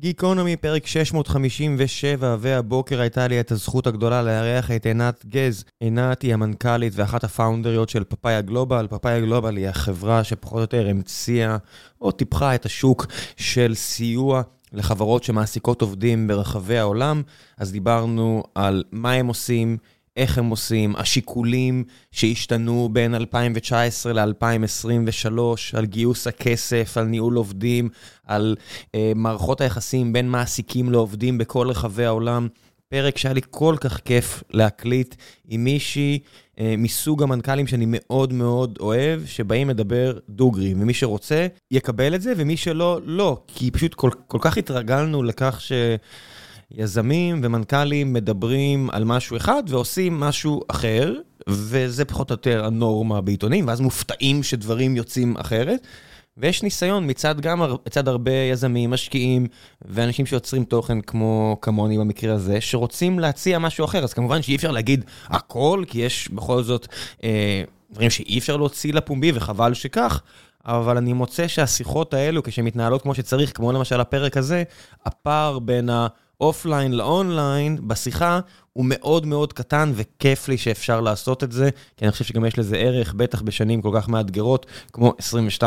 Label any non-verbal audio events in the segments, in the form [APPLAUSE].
גיקונומי, פרק 657, והבוקר הייתה לי את הזכות הגדולה לארח את עינת גז. עינת היא המנכ"לית ואחת הפאונדריות של פאפאיה גלובל. פאפאיה גלובל היא החברה שפחות או יותר המציאה או טיפחה את השוק של סיוע לחברות שמעסיקות עובדים ברחבי העולם. אז דיברנו על מה הם עושים, איך הם עושים, השיקולים שהשתנו בין 2019 ל-2023, על גיוס הכסף, על ניהול עובדים, על uh, מערכות היחסים בין מעסיקים לעובדים בכל רחבי העולם. פרק שהיה לי כל כך כיף להקליט עם מישהי uh, מסוג המנכ"לים שאני מאוד מאוד אוהב, שבאים לדבר דוגרי, ומי שרוצה יקבל את זה, ומי שלא, לא, כי פשוט כל, כל כך התרגלנו לכך ש... יזמים ומנכ"לים מדברים על משהו אחד ועושים משהו אחר, וזה פחות או יותר הנורמה בעיתונים, ואז מופתעים שדברים יוצאים אחרת. ויש ניסיון מצד גם, מצד הרבה יזמים, משקיעים ואנשים שיוצרים תוכן כמו כמוני במקרה הזה, שרוצים להציע משהו אחר. אז כמובן שאי אפשר להגיד הכל, כי יש בכל זאת אה, דברים שאי אפשר להוציא לפומבי, וחבל שכך. אבל אני מוצא שהשיחות האלו, כשהן מתנהלות כמו שצריך, כמו למשל הפרק הזה, הפער בין ה... offline ל online בשיחה הוא מאוד מאוד קטן וכיף לי שאפשר לעשות את זה, כי אני חושב שגם יש לזה ערך, בטח בשנים כל כך מאתגרות כמו 22-23.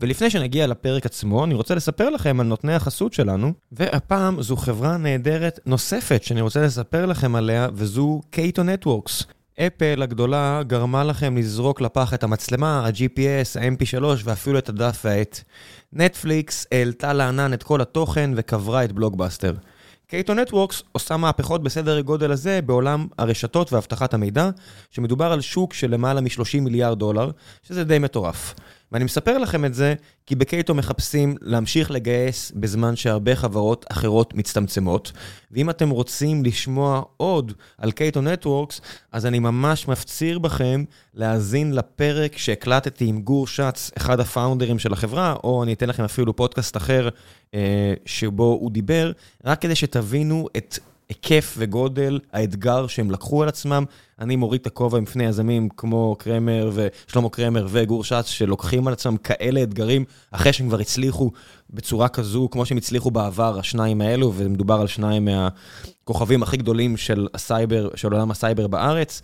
ולפני שנגיע לפרק עצמו, אני רוצה לספר לכם על נותני החסות שלנו, והפעם זו חברה נהדרת נוספת שאני רוצה לספר לכם עליה, וזו קייטו נטוורקס. אפל הגדולה גרמה לכם לזרוק לפח את המצלמה, ה-GPS, ה-MP3 ואפילו את הדף והעט. נטפליקס העלתה לענן את כל התוכן וקברה את בלוגבאסטר. Cato Networks עושה מהפכות בסדר גודל הזה בעולם הרשתות ואבטחת המידע, שמדובר על שוק של למעלה מ-30 מיליארד דולר, שזה די מטורף. ואני מספר לכם את זה כי ב Cato מחפשים להמשיך לגייס בזמן שהרבה חברות אחרות מצטמצמות. ואם אתם רוצים לשמוע עוד על Cato Networks, אז אני ממש מפציר בכם להאזין לפרק שהקלטתי עם גור שץ, אחד הפאונדרים של החברה, או אני אתן לכם אפילו פודקאסט אחר אה, שבו הוא דיבר, רק כדי שתבינו את... היקף וגודל האתגר שהם לקחו על עצמם. אני מוריד את הכובע בפני יזמים כמו קרמר ושלמה קרמר וגור שץ, שלוקחים על עצמם כאלה אתגרים, אחרי שהם כבר הצליחו בצורה כזו, כמו שהם הצליחו בעבר, השניים האלו, ומדובר על שניים מהכוכבים הכי גדולים של הסייבר, של עולם הסייבר בארץ.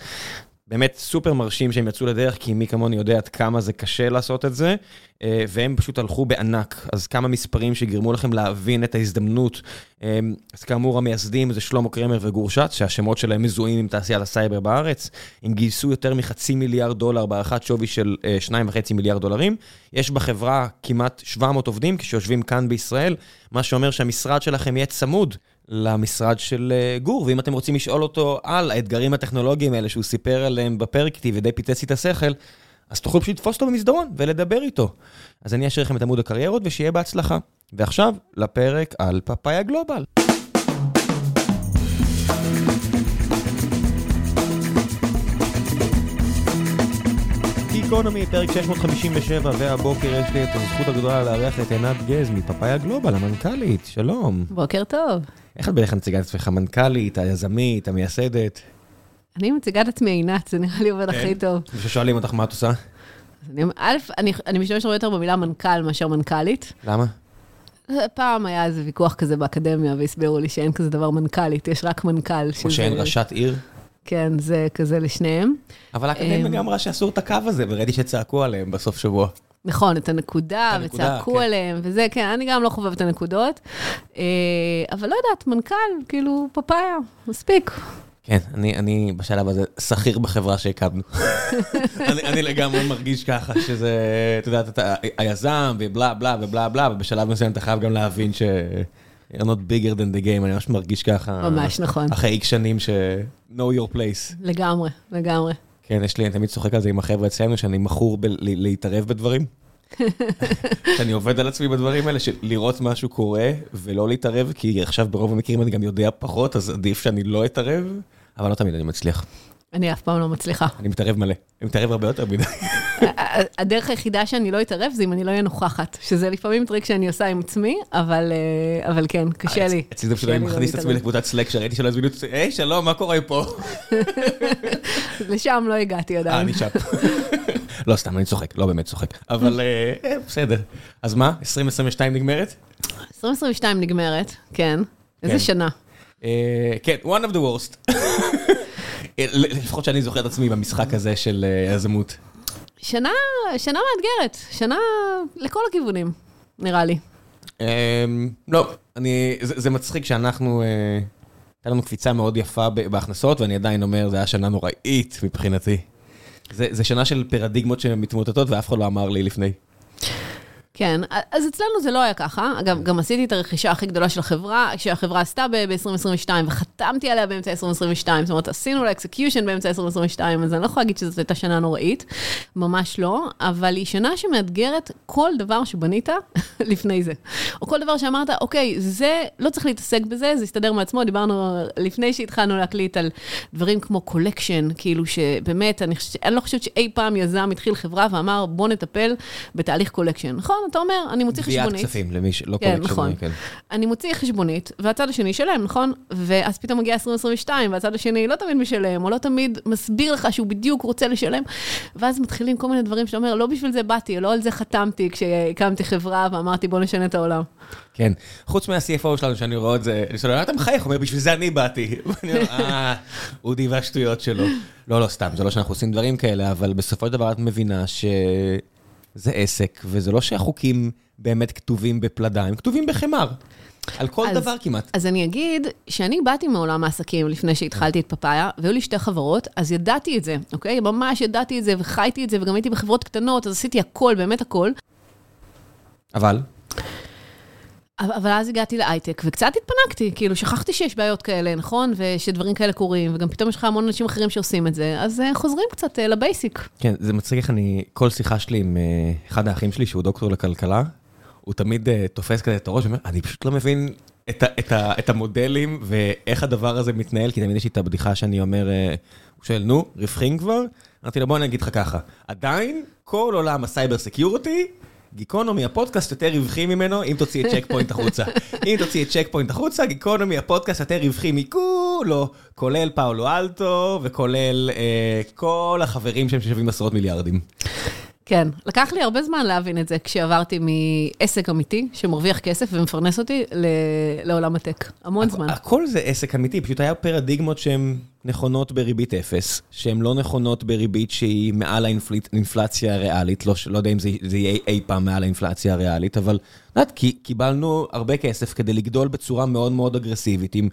באמת סופר מרשים שהם יצאו לדרך, כי מי כמוני יודע עד כמה זה קשה לעשות את זה, אה, והם פשוט הלכו בענק. אז כמה מספרים שגרמו לכם להבין את ההזדמנות. אה, אז כאמור, המייסדים זה שלמה קרמר וגור שץ, שהשמות שלהם מזוהים עם תעשיית הסייבר בארץ. הם גייסו יותר מחצי מיליארד דולר בהערכת שווי של אה, שניים וחצי מיליארד דולרים. יש בחברה כמעט 700 עובדים שיושבים כאן בישראל, מה שאומר שהמשרד שלכם יהיה צמוד. למשרד של גור, ואם אתם רוצים לשאול אותו על האתגרים הטכנולוגיים האלה שהוא סיפר עליהם בפרק איתי ודי פיצץ לי את השכל, אז תוכלו פשוט לתפוס אותו במסדרון ולדבר איתו. אז אני אשאיר לכם את עמוד הקריירות ושיהיה בהצלחה. ועכשיו, לפרק על פאפאיה גלובל. גיקונומי, פרק 657, והבוקר יש לי את הזכות הגדולה לארח את עינת גז מפאפאיה גלובל, המנכ"לית, שלום. בוקר טוב. איך את בעצם מציגה את עצמך, המנכ"לית, היזמית, המייסדת? אני מציגה את עצמי עינת, זה נראה לי עובד הכי כן? טוב. כששואלים אותך מה את עושה? א', אני משתמשת הרבה יותר במילה מנכ"ל מאשר מנכ"לית. למה? פעם היה איזה ויכוח כזה באקדמיה, והסבירו לי שאין כזה דבר מנכ"לית, יש רק מנכ"ל. או שאין ראשת עיר? כן, זה כזה לשניהם. אבל האקדמיה אמ, גם אמרה שאסור את הקו הזה, וראיתי שצעקו עליהם בסוף שבוע. נכון, את הנקודה, את הנקודה, וצעקו כן. עליהם, וזה, כן, אני גם לא חובבת את הנקודות. אה, אבל לא יודעת, מנכ"ל, כאילו, פפאיה, מספיק. כן, אני, אני בשלב הזה שכיר בחברה שהקמנו. [LAUGHS] אני, אני לגמרי מרגיש ככה שזה, את יודעת, אתה היזם ובלה בלה ובלה בלה, ובשלב מסוים אתה חייב גם להבין ש... you're not bigger than the game, אני ממש מרגיש ככה. ממש נכון. אחרי איקס שנים ש... know your place. לגמרי, לגמרי. כן, יש לי, אני תמיד צוחק על זה עם החבר'ה אצלנו, שאני מכור ב- ל- להתערב בדברים. [LAUGHS] שאני עובד על עצמי בדברים האלה, של לראות משהו קורה ולא להתערב, כי עכשיו ברוב המקרים אני גם יודע פחות, אז עדיף שאני לא אתערב, אבל לא תמיד אני מצליח. אני אף פעם לא מצליחה. אני מתערב מלא. אני מתערב הרבה יותר מדי. הדרך היחידה שאני לא אתערב זה אם אני לא אהיה נוכחת, שזה לפעמים טריק שאני עושה עם עצמי, אבל, אה, אבל כן, קשה לי. אצלי זה פשוט אני לא מכניס את עצמי. לקבוצת Slack, שראיתי שלא הזמינו אותי, היי, שלום, מה קורה פה? [LAUGHS] לשם לא הגעתי אה, עדיין. אני שם. [LAUGHS] לא, סתם, אני צוחק, לא באמת צוחק. אבל אה, בסדר. אז מה, 2022 נגמרת? 2022 נגמרת, כן. איזה שנה. אה, כן, one of the worst. [LAUGHS] לפחות שאני זוכר את עצמי במשחק הזה של יזמות. שנה, שנה מאתגרת, שנה לכל הכיוונים, נראה לי. לא, אני, זה מצחיק שאנחנו, הייתה לנו קפיצה מאוד יפה בהכנסות, ואני עדיין אומר, זו הייתה שנה נוראית מבחינתי. זה שנה של פרדיגמות שמתמוטטות, ואף אחד לא אמר לי לפני. כן, אז אצלנו זה לא היה ככה. אגב, גם עשיתי את הרכישה הכי גדולה של החברה, שהחברה עשתה ב-2022, וחתמתי עליה באמצע 2022, זאת אומרת, עשינו לה execution באמצע 2022, אז אני לא יכולה להגיד שזאת הייתה שנה נוראית, ממש לא, אבל היא שנה שמאתגרת כל דבר שבנית [LAUGHS] לפני זה. או כל דבר שאמרת, אוקיי, זה, לא צריך להתעסק בזה, זה יסתדר מעצמו, דיברנו לפני שהתחלנו להקליט על דברים כמו collection, כאילו שבאמת, אני, אני לא חושבת שאי פעם יזם התחיל חברה ואמר, בוא נטפל בתהליך collection, נכון? אתה אומר, אני מוציא חשבונית. גביית כספים למי שלא כן, collection. נכון. כן. אני מוציא חשבונית, והצד השני ישלם, נכון? ואז פתאום מגיע 2022, והצד השני לא תמיד משלם, או לא תמיד מסביר לך שהוא בדיוק רוצה לשלם, ואז מתחילים כל מיני דברים שאתה אומר, לא בשביל זה באתי, לא על זה חתמתי כשהקמתי חברה ואמרתי, בוא נשנה את העולם. כן, חוץ מה-CFO שלנו, שאני רואה את זה, אני שואל, אתה מחייך, הוא אומר, בשביל זה אני באתי. [LAUGHS] ואני אומר, אה, אודי והשטויות שלו. לא, לא, סתם, זה לא שאנחנו עושים דברים כאלה, אבל בסופו של דבר את מבינה ש... זה עסק, וזה לא שהחוקים באמת כתובים בפלדה, הם כתובים בחמר. על כל אז, דבר כמעט. אז אני אגיד שאני באתי מעולם העסקים לפני שהתחלתי את פאפאיה, והיו לי שתי חברות, אז ידעתי את זה, אוקיי? ממש ידעתי את זה וחייתי את זה, וגם הייתי בחברות קטנות, אז עשיתי הכל, באמת הכל. אבל? אבל אז הגעתי להייטק, וקצת התפנקתי, כאילו שכחתי שיש בעיות כאלה, נכון? ושדברים כאלה קורים, וגם פתאום יש לך המון אנשים אחרים שעושים את זה, אז uh, חוזרים קצת uh, לבייסיק. כן, זה מצחיק איך אני, כל שיחה שלי עם uh, אחד האחים שלי, שהוא דוקטור לכלכלה, הוא תמיד תופס כזה את הראש, ואומר, אני פשוט לא מבין את, ה, את, ה, את המודלים ואיך הדבר הזה מתנהל, כי תמיד יש לי את הבדיחה שאני אומר, הוא שואל, נו, רווחים כבר? אמרתי לו, בוא אני אגיד לך ככה, עדיין כל עולם ה cyber security, גיקונומי הפודקאסט יותר רווחי ממנו, אם תוציא את צ'ק פוינט החוצה. אם תוציא את צ'ק פוינט החוצה, גיקונומי הפודקאסט יותר רווחי מכולו, כולל פאולו אלטו וכולל אה, כל החברים שהם ששווים עשרות מיליארדים. כן, לקח לי הרבה זמן להבין את זה, כשעברתי מעסק אמיתי, שמרוויח כסף ומפרנס אותי, לעולם הטק. המון זמן. הכל זה עסק אמיתי, פשוט היה פרדיגמות שהן נכונות בריבית אפס, שהן לא נכונות בריבית שהיא מעל האינפלציה הריאלית, לא, לא יודע אם זה, זה יהיה אי פעם מעל האינפלציה הריאלית, אבל יודעת, קיבלנו הרבה כסף כדי לגדול בצורה מאוד מאוד אגרסיבית, עם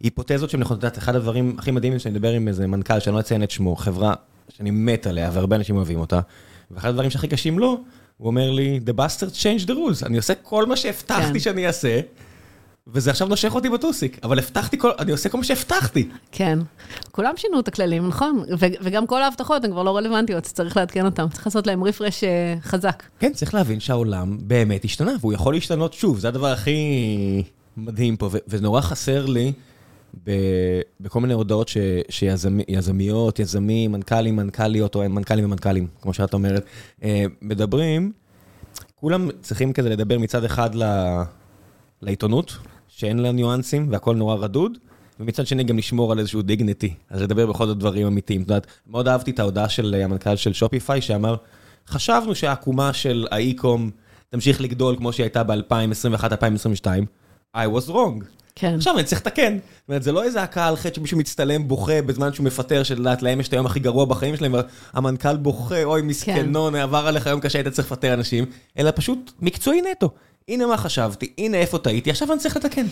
היפותזות שהן נכונות. את יודעת, אחד הדברים הכי מדהימים שאני מדבר עם איזה מנכ"ל, שאני לא אציין את שמו, חברה שאני מת עליה, והרבה אנשים אוהבים אותה. ואחד הדברים שהכי קשים לו, הוא אומר לי, The bastard change the rules, אני עושה כל מה שהבטחתי כן. שאני אעשה, וזה עכשיו נושך אותי בטוסיק, אבל הבטחתי כל, אני עושה כל מה שהבטחתי. כן, כולם שינו את הכללים, נכון? וגם כל ההבטחות הן כבר לא רלוונטיות, צריך לעדכן אותן, צריך לעשות להם רפרש אה, חזק. כן, צריך להבין שהעולם באמת השתנה, והוא יכול להשתנות שוב, זה הדבר הכי מדהים פה, וזה נורא חסר לי. בכל מיני הודעות שיזמיות, יזמים, מנכ"לים, מנכ"ליות, או מנכ"לים ומנכ"לים, כמו שאת אומרת, אה, מדברים, כולם צריכים כזה לדבר מצד אחד לעיתונות, שאין לה ניואנסים והכל נורא רדוד, ומצד שני גם לשמור על איזשהו דיגניטי, אז לדבר בכל זאת דברים אמיתיים. את יודעת, מאוד אהבתי את ההודעה של המנכ"ל של שופיפיי, שאמר, חשבנו שהעקומה של האי-קום תמשיך לגדול כמו שהיא הייתה ב-2021-2022, I was wrong. כן. עכשיו אני צריך לתקן. זאת אומרת, זה לא איזה הקהל על חטא שמישהו מצטלם בוכה בזמן שהוא מפטר, שלדעת להם יש את היום הכי גרוע בחיים שלהם, והמנכ"ל בוכה, אוי מסכנון, כן. עבר עליך יום קשה, היית צריך לפטר אנשים, אלא פשוט מקצועי נטו. הנה מה חשבתי, הנה איפה טעיתי, עכשיו אני צריך לתקן.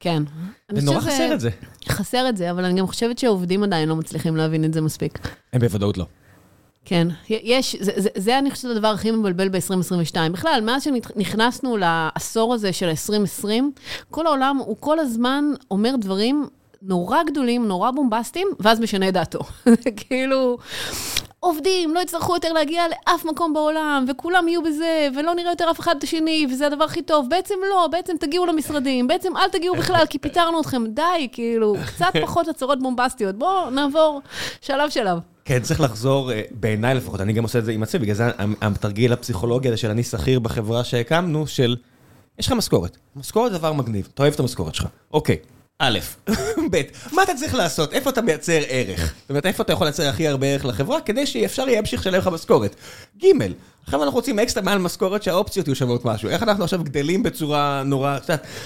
כן. ונורא חסר את זה. חסר את זה, אבל אני גם חושבת שהעובדים עדיין לא מצליחים להבין את זה מספיק. הם בוודאות לא. כן, יש, זה, זה, זה אני חושבת הדבר הכי מבלבל ב-2022. בכלל, מאז שנכנסנו לעשור הזה של ה-2020, כל העולם, הוא כל הזמן אומר דברים נורא גדולים, נורא בומבסטיים, ואז משנה את דעתו. [LAUGHS] כאילו, עובדים, לא יצטרכו יותר להגיע לאף מקום בעולם, וכולם יהיו בזה, ולא נראה יותר אף אחד את השני, וזה הדבר הכי טוב. בעצם לא, בעצם תגיעו למשרדים, בעצם אל תגיעו בכלל, כי פיטרנו אתכם. די, כאילו, קצת [LAUGHS] פחות הצהרות בומבסטיות. בואו נעבור שלב-שלב. כן, צריך לחזור, אה, בעיניי לפחות, אני גם עושה את זה עם עצמי, בגלל זה התרגיל הפסיכולוגי הזה של אני שכיר בחברה שהקמנו, של, יש לך משכורת. משכורת זה דבר מגניב, אתה אוהב את המשכורת שלך. אוקיי, א', [LAUGHS] ב', מה אתה צריך לעשות? איפה אתה מייצר ערך? זאת אומרת, איפה אתה יכול לייצר הכי הרבה ערך לחברה כדי שאפשר יהיה להמשיך לשלם לך משכורת? ג', עכשיו אנחנו רוצים אקסטרה מעל משכורת שהאופציות יהיו שוות משהו. איך אנחנו עכשיו גדלים בצורה נורא...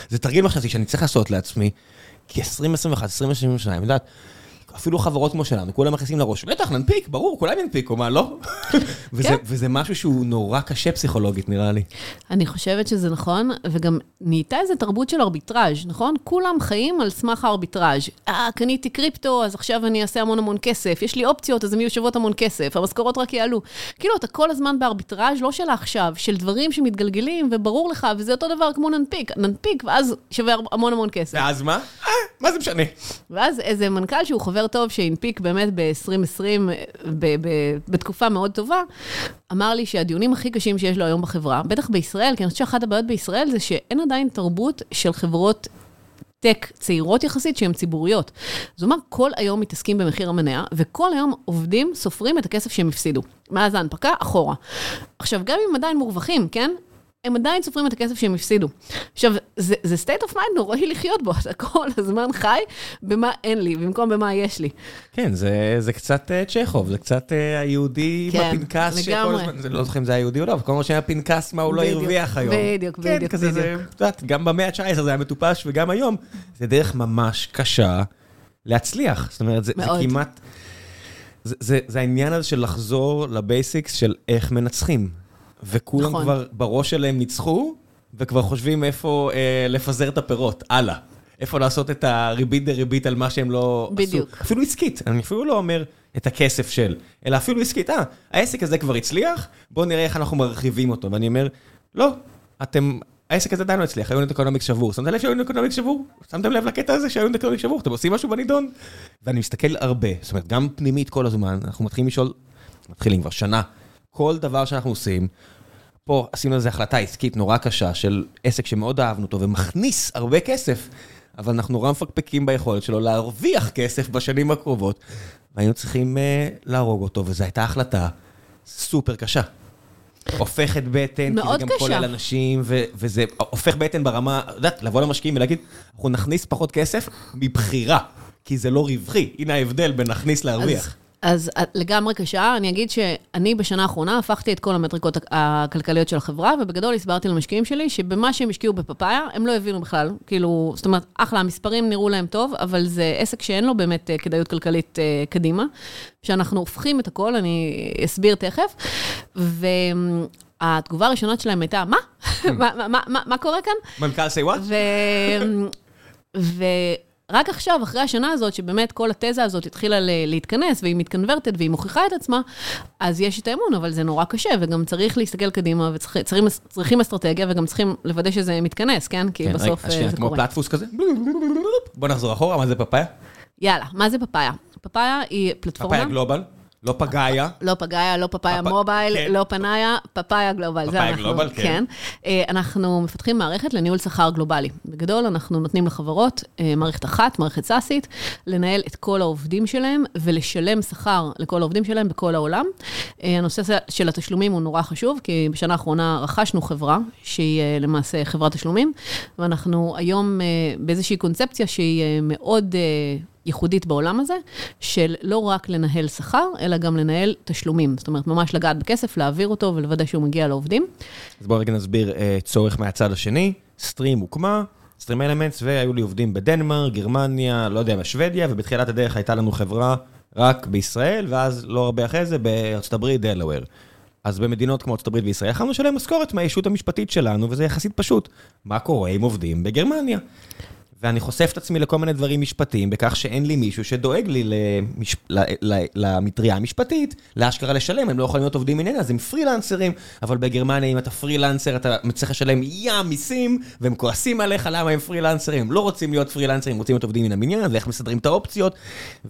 זה תרגיל מחשבתי שאני צריך לעשות לעצמי, כי 2021, 2022, את יודעת, אפילו חברות כמו שלנו, כולם מכניסים לראש, בטח, ננפיק, ברור, כולם ינפיקו, מה, לא? [LAUGHS] וזה, כן. וזה משהו שהוא נורא קשה פסיכולוגית, נראה לי. אני חושבת שזה נכון, וגם נהייתה איזו תרבות של ארביטראז', נכון? כולם חיים על סמך הארביטראז'. אה, קניתי קריפטו, אז עכשיו אני אעשה המון המון כסף. יש לי אופציות, אז הן יהיו שוות המון כסף. המשכורות רק יעלו. כאילו, אתה כל הזמן בארביטראז', לא של העכשיו, של דברים שמתגלגלים, וברור לך, וזה אותו דבר כמו ננפיק. ננפיק, ואז שווה המון המון כסף. ואז מה? אה, מה זה משנה? ואז איזה מנכ"ל שהוא חבר טוב, שהנפיק באמת ב-2020, ב- ב- בתקופה מאוד טובה, אמר לי שהדיונים הכי קשים שיש לו היום בחברה, בטח בישראל, כי אני חושבת שאחת הבעיות בישראל זה שאין עדיין תרבות של חברות טק צעירות יחסית שהן ציבוריות. זאת אומרת, כל היום מתעסקים במחיר המניה, וכל היום עובדים סופרים את הכסף שהם הפסידו. מאז ההנפקה, אחורה. עכשיו, גם אם עדיין מורווחים, כן? הם עדיין סופרים את הכסף שהם הפסידו. עכשיו, זה, זה state of mind נוראי לחיות בו, [LAUGHS] אתה כל הזמן חי במה אין לי, במקום במה יש לי. כן, זה, זה קצת uh, צ'כוב, זה קצת uh, היהודי כן, בפנקס שכל. הזמן, זה לא זוכר אם זה היה יהודי או לא, אבל כל הזמן שהיה פנקס מה הוא לא בדיוק, הרוויח היום. בדיוק, כן, בדיוק, כזה זה, בדיוק. את יודעת, גם במאה ה-19 זה היה מטופש, וגם היום, זה דרך ממש קשה להצליח. זאת אומרת, זה, זה. כמעט... זה, זה, זה העניין הזה של לחזור לבייסיקס של איך מנצחים. וכולם נכון. כבר בראש שלהם ניצחו, וכבר חושבים איפה אה, לפזר את הפירות, הלאה. איפה לעשות את הריבית דריבית על מה שהם לא בדיוק. עשו. אפילו עסקית, אני אפילו לא אומר את הכסף של, אלא אפילו עסקית, אה, העסק הזה כבר הצליח, בואו נראה איך אנחנו מרחיבים אותו. ואני אומר, לא, אתם, העסק הזה עדיין לא הצליח, ה unit economics שבור. שמת לב שה unit economics שבור? שמתם לב לקטע הזה שה unit economics שבור? אתם עושים משהו בנידון? ואני מסתכל הרבה, זאת אומרת, גם פנימית כל הזמן, אנחנו מתחילים לשאול, מתחילים כבר שנה, כל דבר שאנחנו עושים, פה עשינו איזו החלטה עסקית נורא קשה של עסק שמאוד אהבנו אותו ומכניס הרבה כסף, אבל אנחנו נורא מפקפקים ביכולת שלו להרוויח כסף בשנים הקרובות, והיינו צריכים uh, להרוג אותו, וזו הייתה החלטה סופר קשה. הופכת בטן, כי זה גם קשה. כולל אנשים, ו- וזה הופך בטן ברמה, את יודעת, לבוא למשקיעים ולהגיד, אנחנו נכניס פחות כסף מבחירה, כי זה לא רווחי. הנה ההבדל בין להכניס להרוויח. אז, אז לגמרי קשה, אני אגיד שאני בשנה האחרונה הפכתי את כל המטריקות הכלכליות של החברה, ובגדול הסברתי למשקיעים שלי שבמה שהם השקיעו בפאפאיה, הם לא הבינו בכלל. כאילו, זאת אומרת, אחלה, המספרים נראו להם טוב, אבל זה עסק שאין לו באמת אה, כדאיות כלכלית אה, קדימה. שאנחנו הופכים את הכל, אני אסביר תכף. והתגובה הראשונה שלהם הייתה, מה? [LAUGHS] מה, מה, מה, מה קורה כאן? מנכ"ל say what? ו... ורק עכשיו, אחרי השנה הזאת, שבאמת כל התזה הזאת התחילה להתכנס, והיא מתקנברטת והיא מוכיחה את עצמה, אז יש את האמון, אבל זה נורא קשה, וגם צריך להסתכל קדימה, וצריכים אסטרטגיה, וגם צריכים לוודא שזה מתכנס, כן? כי כן, בסוף רגע, אה, זה כמו קורה. פלטפוס כזה. בוא נחזור אחורה, מה זה פאפאיה? יאללה, מה זה פאפאיה? פאפאיה היא פלטפורמה. פאפאיה גלובל, לא פגאיה. לא פגאיה, לא פאפאיה פאפ- מובייל, כן. לא פנאיה, פאפאיה גלובל. פאפאיה גלובל, כן. אה, אנחנו מפתחים מערכת לניהול שכר גלובלי. בגדול, אנחנו נותנים לחברות אה, מערכת אחת, מערכת סאסית, לנהל את כל העובדים שלהם ולשלם שכר לכל העובדים שלהם בכל העולם. אה, הנושא של התשלומים הוא נורא חשוב, כי בשנה האחרונה רכשנו חברה, שהיא למעשה חברת תשלומים, ואנחנו היום באיזושהי קונספציה שהיא מאוד... ייחודית בעולם הזה, של לא רק לנהל שכר, אלא גם לנהל תשלומים. זאת אומרת, ממש לגעת בכסף, להעביר אותו ולוודא שהוא מגיע לעובדים. אז בואו רגע נסביר אה, צורך מהצד השני. סטרים הוקמה, סטרים אלמנטס, והיו לי עובדים בדנמרק, גרמניה, לא יודע, בשוודיה, ובתחילת הדרך הייתה לנו חברה רק בישראל, ואז לא הרבה אחרי זה בארצות הברית, דלוור. אז במדינות כמו ארצות הברית וישראל יכולנו לשלם משכורת מהישות המשפטית שלנו, וזה יחסית פשוט. מה קורה עם עובדים בגרמניה? ואני חושף את עצמי לכל מיני דברים משפטיים, בכך שאין לי מישהו שדואג לי למש... למטריה המשפטית, לאשכרה לשלם, הם לא יכולים להיות עובדים ממנה, אז הם פרילנסרים, אבל בגרמניה אם אתה פרילנסר, אתה צריך לשלם ים מיסים, והם כועסים עליך למה הם פרילנסרים, הם לא רוצים להיות פרילנסרים, הם רוצים להיות עובדים מן המניין, ואיך מסדרים את האופציות,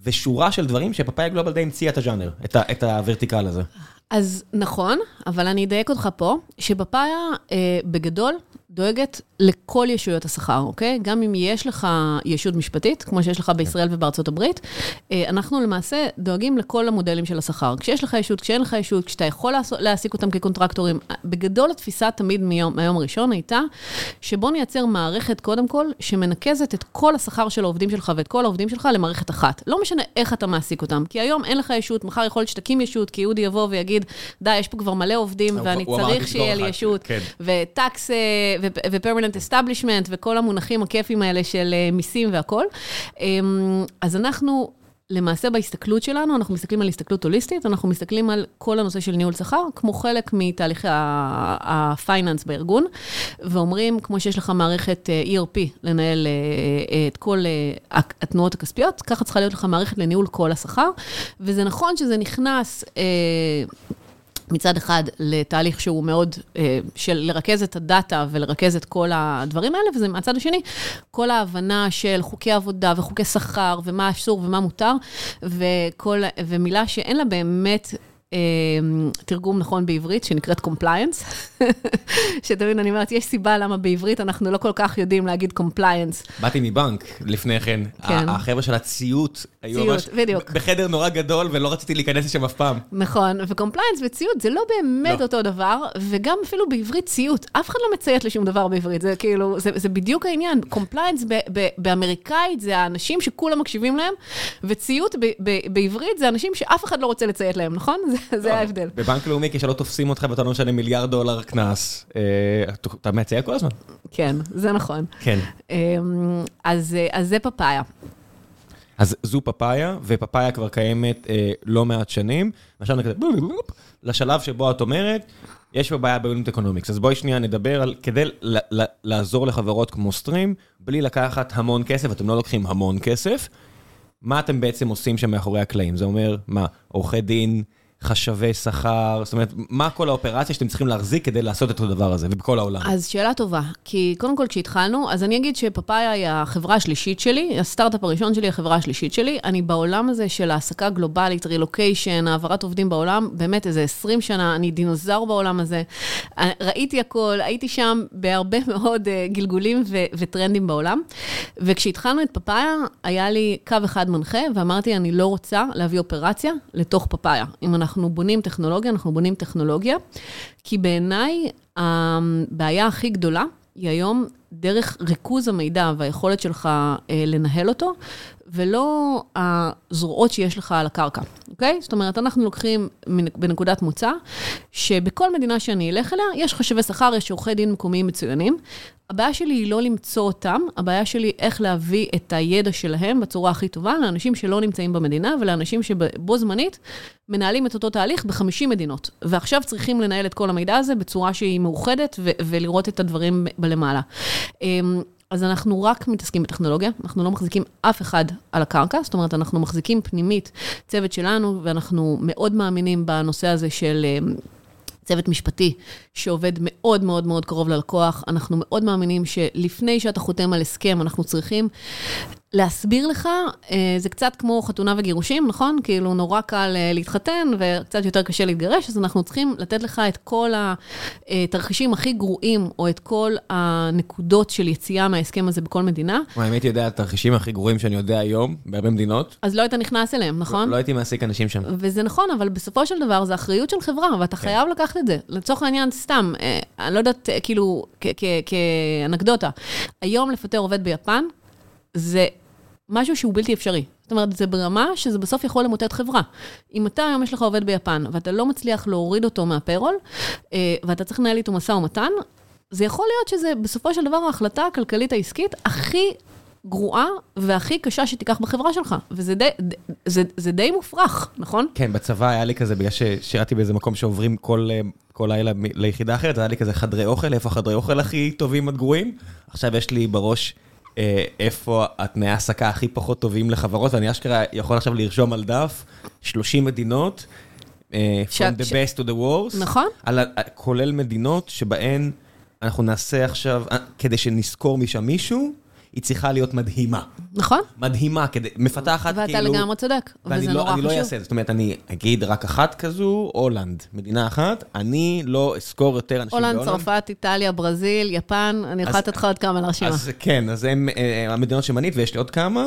ושורה של דברים שפאפאיה גלובל די המציאה את הז'אנר, את, ה... את הוורטיקל הזה. אז נכון, אבל אני אדייק אותך פה, שבפאיה, אה, בגדול, דואגת לכל ישויות השכר, אוקיי? גם אם יש לך ישות משפטית, כמו שיש לך בישראל ובארצות הברית, אנחנו למעשה דואגים לכל המודלים של השכר. כשיש לך ישות, כשאין לך ישות, כשאתה יכול להעסיק אותם כקונטרקטורים. בגדול, התפיסה תמיד מהיום הראשון הייתה, שבוא נייצר מערכת, קודם כל, שמנקזת את כל השכר של העובדים שלך ואת כל העובדים שלך למערכת אחת. לא משנה איך אתה מעסיק אותם, כי היום אין לך ישות, מחר יכול להיות שתקים ישות, כי ה-auditor יבוא ויגיד, די, יש פה כבר מלא עובדים, ואני צריך שיהיה לי ישות, כן. ו tax ו permanent establishment, וכל המונחים הכיפים האלה של אה, מיסים והכול. אמ, אז אנחנו... למעשה בהסתכלות שלנו, אנחנו מסתכלים על הסתכלות הוליסטית, אנחנו מסתכלים על כל הנושא של ניהול שכר, כמו חלק מתהליכי ה finance בארגון, ואומרים, כמו שיש לך מערכת אה, ERP לנהל אה, את כל התנועות הכספיות, ככה צריכה להיות לך מערכת לניהול כל השכר, וזה נכון שזה נכנס... מצד אחד לתהליך שהוא מאוד, אה, של לרכז את הדאטה ולרכז את כל הדברים האלה, וזה מהצד השני, כל ההבנה של חוקי עבודה וחוקי שכר ומה אסור ומה מותר, וכל, ומילה שאין לה באמת אמ, תרגום נכון בעברית, שנקראת compliance, [LAUGHS] שתמיד אני אומרת, יש סיבה למה בעברית אנחנו לא כל כך יודעים להגיד compliance. באתי מבנק לפני כן, כן. החבר'ה של הציות היו ממש בחדר נורא גדול ולא רציתי להיכנס לשם אף פעם. נכון, ו-compliance וציות זה לא באמת לא. אותו דבר, וגם אפילו בעברית ציות, אף אחד לא מציית לשום דבר בעברית, זה כאילו, זה, זה בדיוק העניין, compliance באמריקאית זה האנשים שכולם מקשיבים להם, וציות בעברית זה אנשים שאף אחד לא רוצה לציית להם, נכון? [LAUGHS] זה ההבדל. בבנק לאומי, כשלא תופסים אותך ואתה לא משלם מיליארד דולר קנס, אה, אתה מציע כל הזמן. כן, זה נכון. כן. אמ, אז זה פפאיה. אז זו פפאיה, ופפאיה כבר קיימת אה, לא מעט שנים. עכשיו נקרא לשלב שבו את אומרת, יש פה בעיה economics. אז בואי שנייה נדבר על, כדי לעזור לחברות כמו סטרים, בלי לקחת המון כסף, אתם לא לוקחים המון כסף, מה אתם בעצם עושים שם מאחורי הקלעים? זה אומר, מה, עורכי דין, חשבי שכר, זאת אומרת, מה כל האופרציה שאתם צריכים להחזיק כדי לעשות את הדבר הזה, ובכל העולם? אז שאלה טובה, כי קודם כל כשהתחלנו, אז אני אגיד שפאפאיה היא החברה השלישית שלי, הסטארט-אפ הראשון שלי, החברה השלישית שלי. אני בעולם הזה של העסקה גלובלית, רילוקיישן, העברת עובדים בעולם, באמת איזה 20 שנה, אני דינוזאור בעולם הזה. ראיתי הכל, הייתי שם בהרבה [LAUGHS] מאוד אה, גלגולים ו- וטרנדים בעולם. וכשהתחלנו את פאפאיה, היה לי קו אחד מנחה, ואמרתי, אני לא רוצה להביא אופרציה לתוך פאפאיה. אם אנחנו אנחנו בונים טכנולוגיה, אנחנו בונים טכנולוגיה, כי בעיניי הבעיה הכי גדולה היא היום דרך ריכוז המידע והיכולת שלך אה, לנהל אותו, ולא הזרועות שיש לך על הקרקע, אוקיי? זאת אומרת, אנחנו לוקחים בנקודת מוצא, שבכל מדינה שאני אלך אליה, יש חשבי שכר, יש עורכי דין מקומיים מצוינים. הבעיה שלי היא לא למצוא אותם, הבעיה שלי איך להביא את הידע שלהם בצורה הכי טובה לאנשים שלא נמצאים במדינה ולאנשים שבו זמנית מנהלים את אותו תהליך ב-50 מדינות. ועכשיו צריכים לנהל את כל המידע הזה בצורה שהיא מאוחדת ולראות את הדברים בלמעלה. אמ, אז אנחנו רק מתעסקים בטכנולוגיה, אנחנו לא מחזיקים אף אחד על הקרקע, זאת אומרת, אנחנו מחזיקים פנימית צוות שלנו, ואנחנו מאוד מאמינים בנושא הזה של... אמ, צוות משפטי שעובד מאוד מאוד מאוד קרוב ללקוח. אנחנו מאוד מאמינים שלפני שאתה חותם על הסכם, אנחנו צריכים להסביר לך, אה, זה קצת כמו חתונה וגירושים, נכון? כאילו נורא קל אה, להתחתן וקצת יותר קשה להתגרש, אז אנחנו צריכים לתת לך את כל התרחישים הכי גרועים, או את כל הנקודות של יציאה מההסכם הזה בכל מדינה. וואי, אם הייתי יודע את התרחישים הכי גרועים שאני יודע היום, בהרבה מדינות. אז לא היית נכנס אליהם, נכון? לא, לא הייתי מעסיק אנשים שם. וזה נכון, אבל בסופו של דבר זה אחריות של חברה, ואתה כן. חייב לקחת את זה. לצורך העניין, סתם, אה, אני לא יודעת, כאילו, כאנקדוטה, היום לפטר עובד ביפן, זה משהו שהוא בלתי אפשרי. זאת אומרת, זה ברמה שזה בסוף יכול למוטט חברה. אם אתה היום יש לך עובד ביפן, ואתה לא מצליח להוריד אותו מהפיירול, אה, ואתה צריך לנהל איתו משא ומתן, זה יכול להיות שזה בסופו של דבר ההחלטה הכלכלית העסקית הכי גרועה והכי קשה שתיקח בחברה שלך. וזה די, זה, זה די מופרך, נכון? כן, בצבא היה לי כזה, בגלל ששירתי באיזה מקום שעוברים כל, אה, כל לילה ליחידה אחרת, היה לי כזה חדרי אוכל, איפה החדרי אוכל הכי טובים עד גרועים? עכשיו יש לי בראש... אה, איפה התנאי העסקה הכי פחות טובים לחברות, ואני אשכרה יכול עכשיו לרשום על דף 30 מדינות, אה, From the best to the worst, נכון. על, כולל מדינות שבהן אנחנו נעשה עכשיו, אה, כדי שנזכור משם מישהו, היא צריכה להיות מדהימה. נכון. מדהימה, כדי, מפתחת ואתה כאילו... לגמרי צודק, ואני וזה לא, נורא לא חשוב. אעשה את זה, זאת אומרת, אני אגיד רק אחת כזו, הולנד, מדינה אחת, אני לא אזכור יותר אנשים הולנד, בהולנד. צרפת, איטליה, ברזיל, יפן, אני יכולה לתת לך עוד כמה לרשימה. אז כן, אז הם אה, המדינות שמנית, ויש לי עוד כמה.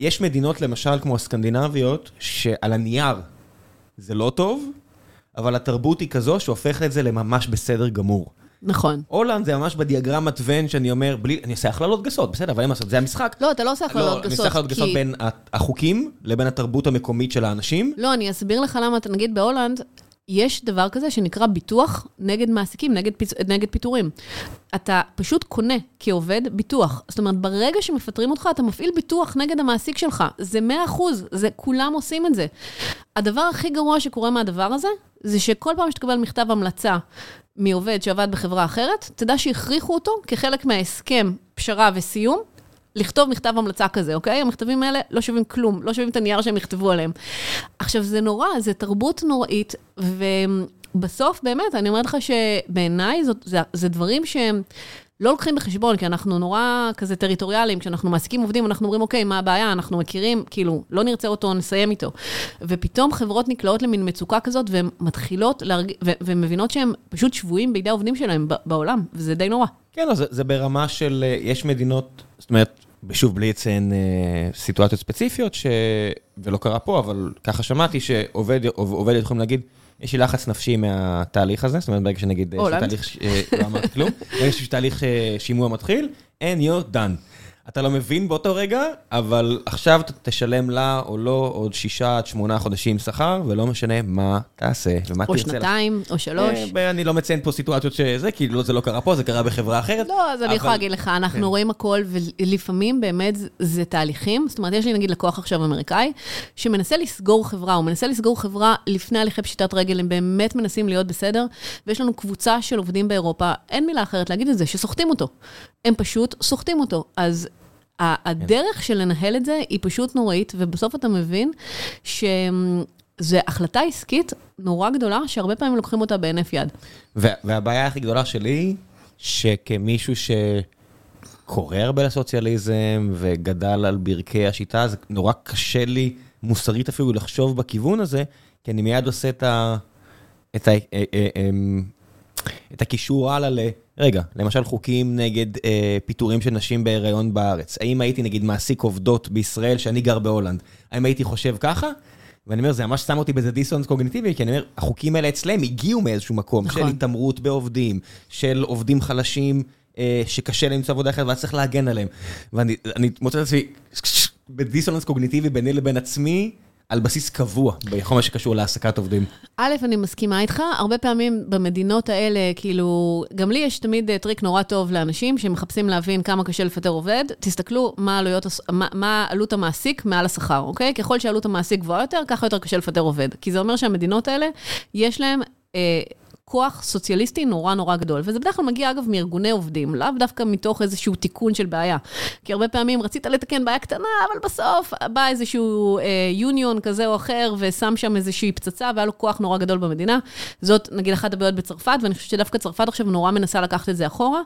יש מדינות, למשל, כמו הסקנדינביות, שעל הנייר זה לא טוב, אבל התרבות היא כזו שהופכת את זה לממש בסדר גמור. נכון. הולנד זה ממש בדיאגרמת ון שאני אומר, בלי, אני עושה הכללות גסות, בסדר, אבל אין מה לעשות, זה המשחק. לא, אתה לא עושה לא, הכללות אני גסות. עושה הכללות גסות בין החוקים לבין התרבות המקומית של האנשים. לא, אני אסביר לך למה, אתה נגיד בהולנד, יש דבר כזה שנקרא ביטוח נגד מעסיקים, נגד, פיצ... נגד פיטורים. אתה פשוט קונה כעובד ביטוח. זאת אומרת, ברגע שמפטרים אותך, אתה מפעיל ביטוח נגד המעסיק שלך. זה 100 אחוז, זה, כולם עושים את זה. הדבר הכי גרוע שקורה מהדבר הזה, זה שכל פעם שתקבל מכתב המלצה מעובד שעבד בחברה אחרת, תדע שהכריחו אותו כחלק מההסכם, פשרה וסיום, לכתוב מכתב המלצה כזה, אוקיי? המכתבים האלה לא שווים כלום, לא שווים את הנייר שהם יכתבו עליהם. עכשיו, זה נורא, זה תרבות נוראית, ובסוף, באמת, אני אומרת לך שבעיניי זה דברים שהם... לא לוקחים בחשבון, כי אנחנו נורא כזה טריטוריאליים, כשאנחנו מעסיקים עובדים, אנחנו אומרים, אוקיי, מה הבעיה? אנחנו מכירים, כאילו, לא נרצה אותו, נסיים איתו. ופתאום חברות נקלעות למין מצוקה כזאת, והן מתחילות להרג... ומבינות שהן פשוט שבויים בידי העובדים שלהם ב- בעולם, וזה די נורא. כן, זה, זה ברמה של, אה, יש מדינות, זאת אומרת, שוב, בלי לציין אה, סיטואציות ספציפיות, ש... ולא קרה פה, אבל ככה שמעתי שעובד עוב- עובדת יכולים להגיד, יש לי לחץ נפשי מהתהליך הזה, זאת אומרת, ברגע שנגיד, אה, הולנד. שתהליך, ש- אה, לא אמרתי כלום, ברגע שתהליך אה, שימוע מתחיל, and you're done. אתה לא מבין באותו רגע, אבל עכשיו אתה תשלם לה או לא עוד שישה עד שמונה חודשים שכר, ולא משנה מה תעשה ומה או תרצה. שנתיים, או שלוש. אה, אני לא מציין פה סיטואציות שזה, כי לא, זה לא קרה פה, זה קרה בחברה אחרת. לא, אז אני אבל- יכולה להגיד לך, אנחנו כן. רואים הכל, ולפעמים באמת זה- זה תהליכים. זאת אומרת, יש לי נגיד לקוח עכשיו אמריקאי, שמנסה לסגור חברה, הוא מנסה לסגור חברה לפני הליכי פשיטת רגל, הם באמת מנסים להיות בסדר, ויש לנו קבוצה של עובדים באירופה, אין מילה אחרת להגיד את זה, שסוחטים אותו. הם פשוט סוחטים אותו. אז הדרך של לנהל את זה היא פשוט נוראית, ובסוף אתה מבין שזו החלטה עסקית נורא גדולה, שהרבה פעמים לוקחים אותה בהינף יד. וה- והבעיה הכי גדולה שלי, שכמישהו שקורא הרבה לסוציאליזם וגדל על ברכי השיטה, זה נורא קשה לי מוסרית אפילו לחשוב בכיוון הזה, כי אני מיד עושה את ה... את ה... את הקישור הלאה ל... רגע, למשל חוקים נגד אה, פיטורים של נשים בהיריון בארץ. האם הייתי נגיד מעסיק עובדות בישראל שאני גר בהולנד? האם הייתי חושב ככה? ואני אומר, זה ממש שם אותי באיזה דיסוננס קוגניטיבי, כי אני אומר, החוקים האלה אצלם הגיעו מאיזשהו מקום, נכון. של התעמרות בעובדים, של עובדים חלשים אה, שקשה למצוא עבודה אחרת, ואז צריך להגן עליהם. ואני אני מוצא את עצמי בדיסוננס קוגניטיבי ביני לבין עצמי, על בסיס קבוע, בכל מה שקשור להעסקת עובדים. א', אני מסכימה איתך, הרבה פעמים במדינות האלה, כאילו, גם לי יש תמיד אה, טריק נורא טוב לאנשים שמחפשים להבין כמה קשה לפטר עובד, תסתכלו מה, עלויות, מה, מה עלות המעסיק מעל השכר, אוקיי? ככל שעלות המעסיק גבוהה יותר, ככה יותר קשה לפטר עובד. כי זה אומר שהמדינות האלה, יש להם... אה, כוח סוציאליסטי נורא נורא גדול, וזה בדרך כלל מגיע אגב מארגוני עובדים, לאו דווקא מתוך איזשהו תיקון של בעיה. כי הרבה פעמים רצית לתקן בעיה קטנה, אבל בסוף בא איזשהו יוניון כזה או אחר, ושם שם איזושהי פצצה, והיה לו כוח נורא גדול במדינה. זאת נגיד אחת הבעיות בצרפת, ואני חושבת שדווקא צרפת עכשיו נורא מנסה לקחת את זה אחורה.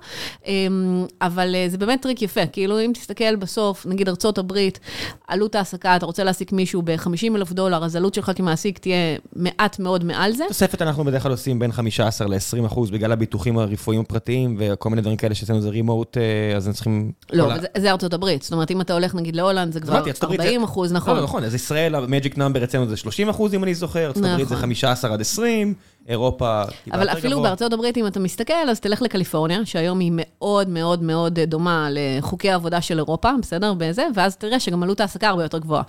אמ, אבל אה, זה באמת טריק יפה, כאילו אם תסתכל בסוף, נגיד ארצות הברית, עלות ההעסקה, אתה רוצה להעסיק מישהו ב-50 אלף דולר, אז עלות שלך כמעסיק תהיה מעט מאוד מעל זה. תוספת, אנחנו בדרך כלל עושים בין 15 ל-20 אחוז בגלל הביטוחים הרפואיים הפרטיים וכל מיני דברים כאלה שאצלנו זה remote, אז הם צריכים... לא, כל זה- ארצות הברית. זאת אומרת, אם אתה הולך נגיד להולנד, זה כבר אמרתי, ארצות הברית זה- 40 אחוז, לא, נכון. לא, נכון, אז ישראל, המג'יק נאמבר אצלנו זה 30 אחוז אם אני זוכר, ארצות הברית זה נכון. 15 עד 20, אירופה אבל אפילו גבוה. בארצות הברית, אם אתה מסתכל, אז תלך לקליפורניה, שהיום היא מאוד מאוד מאוד דומה לחוקי העבודה של אירופה, בסדר? בזה, ואז תראה שגם עלות ההעסקה הרבה יותר גבוהה.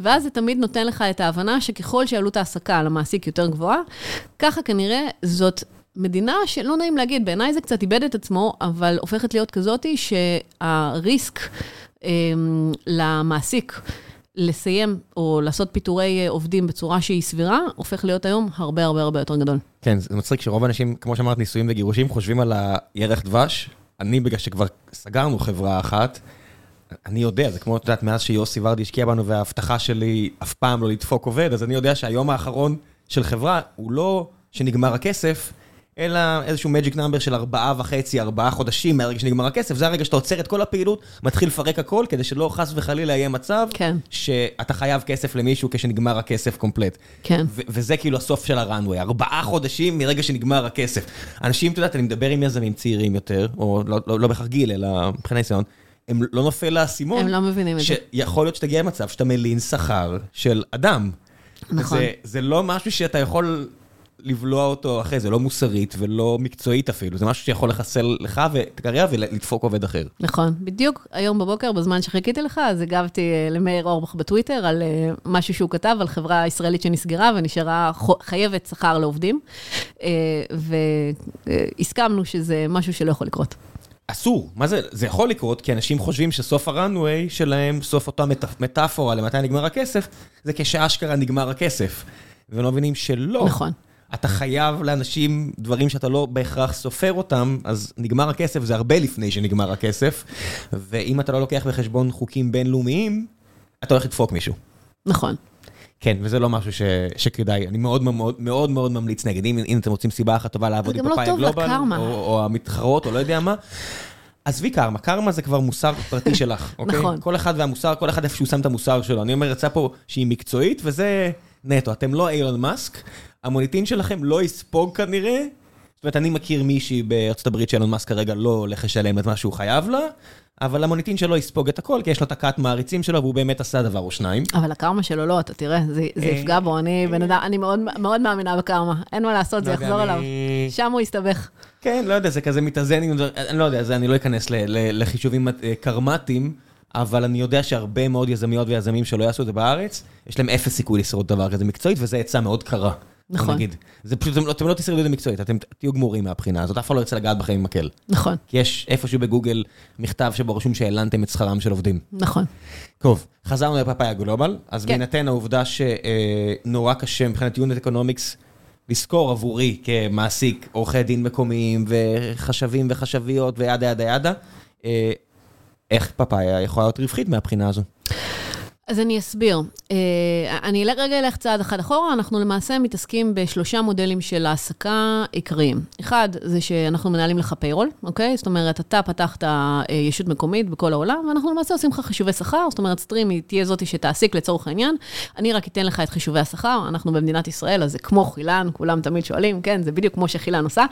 ואז זה תמיד נותן לך את ההבנה שככל שעלות ההעסקה למעסיק יותר גבוהה, ככה כנראה זאת מדינה שלא נעים להגיד, בעיניי זה קצת איבד את עצמו, אבל הופכת להיות כזאתי שהריסק אמ, למעסיק לסיים או לעשות פיטורי אה, עובדים בצורה שהיא סבירה, הופך להיות היום הרבה הרבה הרבה יותר גדול. כן, זה מצחיק שרוב האנשים, כמו שאמרת, נישואים וגירושים, חושבים על הירח דבש. אני, בגלל שכבר סגרנו חברה אחת, אני יודע, זה כמו, את יודעת, מאז שיוסי ורדי השקיע בנו וההבטחה שלי אף פעם לא לדפוק עובד, אז אני יודע שהיום האחרון של חברה הוא לא שנגמר הכסף, אלא איזשהו magic number של ארבעה וחצי, ארבעה חודשים מהרגע שנגמר הכסף, זה הרגע שאתה עוצר את כל הפעילות, מתחיל לפרק הכל, כדי שלא חס וחלילה יהיה מצב, כן. שאתה חייב כסף למישהו כשנגמר הכסף קומפלט. כן. ו- וזה כאילו הסוף של הראנוויי, ארבעה חודשים מרגע שנגמר הכסף. אנשים, את יודעת, אני מדבר עם יזמים צעירים יותר, או לא, לא, לא בהכרח גיל, אלא מבחינת ניסיון, הם לא נופל לאסימון. הם לא מבינים את זה. שיכול להיות שתגיע למצב שאתה מלין שכר של אדם. נכון. זה, זה לא משהו שאתה יכול לבלוע אותו אחרי, זה לא מוסרית ולא מקצועית אפילו, זה משהו שיכול לחסל לך ואת הקריירה ולדפוק עובד אחר. נכון, בדיוק היום בבוקר, בזמן שחיכיתי לך, אז הגבתי אה, למאיר אורבך בטוויטר על אה, משהו שהוא כתב על חברה ישראלית שנסגרה ונשארה חייבת שכר לעובדים, אה, והסכמנו שזה משהו שלא יכול לקרות. אסור, מה זה, זה יכול לקרות כי אנשים חושבים שסוף הראנוויי שלהם, סוף אותה מט- מטאפורה למתי נגמר הכסף, זה כשאשכרה נגמר הכסף. והם לא מבינים שלא. נכון. אתה חייב לאנשים דברים שאתה לא בהכרח סופר אותם, אז נגמר הכסף זה הרבה לפני שנגמר הכסף, ואם אתה לא לוקח בחשבון חוקים בינלאומיים, אתה הולך לדפוק מישהו. נכון. כן, וזה לא משהו ש, שכדאי, אני מאוד מאוד מאוד מאוד ממליץ נגד, אם, אם אתם רוצים סיבה אחת טובה לעבוד עם לא פאפאיה גלובל. או, או המתחרות, או לא יודע מה. עזבי קרמה, קרמה זה כבר מוסר פרטי שלך, אוקיי? נכון. כל אחד והמוסר, כל אחד איפה שהוא שם את המוסר שלו. אני אומר, יצא פה שהיא מקצועית, וזה נטו. אתם לא אילון מאסק, המוניטין שלכם לא יספוג כנראה. זאת אומרת, אני מכיר מישהי בארצות הברית שאילון מאסק כרגע לא הולך לשלם את מה שהוא חייב לה, אבל המוניטין שלו יספוג את הכל, כי יש לו את הכת מעריצים שלו, והוא באמת עשה דבר או שניים. אבל הקרמה שלו לא, אתה תראה, זה, זה אה, יפגע בו, אני בן אדם, אני מאוד, מאוד מאמינה בקרמה, אין מה לעשות, זה לא יחזור אליו. שם הוא יסתבך. כן, לא יודע, זה כזה מתאזן עם... אני לא יודע, אני לא אכנס לחישובים אה, קרמטיים, אבל אני יודע שהרבה מאוד יזמיות ויזמים שלא יעשו את זה בארץ, יש להם אפס סיכוי לשרוד דבר כזה מקצועית, וזה עצה מאוד קרה. נכון. נגיד. זה פשוט, אתם לא- אתם לא תשרדו את זה מקצועית, אתם תהיו גמורים מהבחינה הזאת, אף אחד לא ירצה לגעת בכם עם מקל. נכון, כי יש איפשהו בגוגל מכתב שבו רשום שהלנתם את שכרם של עובדים. נכון. טוב, חזרנו לפאפאיה גלובל, אז כן. בהינתן העובדה שנורא קשה מבחינת unit economics לזכור עבורי כמעסיק עורכי דין מקומיים וחשבים וחשביות ו yada yada yada, אה, איך פאפאיה יכולה להיות רווחית מהבחינה הזו? אז אני אסביר. אה, אני רגע אלך צעד אחד אחורה, אנחנו למעשה מתעסקים בשלושה מודלים של העסקה עיקריים. אחד, זה שאנחנו מנהלים לך פיירול, אוקיי? זאת אומרת, אתה פתחת אה, ישות מקומית בכל העולם, ואנחנו למעשה עושים לך חישובי שכר, זאת אומרת, סטרים היא תהיה זאתי שתעסיק לצורך העניין, אני רק אתן לך את חישובי השכר, אנחנו במדינת ישראל, אז זה כמו חילן, כולם תמיד שואלים, כן, זה בדיוק כמו שחילן עושה.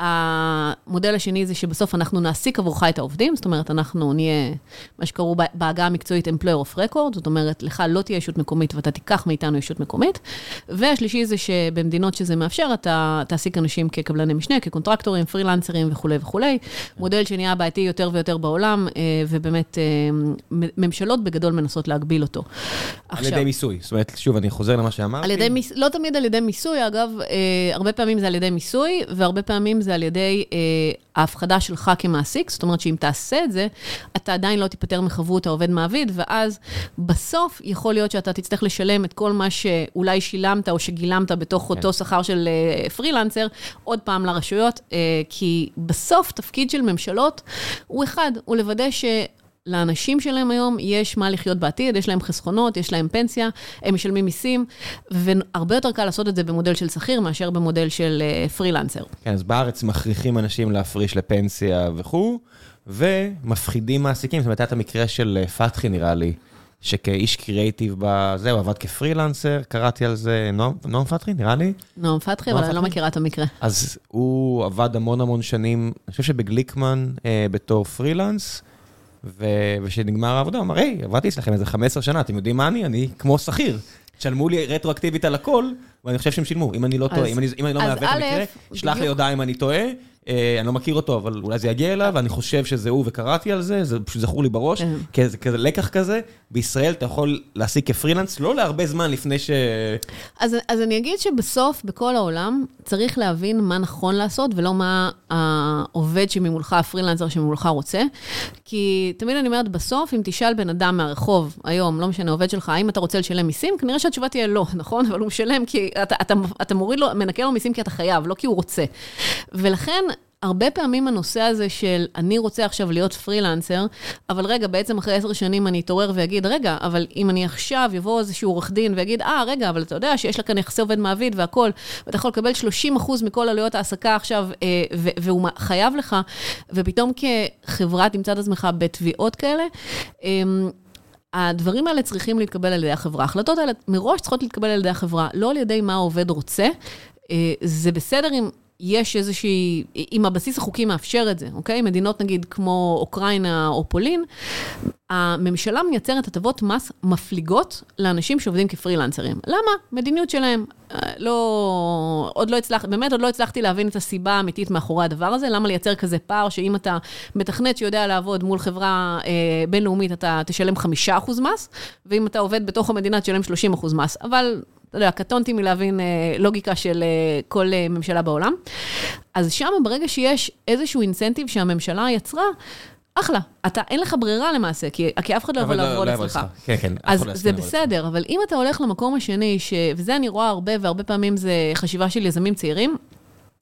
המודל השני זה שבסוף אנחנו נעסיק עבורך את העובדים, זאת אומרת, אנחנו נהיה, מה שקראו בעגה המקצועית employer of record, זאת אומרת, לך לא תהיה ישות מקומית ואתה תיקח מאיתנו ישות מקומית. והשלישי זה שבמדינות שזה מאפשר, אתה תעסיק אנשים כקבלני משנה, כקונטרקטורים, פרילנסרים וכולי וכולי. מודל שנהיה בעייתי יותר ויותר בעולם, אה, ובאמת אה, ממשלות בגדול מנסות להגביל אותו. על ידי מיסוי, זאת אומרת, שוב, אני חוזר למה שאמרתי. ידי. לא תמיד על ידי מיסוי, אגב, אה, הרבה פעמים זה על ידי מיסוי, והרבה פעמים זה על ידי אה, ההפחדה שלך כמעסיק, זאת אומרת שאם תעשה את זה, אתה עדיין לא תיפטר מחבות העובד מעביד, ואז בסוף יכול להיות שאתה תצטרך לשלם את כל מה שאולי שילמת או שגילמת בתוך אותו שכר של אה, פרילנסר, עוד פעם לרשויות, אה, כי בסוף תפקיד של ממשלות הוא אחד, הוא לוודא ש... לאנשים שלהם היום יש מה לחיות בעתיד, יש להם חסכונות, יש להם פנסיה, הם משלמים מיסים, והרבה יותר קל לעשות את זה במודל של שכיר מאשר במודל של אה, פרילנסר. כן, אז בארץ מכריחים אנשים להפריש לפנסיה וכו', ומפחידים מעסיקים. זאת אומרת, היה את המקרה של אה, פתחי, נראה לי, שכאיש קריאייטיב בזה, הוא עבד כפרילנסר, קראתי על זה, נועם נועם פתחי, נראה לי. נועם פתחי, אבל אני לא? מכירה את המקרה. אז הוא עבד המון המון שנים, אני חושב שבגליקמן, אה, בתור פרילנס. וכשנגמר העבודה, הוא אמר, היי, עבדתי אצלכם איזה 15 שנה, אתם יודעים מה אני? אני כמו שכיר. תשלמו לי רטרואקטיבית על הכל, ואני חושב שהם שילמו. אם אני לא טועה, אם אני, לא מעוות את המקרה, שלח לי. הודעה אם אני טועה. אה, אני לא מכיר אותו, אבל אולי זה יגיע אליו, אני חושב שזה הוא וקראתי על זה, זה פשוט זכור לי בראש. כן. כזה, כזה לקח כזה, בישראל אתה יכול להעסיק כפרילנס, לא להרבה זמן לפני ש... אז, אז אני אגיד שבסוף, בכל העולם, צריך להבין מה נכון לעשות, ולא מה העובד שממולך, הפרילנסר שממולך רוצה. כי תמיד אני אומרת, בסוף, אם תשאל בן אדם מהרחוב, היום, לא משנה, עובד שלך, האם אתה רוצה לשלם מיסים? כנראה שהתשובה תהיה לא, [LAUGHS] נכון? אבל הוא משלם כי אתה, אתה, אתה מוריד לו, מנקה לו מיסים כי אתה חייב, לא כי הוא רוצה. ולכן, הרבה פעמים הנושא הזה של אני רוצה עכשיו להיות פרילנסר, אבל רגע, בעצם אחרי עשר שנים אני אתעורר ואגיד, רגע, אבל אם אני עכשיו יבוא איזשהו עורך דין ויגיד, אה, רגע, אבל אתה יודע שיש לה כאן יחסי עובד מעביד והכול, ואתה יכול לקבל 30 אחוז מכל עלויות ההעסקה עכשיו, אה, והוא חייב לך, ופתאום כחברה תמצא את עצמך בתביעות כאלה, אמ, הדברים האלה צריכים להתקבל על ידי החברה. ההחלטות האלה מראש צריכות להתקבל על ידי החברה, לא על ידי מה העובד רוצה. אה, זה בסדר אם יש איזושהי, אם הבסיס החוקי מאפשר את זה, אוקיי? מדינות נגיד כמו אוקראינה או פולין, הממשלה מייצרת הטבות מס מפליגות לאנשים שעובדים כפרילנסרים. למה? מדיניות שלהם. אה, לא, עוד לא הצלחתי, באמת עוד לא הצלחתי להבין את הסיבה האמיתית מאחורי הדבר הזה, למה לייצר כזה פער שאם אתה מתכנת שיודע לעבוד מול חברה אה, בינלאומית, אתה תשלם 5% מס, ואם אתה עובד בתוך המדינה תשלם 30% מס. אבל אתה יודע, קטונתי מלהבין אה, לוגיקה של אה, כל אה, ממשלה בעולם. אז שם, ברגע שיש איזשהו אינסנטיב שהממשלה יצרה, אחלה, אתה, אין לך ברירה למעשה, כי, כי אף אחד לא יכול לא, לעבוד לא אצלך. כן, כן, אז זה בסדר, אבל אם אתה הולך למקום השני, ש... וזה אני רואה הרבה, והרבה פעמים זה חשיבה של יזמים צעירים,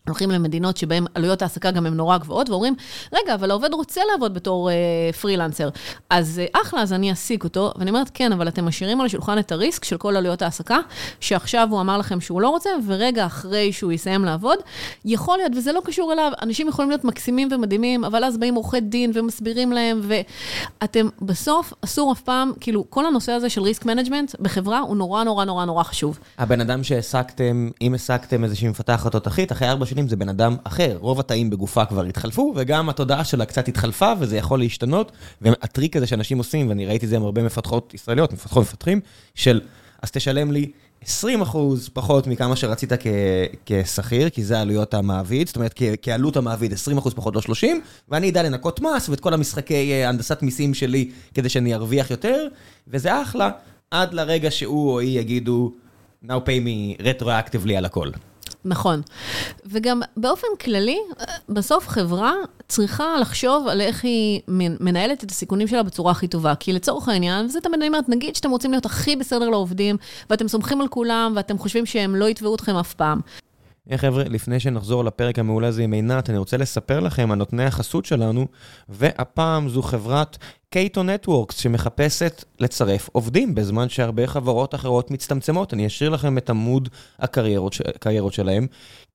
הולכים למדינות שבהן עלויות ההעסקה גם הן נורא גבוהות, ואומרים, רגע, אבל העובד רוצה לעבוד בתור אה, פרילנסר, אז אה, אחלה, אז אני אעסיק אותו. ואני אומרת, כן, אבל אתם משאירים על השולחן את ה risk של כל עלויות ההעסקה, שעכשיו הוא אמר לכם שהוא לא רוצה, ורגע אחרי שהוא יסיים לעבוד, יכול להיות, וזה לא קשור אליו, אנשים יכולים להיות מקסימים ומדהימים, אבל אז באים עורכי דין ומסבירים להם, ואתם בסוף, אסור אף פעם, כאילו, כל הנושא הזה של risk management בחברה הוא נורא נורא נורא נורא חשוב. הבן אדם שהעסקתם, אם העסקתם איזושהי מפתחת תותחית, אחרי ארבע שנים זה בן אדם אחר, רוב התאים בגופה כבר התחלפו, וגם התודעה שלה קצת התחלפה, וזה יכול להשתנות. והטריק הזה שאנשים עושים, ואני ראיתי זה עם הרבה מפתחות ישראליות, מפתחות מפתחים, של אז תשלם לי 20 אחוז פחות מכמה שרצית כשכיר, כי זה עלויות המעביד, זאת אומרת, כעלות המעביד 20 אחוז פחות לא 30, ואני אדע לנקות מס ואת כל המשחקי אה, הנדסת מיסים שלי כדי שאני ארוויח יותר, וזה אחלה, עד לרגע שהוא או היא יגידו, now pay me retroactively על הכל. נכון. וגם באופן כללי, בסוף חברה צריכה לחשוב על איך היא מנהלת את הסיכונים שלה בצורה הכי טובה. כי לצורך העניין, וזה תמיד אני אומרת, נגיד שאתם רוצים להיות הכי בסדר לעובדים, ואתם סומכים על כולם, ואתם חושבים שהם לא יתבעו אתכם אף פעם. היי חבר'ה, לפני שנחזור לפרק המעולה הזה עם עינת, אני רוצה לספר לכם על נותני החסות שלנו, והפעם זו חברת קייטו נטוורקס, שמחפשת לצרף עובדים בזמן שהרבה חברות אחרות מצטמצמות. אני אשאיר לכם את עמוד הקריירות שלהם.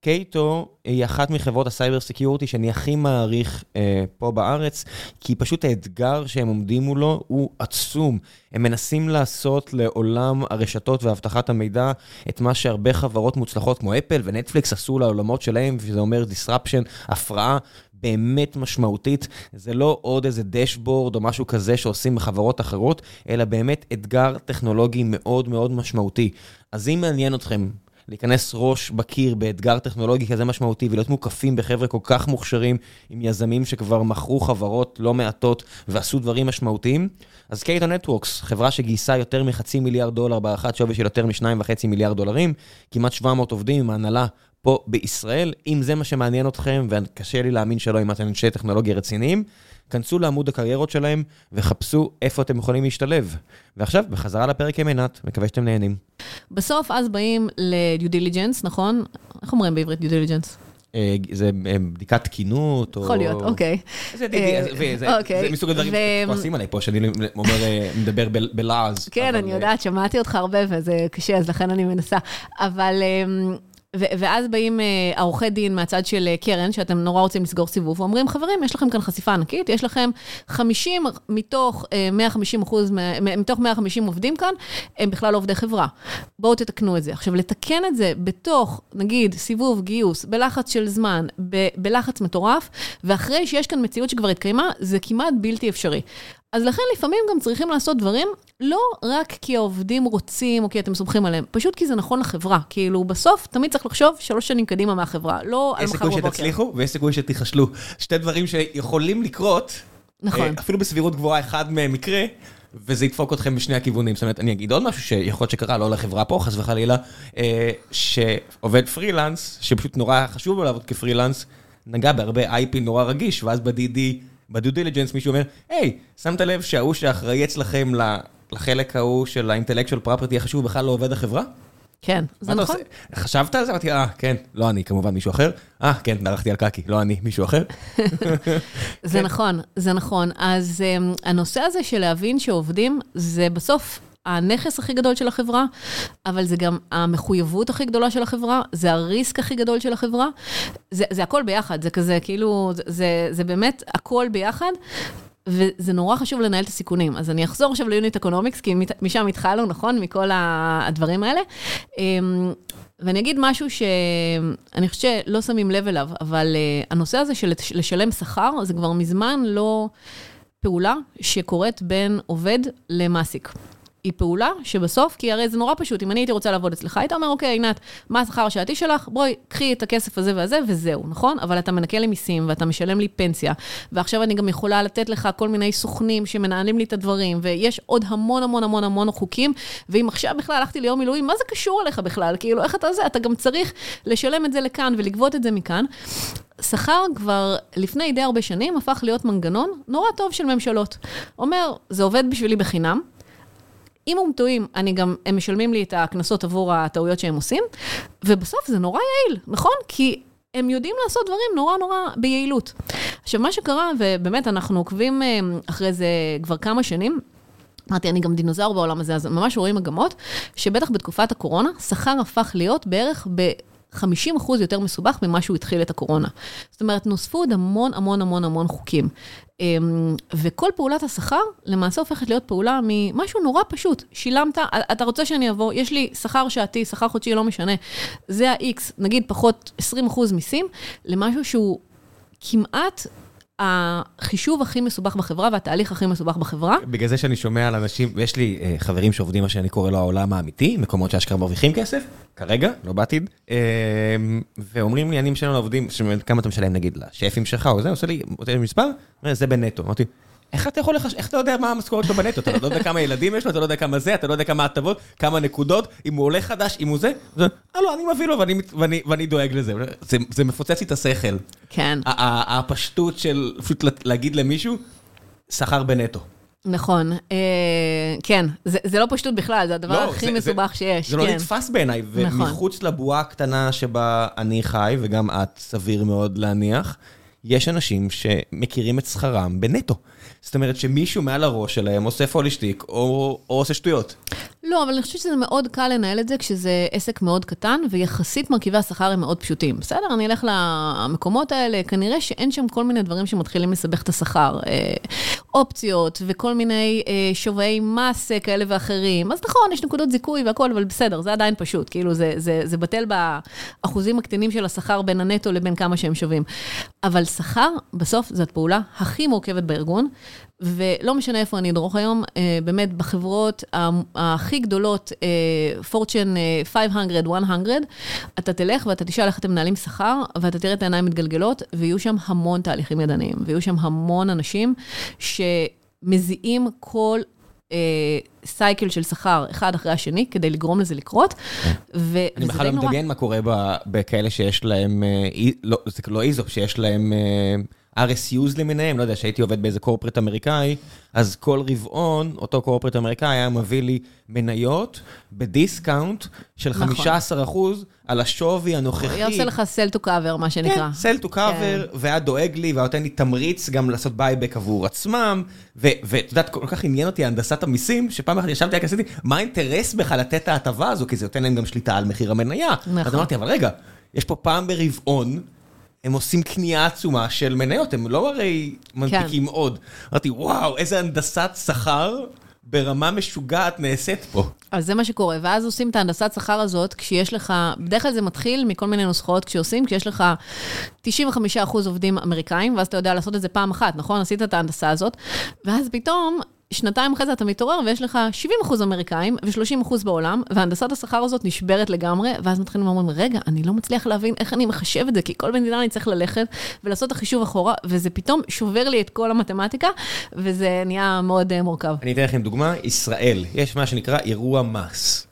קייטו היא אחת מחברות ה cyber security שאני הכי מעריך אה, פה בארץ, כי פשוט האתגר שהם עומדים מולו הוא עצום. הם מנסים לעשות לעולם הרשתות ואבטחת המידע את מה שהרבה חברות מוצלחות כמו אפל ונטפליקס עשו לעולמות שלהם, וזה אומר disruption, הפרעה באמת משמעותית. זה לא עוד איזה דשבורד או משהו כזה שעושים בחברות אחרות, אלא באמת אתגר טכנולוגי מאוד מאוד משמעותי. אז אם מעניין אתכם להיכנס ראש בקיר באתגר טכנולוגי כזה משמעותי ולהיות מוקפים בחבר'ה כל כך מוכשרים עם יזמים שכבר מכרו חברות לא מעטות ועשו דברים משמעותיים. אז קייטו נטוורקס, חברה שגייסה יותר מחצי מיליארד דולר בהערכת שווי של יותר משניים וחצי מיליארד דולרים, כמעט 700 עובדים עם הנהלה פה בישראל. אם זה מה שמעניין אתכם, וקשה לי להאמין שלא אם אתם אנשי טכנולוגיה רציניים, כנסו לעמוד הקריירות שלהם וחפשו איפה אתם יכולים להשתלב. ועכשיו, בחזרה לפרק עם עינת, מקווה שאתם נהנים. בסוף אז באים ל-due diligence, נכון? איך אומרים בעברית due diligence? אה, זה אה, בדיקת תקינות, או... יכול להיות, אוקיי. זה אוקיי. מסוג הדברים שכועסים עליי פה, שאני מדבר בלעז. כן, אני יודעת, שמעתי אותך הרבה וזה קשה, אז לכן אני מנסה. אבל ואז באים אה, דין מהצד של אה, קרן, שאתם נורא רוצים לסגור סיבוב, ואומרים, חברים, יש לכם כאן חשיפה ענקית, יש לכם 50 מתוך 150 אה, אחוז, מתוך 150 עובדים כאן, הם בכלל לא עובדי חברה. בואו תתקנו את זה. עכשיו, לתקן את זה בתוך, נגיד, סיבוב גיוס, בלחץ של זמן, ב- בלחץ מטורף, ואחרי שיש כאן מציאות שכבר התקיימה, זה כמעט בלתי אפשרי. אז לכן לפעמים גם צריכים לעשות דברים, לא רק כי העובדים רוצים או כי אתם סומכים עליהם, פשוט כי זה נכון לחברה. כאילו, בסוף תמיד צריך לחשוב שלוש שנים קדימה מהחברה, לא על מחר בבוקר. יש סיכוי שתצליחו ויש סיכוי שתיכשלו. שתי דברים שיכולים לקרות, נכון. אה, אפילו בסבירות גבוהה אחד מהם יקרה, וזה ידפוק אתכם בשני הכיוונים. זאת אומרת, אני אגיד עוד משהו שיכול להיות שקרה, לא לחברה פה, חס וחלילה, אה, שעובד פרילנס, שפשוט נורא חשוב לו לעבוד כפרילנס, נגע בהרבה IP נורא רגיש, ואז ב-DD ב due diligence מישהו אומר, היי, שמת לב שההוא שאחראי אצלכם לחלק ההוא של ה intellectual property החשוב בכלל לא עובד החברה? כן, זה נכון. חשבת על זה? אמרתי, אה, כן, לא אני, כמובן מישהו אחר. אה, כן, דרכתי על קקי, לא אני, מישהו אחר. [LAUGHS] זה נכון, זה נכון. אז um, הנושא הזה של להבין שעובדים, זה בסוף הנכס הכי גדול של החברה, אבל זה גם המחויבות הכי גדולה של החברה, זה ה risk הכי גדול של החברה. זה, זה הכל ביחד, זה כזה, כאילו, זה, זה באמת הכל ביחד. וזה נורא חשוב לנהל את הסיכונים. אז אני אחזור עכשיו ל unit economics, כי משם התחלנו, נכון? מכל הדברים האלה. אמ, ואני אגיד משהו שאני חושבת שלא שמים לב אליו, אבל אה, הנושא הזה של לשלם שכר, זה כבר מזמן לא פעולה שקורית בין עובד למעסיק. היא פעולה שבסוף, כי הרי זה נורא פשוט, אם אני הייתי רוצה לעבוד אצלך, היית אומר, אוקיי, עינת, מה השכר השעתי שלך? בואי, קחי את הכסף הזה והזה, וזהו, נכון? אבל אתה מנקה לי מיסים, ואתה משלם לי פנסיה, ועכשיו אני גם יכולה לתת לך כל מיני סוכנים שמנהלים לי את הדברים, ויש עוד המון המון המון המון חוקים, ואם עכשיו בכלל הלכתי ליום מילואים, מה זה קשור אליך בכלל? כאילו, איך אתה זה? אתה גם צריך לשלם את זה לכאן ולגבות את זה מכאן. שכר כבר לפני די הרבה שנים הפך להיות מנגנון נורא טוב של ממשלות. אומר, זה עובד בשבילי בחינם, אם הם טועים, אני גם, הם משלמים לי את הקנסות עבור הטעויות שהם עושים, ובסוף זה נורא יעיל, נכון? כי הם יודעים לעשות דברים נורא נורא ביעילות. עכשיו, מה שקרה, ובאמת אנחנו עוקבים אה, אחרי זה כבר כמה שנים, אמרתי, אני גם דינוזאור בעולם הזה, אז ממש רואים מגמות, שבטח בתקופת הקורונה, שכר הפך להיות בערך ב... 50 אחוז יותר מסובך ממה שהוא התחיל את הקורונה. זאת אומרת, נוספו עוד המון המון המון המון חוקים. אמ, וכל פעולת השכר למעשה הופכת להיות פעולה ממשהו נורא פשוט. שילמת, אתה רוצה שאני אבוא, יש לי שכר שעתי, שכר חודשי, לא משנה. זה ה-X, נגיד פחות 20 אחוז מיסים, למשהו שהוא כמעט... החישוב הכי מסובך בחברה והתהליך הכי מסובך בחברה. בגלל זה שאני שומע על אנשים, ויש לי uh, חברים שעובדים מה שאני קורא לו העולם האמיתי, מקומות שאשכרה מרוויחים כסף, כרגע, לא בעתיד, uh, ואומרים לי, אני משלם לעובדים, כמה אתה משלם נגיד לשפים שלך או זה, עושה לי, עושה לי מספר, זה בנטו. אמרתי, איך אתה יכול לחש... איך אתה יודע מה המשכורת שלו בנטו? אתה לא יודע כמה ילדים יש לו, אתה לא יודע כמה זה, אתה לא יודע כמה הטבות, כמה נקודות, אם הוא עולה חדש, אם הוא זה. אה לא, אני מביא לו ואני, ואני, ואני דואג לזה. זה, זה מפוצץ לי את השכל. כן. הפשטות של פשוט להגיד למישהו, שכר בנטו. נכון, אה, כן, זה, לא פשטות בכלל, זה הדבר לא, הכי מסובך שיש. זה לא כן. נתפס בעיניי, נכון. ומחוץ לבועה הקטנה שבה אני חי, וגם את, סביר מאוד להניח, יש אנשים שמכירים את שכרם בנטו. זאת אומרת שמישהו מעל הראש שלהם עושה פולישטיק או, או עושה שטויות. לא, אבל אני חושבת שזה מאוד קל לנהל את זה כשזה עסק מאוד קטן, ויחסית מרכיבי השכר הם מאוד פשוטים. בסדר, אני אלך למקומות האלה, כנראה שאין שם כל מיני דברים שמתחילים לסבך את השכר. אה, אופציות וכל מיני אה, שוויי מס אה, כאלה ואחרים. אז נכון, יש נקודות זיכוי והכול, אבל בסדר, זה עדיין פשוט. כאילו, זה, זה, זה בטל באחוזים הקטנים של השכר בין הנטו לבין כמה שהם שווים. אבל שכר, בסוף, זאת הפעולה הכי מורכבת בארגון, ולא משנה איפה אני אדרוך היום, אה, באמת בחברות הכי גדולות, פורצ'ן 500, 100, אתה תלך ואתה תשאל איך אתם מנהלים שכר, ואתה תראה את העיניים מתגלגלות, ויהיו שם המון תהליכים ידניים, ויהיו שם המון אנשים שמזיעים כל... סייקל אה, של שכר אחד אחרי השני, כדי לגרום לזה לקרות, כן. אני בכלל לא מדמיין מה קורה בכאלה שיש להם, אה, לא, זה לא ESOP, שיש להם RSUs למיניהם, לא יודע, שהייתי עובד באיזה corporate אמריקאי, אז כל רבעון, אותו corporate אמריקאי היה מביא לי מניות ב discount של 15 נכון. אחוז על השווי הנוכחי. הוא עושה לך sell to cover, מה שנקרא. כן, sell to cover, כן. והיה דואג לי, והיה נותן לי תמריץ גם לעשות buyback עבור עצמם, ואת יודעת, כל כך עניין אותי הנדסת המיסים, שפעם אחת ישבתי, עשיתי, מה האינטרס בכלל לתת את ההטבה הזו, כי זה נותן להם גם שליטה על מחיר המניה. נכון. אז אמרתי, אבל רגע, יש פה פעם ברבעון, הם עושים קנייה עצומה של מניות, הם לא הרי מנפיקים כן. עוד. אמרתי, וואו, איזה הנדסת שכר ברמה משוגעת נעשית פה. אז זה מה שקורה, ואז עושים את ההנדסת שכר הזאת, כשיש לך, בדרך כלל זה מתחיל מכל מיני נוסחאות כשעושים, כשיש לך 95% עובדים אמריקאים, ואז אתה יודע לעשות את זה פעם אחת, נכון? עשית את ההנדסה הזאת, ואז פתאום שנתיים אחרי זה אתה מתעורר ויש לך 70 אחוז אמריקאים ו-30 אחוז בעולם, והנדסת השכר הזאת נשברת לגמרי, ואז מתחילים לומר, רגע, אני לא מצליח להבין איך אני מחשב את זה, כי כל מדינה אני צריך ללכת ולעשות את החישוב אחורה, וזה פתאום שובר לי את כל המתמטיקה, וזה נהיה מאוד uh, מורכב. אני אתן לכם דוגמה, ישראל, יש מה שנקרא אירוע מס.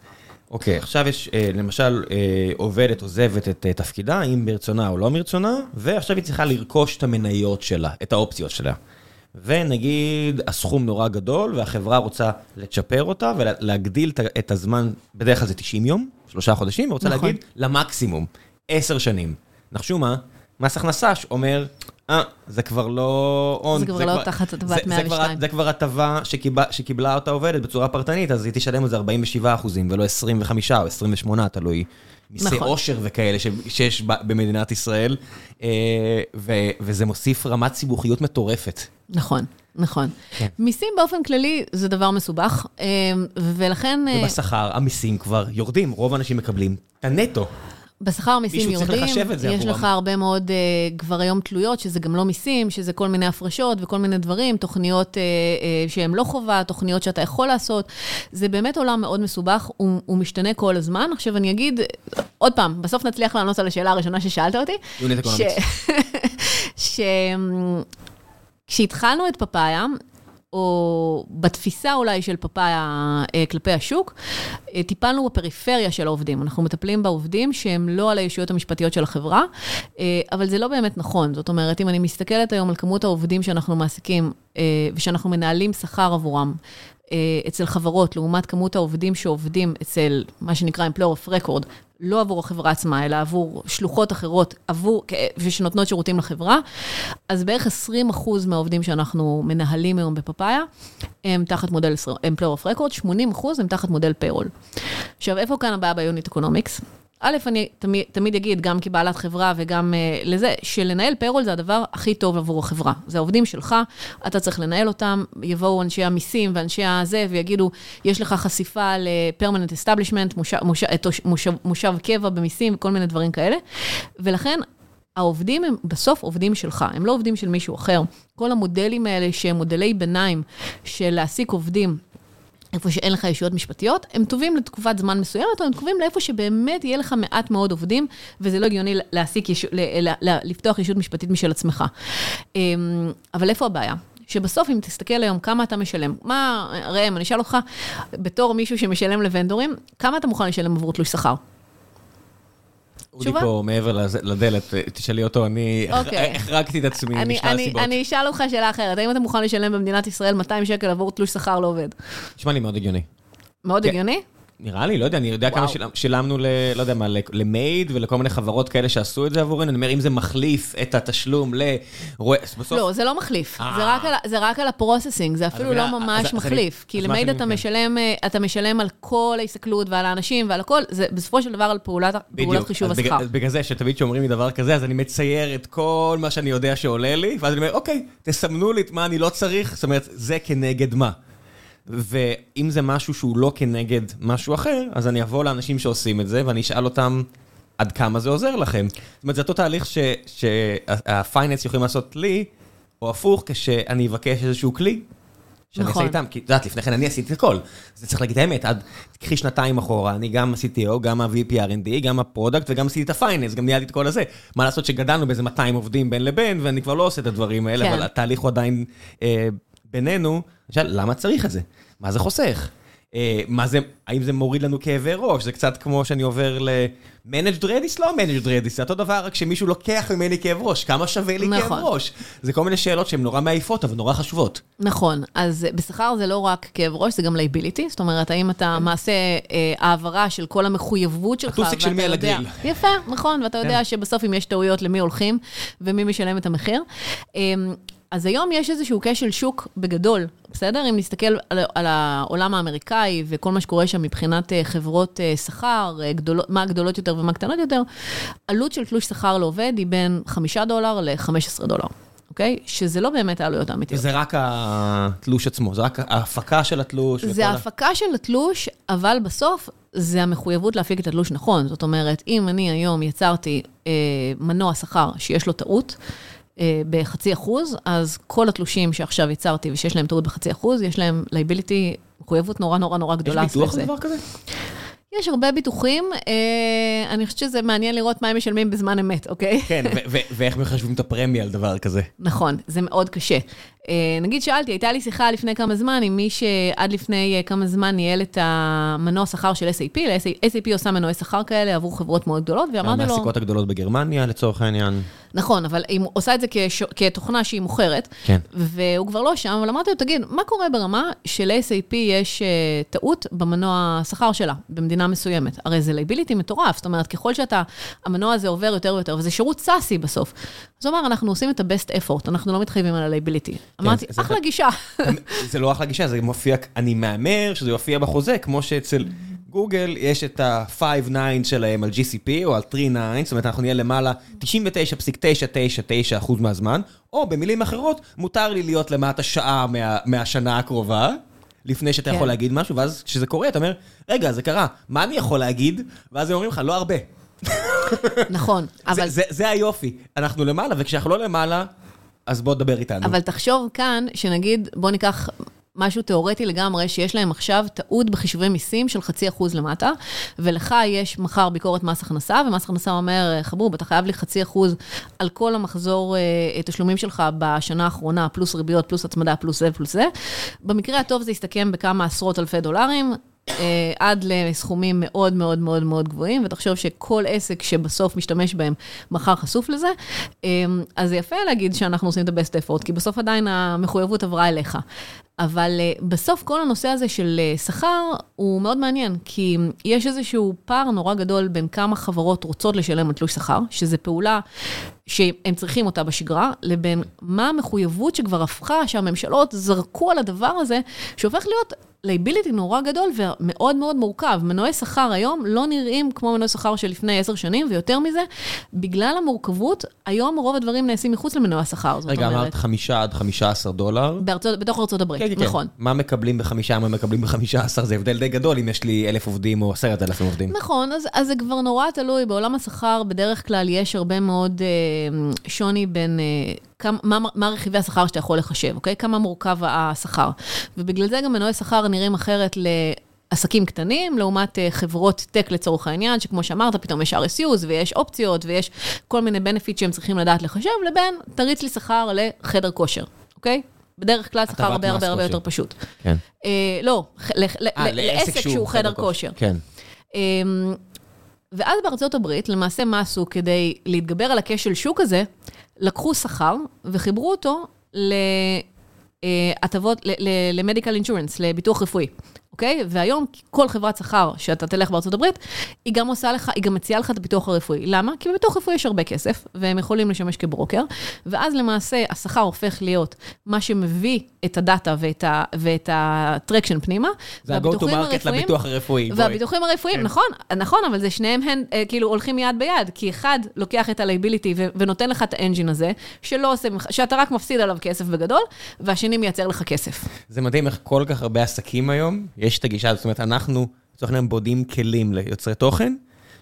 אוקיי, עכשיו יש, אה, למשל, אה, עובדת עוזבת את תפקידה, אם ברצונה או לא מרצונה, ועכשיו היא צריכה לרכוש את המניות שלה, את האופציות שלה. ונגיד הסכום נורא גדול, והחברה רוצה לצ'פר אותה ולהגדיל את הזמן, בדרך כלל זה 90 יום, שלושה חודשים, ורוצה נכון. להגיד למקסימום, עשר שנים. נחשו מה? מס הכנסה אומר, אה, זה כבר לא... on, זה כבר לא תחת הטבת זה 102. כבר- זה כבר הטבה שקיבלה, שקיבלה אותה עובדת בצורה פרטנית, אז היא תשלם על זה 47 אחוזים, ולא 25 או 28, תלוי. מיסי נכון. עושר וכאלה ש- שיש ב- במדינת ישראל, אה, ו- וזה מוסיף רמת סיבוכיות מטורפת. נכון, נכון. כן. מיסים באופן כללי זה דבר מסובך, אה, ולכן... אה, ובשכר המיסים כבר יורדים, רוב האנשים מקבלים את הנטו. בשכר צריך יורדים, יש עבורם. לך הרבה מאוד uh, כבר היום תלויות, שזה גם לא מיסים, שזה כל מיני הפרשות וכל מיני דברים, תוכניות uh, uh, שהן לא חובה, תוכניות שאתה יכול לעשות. זה באמת עולם מאוד מסובך, הוא, הוא משתנה כל הזמן. עכשיו אני אגיד, עוד פעם, בסוף נצליח לענות על השאלה הראשונה ששאלת אותי. Unit economics. [LAUGHS] ש... כשהתחלנו את פאפאיה, או בתפיסה אולי של פאפאיה אה, כלפי השוק, אה, טיפלנו בפריפריה של העובדים. אנחנו מטפלים בעובדים שהם לא על הישויות המשפטיות של החברה, אה, אבל זה לא באמת נכון. זאת אומרת, אם אני מסתכלת היום על כמות העובדים שאנחנו מעסיקים אה, ושאנחנו מנהלים שכר עבורם, אה, אצל חברות, לעומת כמות העובדים שעובדים אצל מה שנקרא Employer of Record, לא עבור החברה עצמה, אלא עבור שלוחות אחרות, עבור, ושנותנות שירותים לחברה, אז בערך 20 אחוז מהעובדים שאנחנו מנהלים היום בפאפאיה, הם תחת מודל Employer of Record, 80 אחוז הם תחת מודל payroll. עכשיו, איפה כאן הבעיה ב unit economics? א', אני תמיד, תמיד אגיד, גם כבעלת חברה וגם uh, לזה, שלנהל payroll זה הדבר הכי טוב עבור החברה. זה העובדים שלך, אתה צריך לנהל אותם, יבואו אנשי המיסים ואנשי הזה ויגידו, יש לך חשיפה ל-permanent establishment, מושב, מושב, מושב, מושב קבע במיסים וכל מיני דברים כאלה. ולכן, העובדים הם בסוף עובדים שלך, הם לא עובדים של מישהו אחר. כל המודלים האלה שהם מודלי ביניים של להעסיק עובדים איפה שאין לך ישויות משפטיות, הם טובים לתקופת זמן מסוימת, או הם טובים לאיפה שבאמת יהיה לך מעט מאוד עובדים, וזה לא הגיוני להעסיק, ישו, ל, ל, ל, לפתוח ישות משפטית משל עצמך. אמ, אבל איפה הבעיה? שבסוף, אם תסתכל היום כמה אתה משלם, מה, ראם, אני אשאל אותך, בתור מישהו שמשלם לוונדורים, כמה אתה מוכן לשלם עבור תלוש שכר? אודי תשובה? פה מעבר לדלת, תשאלי אותו, אני אוקיי. החרגתי את עצמי משלל אני, סיבות. אני אשאל אותך שאלה אחרת, האם אתה מוכן לשלם במדינת ישראל 200 שקל עבור תלוש שכר לעובד? נשמע לי מאוד הגיוני. מאוד כן. הגיוני? נראה לי, לא יודע, אני יודע כמה וואו. שילמ- שילמנו, ל- לא יודע מה, למיי"ד ולכל מיני חברות כאלה שעשו את זה עבורנו, אני אומר, אם זה מחליף את התשלום לרואה, בסוף... לא, זה לא מחליף. אה. זה רק על- זה רק על ה processing, זה אפילו לא ממש אז מחליף. כי אז מה למיי"ד אתה. משלם, אה, אתה משלם על כל ההסתכלות ועל האנשים ועל הכל, זה בסופו של דבר על פעולת פעולת חישוב השכר. אז בגלל זה שתמיד שאומרים לי דבר כזה, אז אני מצייר את כל מה שאני יודע שעולה לי, ואז אני אומר, אוקיי, תסמנו לי את מה אני לא צריך, זאת אומרת, זה כנגד מה. ואם זה משהו שהוא לא כנגד משהו אחר, אז אני אבוא לאנשים שעושים את זה, ואני אשאל אותם עד כמה זה עוזר לכם. זאת אומרת, זה אותו תהליך שהפייננס יכולים לעשות לי, או הפוך, כשאני אבקש איזשהו כלי. שאני נכון. אעשה איתם, כי את יודעת, לפני כן אני עשיתי את הכל. זה צריך להגיד את האמת, עד, תקחי שנתיים אחורה, אני גם ה-CTO, גם ה-VP R&D, גם ה product וגם עשיתי את ה finance, גם ניהלתי את כל הזה. מה לעשות שגדלנו באיזה 200 עובדים בין לבין, ואני כבר לא עושה את הדברים האלה, כן. אבל התהליך הוא עדיין אה, בינינו. למשל, למה צריך את זה? מה זה חוסך? אה, מה זה, האם זה מוריד לנו כאבי ראש? זה קצת כמו שאני עובר ל- managed Redis, לא managed Redis, זה אותו דבר, רק שמישהו לוקח ממני כאב ראש, כמה שווה לי כאב נכון. ראש? זה כל מיני שאלות שהן נורא מעייפות, אבל נורא חשובות. נכון, אז בשכר זה לא רק כאב ראש, זה גם liability, זאת אומרת, האם אתה מעשה אה, העברה של כל המחויבות שלך, הטוסיק של מי על הגריל. יפה, נכון, ואתה יודע שבסוף אם יש טעויות, למי הולכים ומי משלם את המחיר. אז היום יש איזשהו כשל שוק בגדול, בסדר? אם נסתכל על, על העולם האמריקאי וכל מה שקורה שם מבחינת אה, חברות אה, שכר, אה, מה הגדולות יותר ומה הקטנות יותר, עלות של תלוש שכר לעובד היא בין 5 דולר ל-15 דולר, אוקיי? שזה לא באמת העלויות האמיתיות. זה רק התלוש עצמו, זה רק ההפקה של התלוש. זה ה- ההפקה של התלוש, אבל בסוף זה המחויבות להפיק את התלוש נכון. זאת אומרת, אם אני היום יצרתי אה, מנוע שכר שיש לו טעות, בחצי אחוז, אז כל התלושים שעכשיו יצרתי ושיש להם טעות בחצי אחוז, יש להם liability, מחויבות נורא נורא נורא יש גדולה. ביטוח סביב זה. לדבר כזה? יש הרבה ביטוחים, אה, אני חושבת שזה מעניין לראות מה הם משלמים בזמן אמת, אוקיי? כן, ואיך מחשבים את הפרמיה על דבר כזה. נכון, זה מאוד קשה. אה, נגיד שאלתי, הייתה לי שיחה לפני כמה זמן עם מי שעד לפני אה, כמה זמן ניהל את המנוע שכר של SAP, ל-SAP עושה מנועי שכר כאלה עבור חברות מאוד גדולות, ואמרתי לו... המעסיקות הגדולות בגרמניה, לצורך העניין. נכון, אבל היא עושה את זה כש... כתוכנה שהיא מוכרת, כן. והוא כבר לא שם, אבל אמרתי לו, תגיד, מה קורה ברמה של-SAP יש uh, טעות במנוע השכר שלה, במדינה מסוימת? הרי זה liability מטורף, זאת אומרת, ככל שאתה, המנוע הזה עובר יותר ויותר, וזה שירות SaaS-י בסוף. אז הוא אמר, אנחנו עושים את ה-best effort, אנחנו לא מתחייבים על ה liability. כן, אמרתי, אחלה. גישה. זה לא אחלה גישה, זה מופיע, אני מהמר שזה יופיע בחוזה, כמו שאצל... גוגל יש את ה-five nines שלהם על GCP או על 3-9, זאת אומרת אנחנו נהיה למעלה 99.999% מהזמן, או במילים אחרות, מותר לי להיות למטה שעה מה, מהשנה הקרובה, לפני שאתה כן. יכול להגיד משהו, ואז כשזה קורה אתה אומר, רגע, זה קרה, מה אני יכול להגיד? ואז הם אומרים לך, לא הרבה. נכון, [LAUGHS] אבל... זה, זה, זה היופי, אנחנו למעלה, וכשאנחנו לא למעלה, אז בוא תדבר איתנו. אבל תחשוב כאן, שנגיד, בוא ניקח משהו תיאורטי לגמרי, שיש להם עכשיו טעות בחישובי מיסים של חצי אחוז למטה, ולך יש מחר ביקורת מס הכנסה, ומס הכנסה אומר, חבוב, אתה חייב לי חצי אחוז על כל המחזור אה, תשלומים שלך בשנה האחרונה, פלוס ריביות, פלוס הצמדה, פלוס זה, פלוס זה. במקרה הטוב זה יסתכם בכמה עשרות אלפי דולרים. אה, עד לסכומים מאוד מאוד מאוד מאוד גבוהים, ותחשוב שכל עסק שבסוף משתמש בהם מחר חשוף לזה, אה, אז זה יפה להגיד שאנחנו עושים את ה-best effort, כי בסוף עדיין המחויבות עברה אליך. אבל uh, בסוף כל הנושא הזה של שכר הוא מאוד מעניין, כי יש איזשהו פער נורא גדול בין כמה חברות רוצות לשלם על תלוש שכר, שזו פעולה שהם צריכים אותה בשגרה, לבין מה המחויבות שכבר הפכה, שהממשלות זרקו על הדבר הזה, שהופך להיות liability נורא גדול ומאוד מאוד מורכב. מנועי שכר היום לא נראים כמו מנועי שכר של לפני עשר שנים, ויותר מזה, בגלל המורכבות, היום רוב הדברים נעשים מחוץ למנועי השכר, זאת רגע, אומרת. רגע, אמרת חמישה עד חמישה עשר דולר? בארצות, בתוך ארצות הברית, כן, כן, כן. נכון. מה מקבלים בחמישה, מה מקבלים בחמישה עשר, זה הבדל די גדול אם יש לי אלף עובדים או עשרת אלפים עובדים. נכון, אז, אז זה כבר נורא תלוי. בעולם השכר בדרך כלל יש הרבה מאוד אה, שוני בין... אה, כמה, מה, מה רכיבי השכר שאתה יכול לחשב, אוקיי? כמה מורכב השכר. ובגלל זה גם מנועי שכר נראים אחרת ל... עסקים קטנים, לעומת אה, חברות טק לצורך העניין, שכמו שאמרת, פתאום יש RSUs ויש אופציות ויש כל מיני בנפיט שהם צריכים לדעת לחשב, לבין תריץ לי שכר לחדר כושר, אוקיי? בדרך כלל שכר הרבה הרבה הרבה יותר פשוט. כן. אה, לא, אה, לעסק שהוא חדר כושר. כן. אה, ואז בארצות הברית, למעשה מה עשו כדי להתגבר על הכשל שוק הזה? לקחו שכר וחיברו אותו להטבות, למדיקל אינשורנס, לביטוח רפואי. אוקיי? והיום כל חברת שכר שאתה תלך בארצות הברית, היא גם עושה לך, היא גם מציעה לך את הביטוח הרפואי. למה? כי בביטוח רפואי יש הרבה כסף, והם יכולים לשמש כברוקר, ואז למעשה השכר הופך להיות מה שמביא את הדאטה ואת הטרקשן פנימה. זה ה-go to market לביטוח הרפואי. והביטוחים הרפואיים, כן. נכון, נכון, אבל זה שניהם הם אה, כאילו הולכים יד ביד, כי אחד לוקח את ה-liability ונותן לך את האנג'ין הזה, שלא עושה, שאתה רק מפסיד עליו כסף בגדול, והשני מייצר לך כסף. זה מדהים איך כל כך הרבה עסקים היום, יש את הגישה הזאת, זאת אומרת, אנחנו, לצורך העניין, בודים כלים ליוצרי תוכן,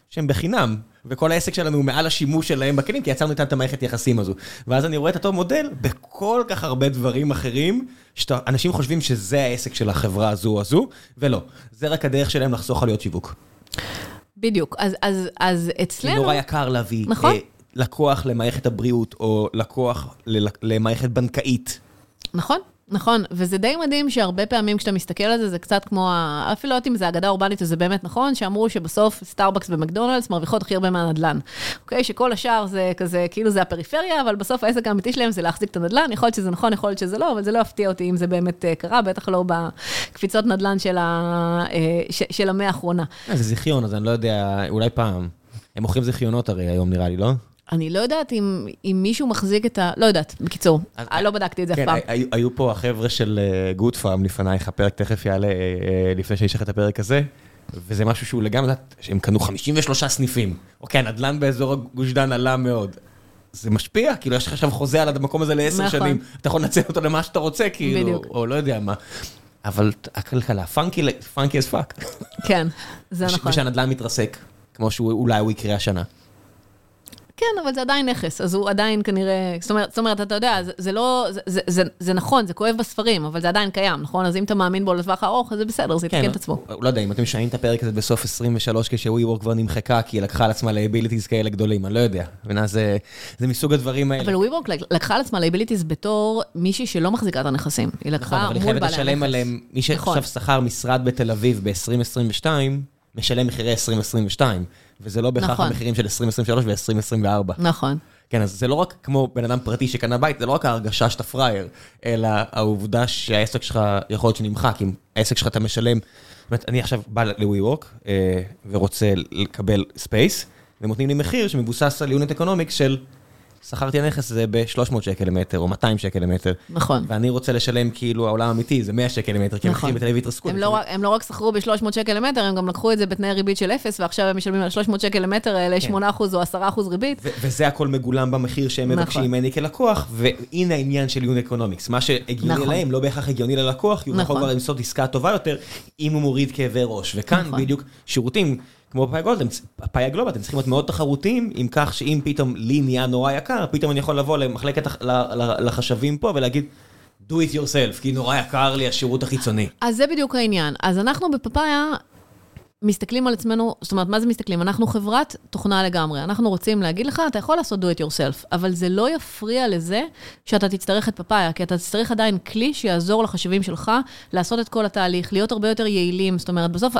שהם בחינם, וכל העסק שלנו הוא מעל השימוש שלהם בכלים, כי יצרנו איתם את המערכת יחסים הזו. ואז אני רואה את אותו מודל בכל כך הרבה דברים אחרים, שאנשים חושבים שזה העסק של החברה הזו או הזו, ולא. זה רק הדרך שלהם לחסוך עלויות שיווק. בדיוק, אז, אז, אז אצלנו... כי נורא יקר להביא נכון. אה, לקוח למערכת הבריאות, או לקוח למערכת בנקאית. נכון, נכון, וזה די מדהים שהרבה פעמים כשאתה מסתכל על זה, זה קצת כמו, אפילו לא יודעת אם זה אגדה אורבנית וזה באמת נכון, שאמרו שבסוף סטארבקס ומקדונלדס מרוויחות הכי הרבה מהנדלן. אוקיי? שכל השאר זה כזה, כאילו זה הפריפריה, אבל בסוף העסק האמיתי שלהם זה להחזיק את הנדלן, יכול להיות שזה נכון, יכול להיות שזה לא, אבל זה לא יפתיע אותי אם זה באמת אה, קרה, בטח לא בקפיצות נדלן של, ה, אה, של המאה האחרונה. אה, זה זיכיון, אז אני לא יודע, אולי פעם. הם מוכרים זיכיונות הרי היום נראה לי, לא? אני לא יודעת אם, אם מישהו מחזיק את ה... לא יודעת, בקיצור, אז, לא בדקתי את זה כן, אף פעם. היו, היו פה החבר'ה של גוד uh, פארם לפנייך, הפרק תכף יעלה uh, לפני שיש לך את הפרק הזה, וזה משהו שהוא לגמרי, שהם קנו 53 סניפים. אוקיי, הנדל"ן באזור גוש דן עלה מאוד. זה משפיע, כאילו יש לך עכשיו חוזה על המקום הזה לעשר נכון. שנים, אתה יכול לנצל אותו למה שאתה רוצה, כאילו, בדיוק. או לא יודע מה. אבל הכלכלה, funky, funky as fuck. כן, זה נכון. ושהנדל"ן מתרסק, כמו שאולי הוא יקרה השנה. כן, אבל זה עדיין נכס, אז הוא עדיין כנראה, זאת אומרת, זאת אומרת אתה יודע, זה, זה לא, זה, זה, זה, זה נכון, זה כואב בספרים, אבל זה עדיין קיים, נכון? אז אם אתה מאמין בו לטווח הארוך, אז זה בסדר, זה יתקן כן, את עצמו. לא יודע, אם אתם שומעים את הפרק הזה בסוף 23, כש WeWork כבר נמחקה, כי היא לקחה על עצמה liabilities כאלה גדולים, אני לא יודע. מבינה, זה, זה מסוג הדברים האלה. אבל WeWork לקחה על עצמה liabilities בתור מישהי שלא מחזיקה את הנכסים. היא לקחה נכון, מול בעלי הנכס. מי שעכשיו נכון. שכר משרד בתל אביב ב-2022, משלם מחירי 2022. וזה לא בהכרח נכון. המחירים של 2023 ו-2024. נכון. כן, אז זה לא רק כמו בן אדם פרטי שקנה בית, זה לא רק ההרגשה שאתה פראייר, אלא העובדה שהעסק שלך יכול להיות שנמחק, אם העסק שלך אתה משלם. זאת אומרת, אני עכשיו בא ל-WeWork ורוצה לקבל space, והם נותנים לי מחיר שמבוסס על unit economics של שכרתי הנכס הזה ב-300 שקל למטר, או 200 שקל למטר. נכון. ואני רוצה לשלם כאילו העולם האמיתי, זה 100 שקל למטר, כי המחירים בתל אביב התרסקו. הם לא, רק- הם לא שכרו ב-300 שקל למטר, הם גם לקחו את זה בתנאי ריבית של אפס, ועכשיו הם משלמים על 300 שקל למטר האלה 8% או 10% ריבית. וזה הכל מגולם במחיר שהם נכון. מבקשים ממני כלקוח, והנה העניין של unit economics. מה שהגיוני נכון. להם לא בהכרח הגיוני ללקוח, כי הוא יכול נכון. כבר לעשות עסקה טובה יותר, אם הוא מוריד כאבי ראש. וכאן נכון. בדיוק שירותים, כמו Papaya Gold, Papaya Global, אתם צריכים להיות מאוד תחרותיים, עם כך שאם פתאום לי נהיה נורא יקר, פתאום אני יכול לבוא למחלקת חשבים פה ולהגיד, do it yourself, כי נורא יקר לי השירות החיצוני. אז זה בדיוק העניין. אז אנחנו בפאפאיה מסתכלים על עצמנו, זאת אומרת, מה זה מסתכלים? אנחנו חברת תוכנה לגמרי. אנחנו רוצים להגיד לך, אתה יכול לעשות do it yourself, אבל זה לא יפריע לזה שאתה תצטרך את פאפאיה, כי אתה תצטרך עדיין כלי שיעזור לחשבים שלך לעשות את כל התהליך, להיות הרבה יותר יעילים. זאת אומרת, בסוף,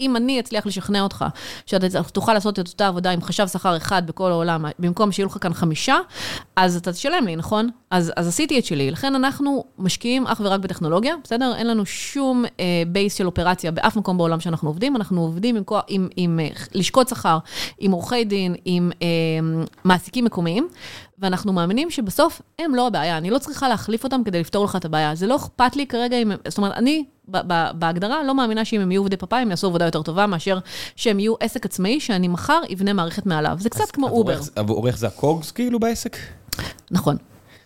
אם אני אצליח לשכנע אותך שאתה תוכל לעשות את אותה עבודה עם חשב שכר אחד בכל העולם, במקום שיהיו לך כאן חמישה, אז אתה תשלם לי, נכון? אז, אז עשיתי את שלי. לכן אנחנו משקיעים אך ורק בטכנולוגיה, בסדר? אין לנו שום אה, base של אופרציה באף מקום בעולם שאנחנו עובדים. אנחנו עובדים עם, כוח- עם, עם אה, לשכות שכר, עם עורכי דין, עם אה, מעסיקים מקומיים, ואנחנו מאמינים שבסוף הם לא הבעיה. אני לא צריכה להחליף אותם כדי לפתור לך את הבעיה. זה לא אכפת לי כרגע אם... זאת אומרת, אני בהגדרה לא מאמינה שאם הם יהיו עובדי פאפאיה, הם יעשו עבודה יותר טובה מאשר שהם יהיו עסק עצמאי, שאני מחר אבנה מערכת מעליו. זה קצת כמו Uber. עבורך- זה ה COGS כאילו בעסק? נכון.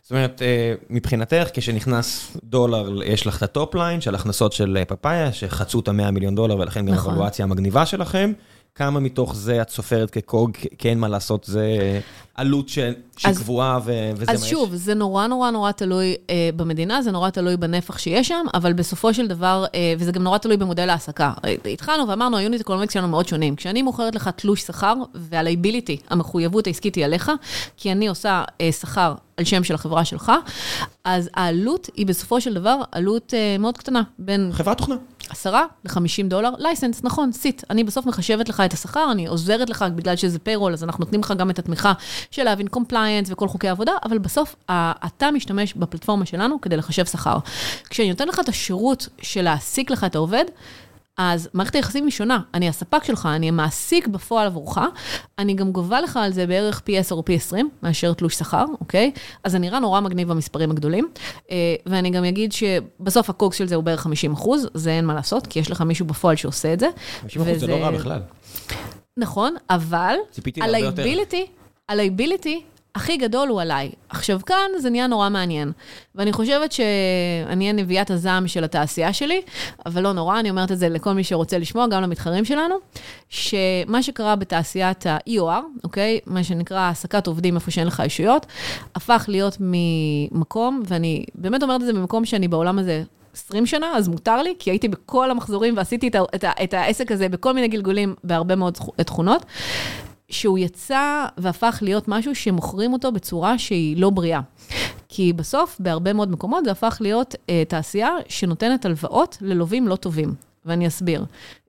זאת אומרת, אה, מבחינתך, כשנכנס דולר, יש לך את ה top line של הכנסות של אה, פאפאיה, שחצו את ה-100 מיליון דולר, ולכן גם נכון. המגניבה שלכם. כמה מתוך זה את סופרת כ COG, כי אין מה לעשות, זה עלות ש- שהיא אז- ו- וזה מה יש? אז שוב, זה נורא נורא נורא תלוי אה, במדינה, זה נורא תלוי בנפח שיש שם, אבל בסופו של דבר, אה, וזה גם נורא תלוי במודל ההעסקה. אה, התחלנו ואמרנו, ה unit economics שלנו מאוד שונים. כשאני מוכרת לך תלוש שכר, וה liability, המחויבות העסקית היא עליך, כי אני עושה אה, שכר על שם של החברה שלך, אז העלות היא בסופו של דבר עלות אה, מאוד קטנה, בין חברת תוכנה. 10 ל-50 דולר, license, נכון, seat. אני בסוף מחשבת לך את השכר, אני עוזרת לך בגלל שזה payroll, אז אנחנו נותנים לך גם את התמיכה של להבין compliance וכל חוקי העבודה, אבל בסוף אתה משתמש בפלטפורמה שלנו כדי לחשב שכר. כשאני נותן לך את השירות של להעסיק לך את העובד, אז מערכת היחסים היא שונה. אני הספק שלך, אני המעסיק בפועל עבורך, אני גם גובה לך על זה בערך פי 10 או פי 20, מאשר תלוש שכר, אוקיי? אז זה נראה נורא מגניב במספרים הגדולים. אה, ואני גם אגיד שבסוף ה COGS של זה הוא בערך 50 אחוז, זה אין מה לעשות, כי יש לך מישהו בפועל שעושה את זה. 50% זה לא רע בכלל. נכון, אבל ציפיתי להרבה יותר. ה liability הכי גדול הוא עליי. עכשיו כאן זה נהיה נורא מעניין, ואני חושבת שאני אהיה נביאת הזעם של התעשייה שלי, אבל לא נורא, אני אומרת את זה לכל מי שרוצה לשמוע, גם למתחרים שלנו, שמה שקרה בתעשיית ה-EOR, אוקיי? מה שנקרא העסקת עובדים איפה שאין לך ישויות, הפך להיות ממקום, ואני באמת אומרת את זה במקום שאני בעולם הזה 20 שנה, אז מותר לי, כי הייתי בכל המחזורים ועשיתי את, ה- את, ה- את העסק הזה בכל מיני גלגולים בהרבה מאוד תכו- תכונות, שהוא יצא והפך להיות משהו שמוכרים אותו בצורה שהיא לא בריאה. כי בסוף, בהרבה מאוד מקומות, זה הפך להיות אה, תעשייה שנותנת הלוואות ללווים לא טובים. ואני אסביר.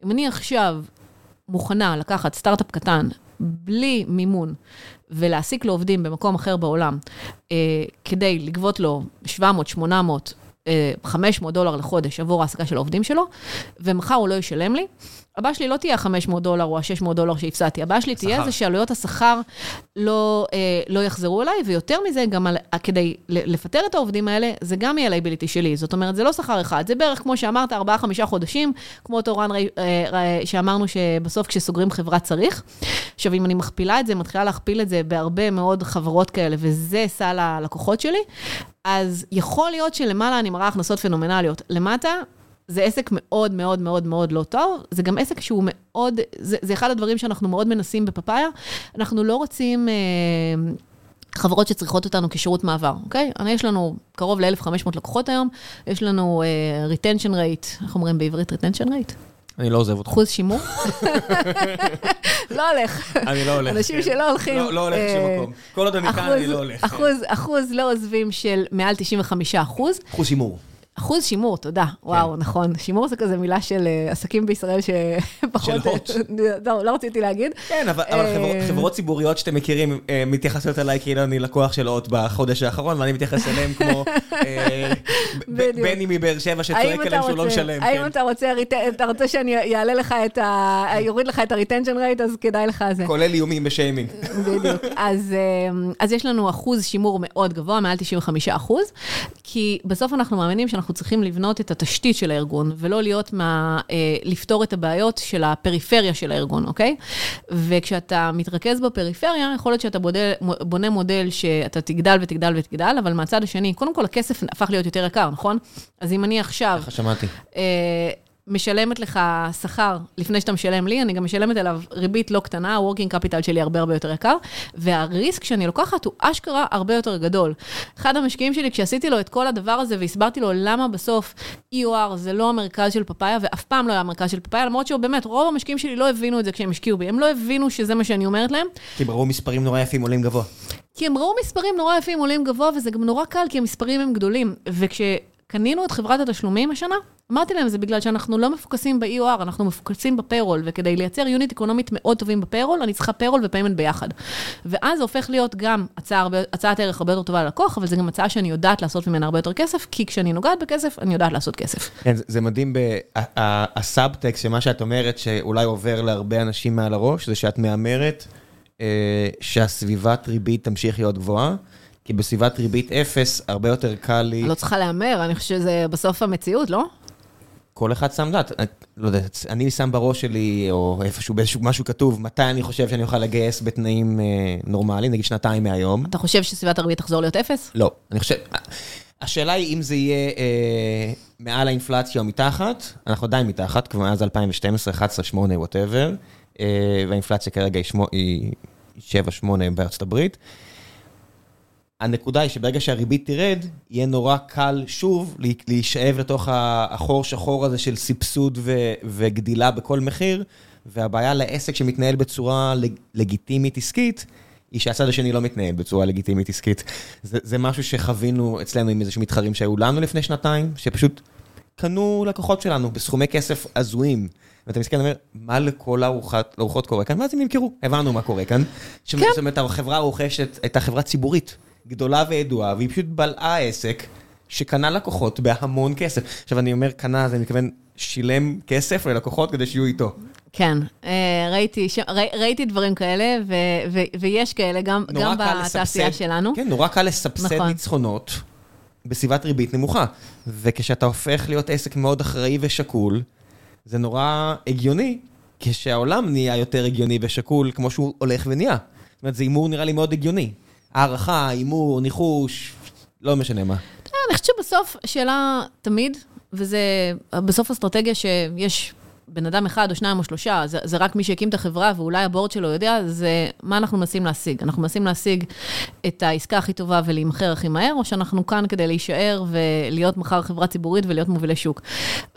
אם אני עכשיו מוכנה לקחת סטארט-אפ קטן, בלי מימון, ולהעסיק לו עובדים במקום אחר בעולם, אה, כדי לגבות לו 700, 800, אה, 500 דולר לחודש עבור העסקה של העובדים שלו, ומחר הוא לא ישלם לי, הבעיה שלי לא תהיה ה-500 דולר או ה-600 דולר שהפסדתי, הבעיה שלי תהיה. זה שעלויות השכר לא, אה, לא יחזרו אליי, ויותר מזה, גם על, כדי ל- לפטר את העובדים האלה, זה גם יהיה liability שלי. זאת אומרת, זה לא שכר אחד, זה בערך, כמו שאמרת, 4-5 חודשים, כמו אותו רן רי, אה, אה, שאמרנו שבסוף כשסוגרים חברה צריך. עכשיו, אם אני מכפילה את זה, מתחילה להכפיל את זה בהרבה מאוד חברות כאלה, וזה סל הלקוחות שלי, אז יכול להיות שלמעלה אני מראה הכנסות פנומנליות. למטה, זה עסק מאוד מאוד מאוד מאוד לא טוב, זה גם עסק שהוא מאוד, זה, זה אחד הדברים שאנחנו מאוד מנסים בפאפאיה. אנחנו לא רוצים אה, חברות שצריכות אותנו כשירות מעבר, אוקיי? אני, יש לנו קרוב ל-1,500 לקוחות היום, יש לנו אה, retention rate, איך אומרים בעברית retention rate? אני לא עוזב אותך. אחוז שימור? לא הולך. אני לא הולך. אנשים כן. שלא הולכים. לא- לא הולך לשום אה, מקום. כל עוד אני כאן, אני לא הולך. אחוז, אחוז לא עוזבים של מעל 95 אחוז. אחוז הימור. אחוז שימור, תודה. וואו, נכון. שימור זה כזה מילה של אה, עסקים בישראל שפחות... [LAUGHS] של הוט. [LAUGHS] לא, לא רציתי להגיד. כן, אבל אבל אה, חברות- חברות ציבוריות שאתם מכירים אה, מתייחסות אליי כאילו אני לקוח של הוט בחודש האחרון, ואני מתייחס אליהם כמו בדיוק. בני מבאר שבע שצועק עליהם שהוא לא משלם. האם כן. אתה רוצה, אתה רוצה שאני אעלה לך את ה... יוריד לך את ה-retension rate, אז כדאי לך זה. כולל איומים בשיימינג. בדיוק. אז, אה, אז יש לנו אחוז שימור מאוד גבוה, מעל 95 אחוז, כי בסוף אנחנו מאמינים שאנחנו צריכים לבנות את התשתית של הארגון, ולא להיות מה... אה, לפתור את הבעיות של הפריפריה של הארגון, אוקיי? וכשאתה מתרכז בפריפריה, יכול להיות שאתה בודל, בונה מודל שאתה תגדל ותגדל ותגדל, אבל מהצד השני, קודם כל הכסף הפך להיות יותר יקר, נכון? אז אם אני עכשיו... ככה שמעתי. אה, משלמת לך שכר לפני שאתה משלם לי, אני גם משלמת עליו ריבית לא קטנה, ה-working capital שלי הרבה הרבה יותר יקר, והריסק שאני לוקחת הוא אשכרה הרבה יותר גדול. אחד המשקיעים שלי, כשעשיתי לו את כל הדבר הזה והסברתי לו למה בסוף EOR זה לא המרכז של פאפאיה, ואף פעם לא היה המרכז של פאפאיה, למרות שהוא באמת, רוב המשקיעים שלי לא הבינו את זה כשהם השקיעו בי, הם לא הבינו שזה מה שאני אומרת להם, כי ברור מספרים נורא יפים עולים גבוה. כי הם ראו מספרים נורא יפים עולים גבוה, וזה גם נורא קל, כי המספרים הם גדולים. וכשקנינו את חברת התשלומים השנה, אמרתי להם, זה בגלל שאנחנו לא מפוקסים ב-EOR, אנחנו מפוקסים ב payroll, וכדי לייצר unit economics מאוד טובים ב payroll, אני צריכה payroll ו payment ביחד. ואז זה הופך להיות גם הצעה הרבה, הצעת ערך הרבה יותר טובה ללקוח, אבל זה גם הצעה שאני יודעת לעשות ממנה הרבה יותר כסף, כי כשאני נוגעת בכסף, אני יודעת לעשות כסף. כן, זה- זה מדהים, הסאבטקסט שמה שאת אומרת, שאולי עובר להרבה אנשים מעל הראש, זה שאת מהמרת אה, שהסביבת ריבית תמשיך להיות גבוהה, כי בסביבת ריבית אפס, הרבה יותר קל לי, אני לא צריכה להמר, אני חושבת שזה בסוף המציאות, לא? כל אחד שם דעת, לא יודע, אני שם בראש שלי, או איפשהו באיזשהו משהו כתוב, מתי אני חושב שאני אוכל לגייס בתנאים אה, נורמליים, נגיד שנתיים מהיום. אתה חושב שסביבת הריבית תחזור להיות אפס? לא, אני חושב... השאלה היא אם זה יהיה אה, מעל האינפלציה או מתחת, אנחנו עדיין מתחת, כבר מאז 2012, 11, 8, ווטאבר, אה, והאינפלציה כרגע היא, שמו, היא 7, 8 בארצות הברית. הנקודה היא שברגע שהריבית תרד, יהיה נורא קל שוב להישאב לתוך החור שחור הזה של סבסוד ו- וגדילה בכל מחיר, והבעיה לעסק שמתנהל בצורה לג- לגיטימית עסקית, היא שהצד השני לא מתנהל בצורה לגיטימית עסקית. זה, זה משהו שחווינו אצלנו עם איזשהם מתחרים שהיו לנו לפני שנתיים, שפשוט קנו לקוחות שלנו בסכומי כסף הזויים. ואתה מסתכל ואומר, מה לכל הארוחות הארוחות קורה כאן? ואז הם נמכרו, הבנו מה קורה כאן. כן. זאת אומרת, החברה הרוכשת הייתה חברה ציבורית, גדולה וידועה, והיא פשוט בלעה עסק שקנה לקוחות בהמון כסף. עכשיו, אני אומר קנה, אז אני מתכוון, שילם כסף ללקוחות כדי שיהיו איתו. כן, אה, ראיתי, ש... ראי- ראיתי דברים כאלה, ו... ו... ויש כאלה גם, גם בתעשייה לסבסד- שלנו. כן, נורא קל לסבסד נכון. ניצחונות בסביבת ריבית נמוכה. וכשאתה הופך להיות עסק מאוד אחראי ושקול, זה נורא הגיוני, כשהעולם נהיה יותר הגיוני ושקול, כמו שהוא הולך ונהיה. זאת אומרת, זה הימור נראה לי מאוד הגיוני. הערכה, הימור, ניחוש, לא משנה מה. יודע, אני חושבת שבסוף, שאלה תמיד, וזה בסוף אסטרטגיה שיש בן אדם אחד או שניים או שלושה, זה, זה רק מי שהקים את החברה ואולי הבורד שלו יודע, זה מה אנחנו מנסים להשיג. אנחנו מנסים להשיג את העסקה הכי טובה ולהימכר הכי מהר, או שאנחנו כאן כדי להישאר ולהיות מחר חברה ציבורית ולהיות מובילי שוק.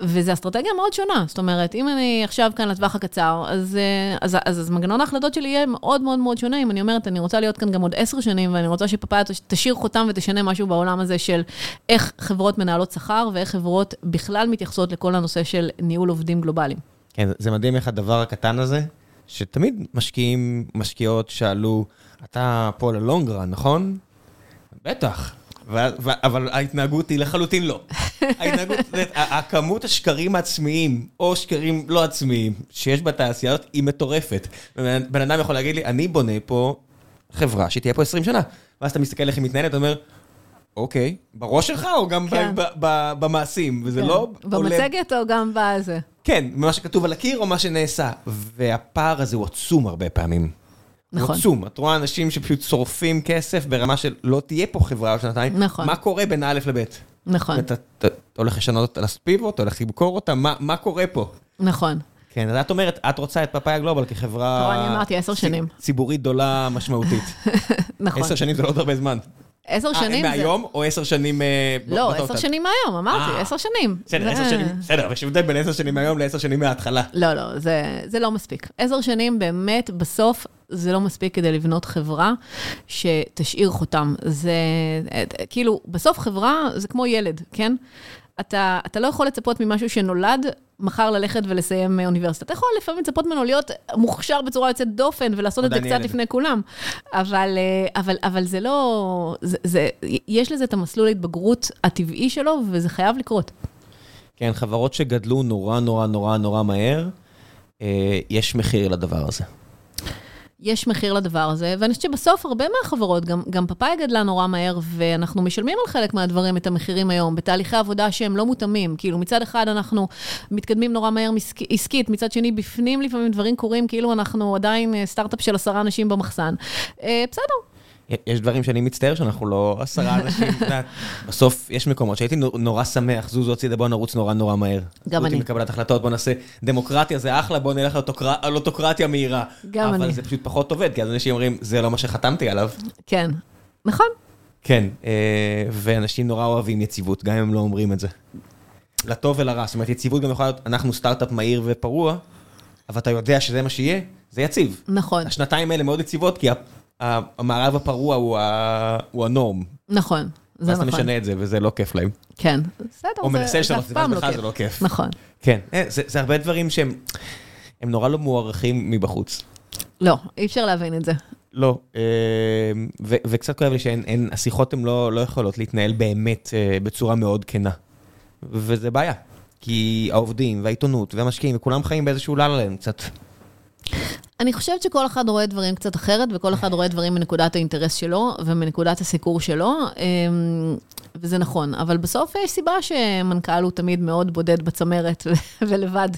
וזו אסטרטגיה מאוד שונה. זאת אומרת, אם אני עכשיו כאן לטווח הקצר, אז, אה, אז, אז, אז מנגנון ההחלטות שלי יהיה מאוד מאוד מאוד שונה. אם אני אומרת, אני רוצה להיות כאן גם עוד עשר שנים, ואני רוצה שפאפאיה תש- תשאיר חותם ותשנה משהו בעולם הזה של איך חברות מנהלות שכר, ואיך חברות בכלל מתייחסות לכל הנושא של ניהול עובדים גלובליים. כן, זה מדהים איך הדבר הקטן הזה, שתמיד משקיעים, משקיעות שאלו, אתה פה ללונגרן, נכון? בטח. ו- ו- אבל ההתנהגות היא לחלוטין לא. [LAUGHS] ההתנהגות, הכמות השקרים העצמיים, או שקרים לא עצמיים, שיש בתעשייה הזאת, היא מטורפת. בן אדם יכול להגיד לי, אני בונה פה חברה שתהיה פה 20 שנה. ואז אתה מסתכל איך היא מתנהלת, אתה אומר, אוקיי, בראש שלך או גם כן. ב- ב- במעשים? וזה לא עולה במצגת או גם בזה? כן, מה שכתוב על הקיר או מה שנעשה. והפער הזה הוא עצום הרבה פעמים. נכון. הוא עצום. את רואה אנשים שפשוט שורפים כסף ברמה של לא תהיה פה חברה עוד שנתיים. נכון. מה קורה בין א' לב'? נכון, אתה אתה- אתה הולך לשנות, לעשות פיבוט, אתה הולך למכור אותה, מה- מה קורה פה? נכון. כן, אז את אומרת, את רוצה את פאפאיה גלובל כחברה... לא, אני אמרתי עשר שנים. ציבורית גדולה משמעותית. [LAUGHS] נכון. עשר שנים זה לא עוד הרבה זמן. עשר אה, שנים זה... מהיום או עשר שנים... אה, לא, עשר? שנים מהיום, אמרתי, אה. עשר שנים. בסדר, עשר שנים, בסדר, אבל יש הבדל בין עשר שנים מהיום לעשר שנים מההתחלה. לא, לא, זה לא מספיק. עשר שנים באמת, בסוף, זה לא מספיק כדי לבנות חברה שתשאיר חותם. זה, כאילו, בסוף חברה זה כמו ילד, כן? אתה, אתה לא יכול לצפות ממשהו שנולד מחר ללכת ולסיים אוניברסיטה. אתה יכול לפעמים לצפות ממנו להיות מוכשר בצורה יוצאת דופן ולעשות את זה קצת לפני כולם. אבל, אבל, אבל זה לא, זה, זה, יש לזה את המסלול ההתבגרות הטבעי שלו, וזה חייב לקרות. כן, חברות שגדלו נורא נורא נורא נורא מהר, יש מחיר לדבר הזה. יש מחיר לדבר הזה, ואני חושבת שבסוף הרבה מהחברות, גם, גם פאפאיה גדלה נורא מהר, ואנחנו משלמים על חלק מהדברים את המחירים היום, בתהליכי עבודה שהם לא מותאמים. כאילו, מצד אחד אנחנו מתקדמים נורא מהר עסקית, מצד שני, בפנים לפעמים דברים קורים, כאילו אנחנו עדיין סטארט-אפ של עשרה אנשים במחסן. אה, בסדר. יש דברים שאני מצטער שאנחנו לא עשרה אנשים, בסוף יש מקומות שהייתי נורא שמח, זוזו הצידה, בוא נרוץ נורא נורא מהר. גם אני. לקבלת החלטות, בוא נעשה דמוקרטיה, זה אחלה, בוא נלך על אוטוקרטיה מהירה. גם אני. אבל זה פשוט פחות עובד, כי אז אנשים אומרים, זה לא מה שחתמתי עליו. כן, נכון. כן, ואנשים נורא אוהבים יציבות, גם אם הם לא אומרים את זה. לטוב ולרע, זאת אומרת, יציבות גם יכולה להיות, אנחנו סטארט-אפ מהיר ופרוע, אבל אתה יודע שזה מה שיהיה, זה יציב. נכון. השנתיים האלה מאוד יציבות, כי המערב הפרוע הוא הנורם. נכון, זה נכון. ואז אתה משנה את זה, וזה לא כיף להם. כן, בסדר, או מנסה לשנות, ואז בכלל זה לא כיף. נכון. כן, זה הרבה דברים שהם נורא לא מוערכים מבחוץ. לא, אי אפשר להבין את זה. לא, וקצת כואב לי שהשיחות הן לא יכולות להתנהל באמת בצורה מאוד כנה. וזה בעיה, כי העובדים והעיתונות והמשקיעים וכולם חיים באיזשהו לה עליהם קצת. אני חושבת שכל אחד רואה דברים קצת אחרת, וכל אחד רואה דברים מנקודת האינטרס שלו ומנקודת הסיקור שלו, וזה נכון. אבל בסוף יש סיבה שמנכ"ל הוא תמיד מאוד בודד בצמרת [LAUGHS] ולבד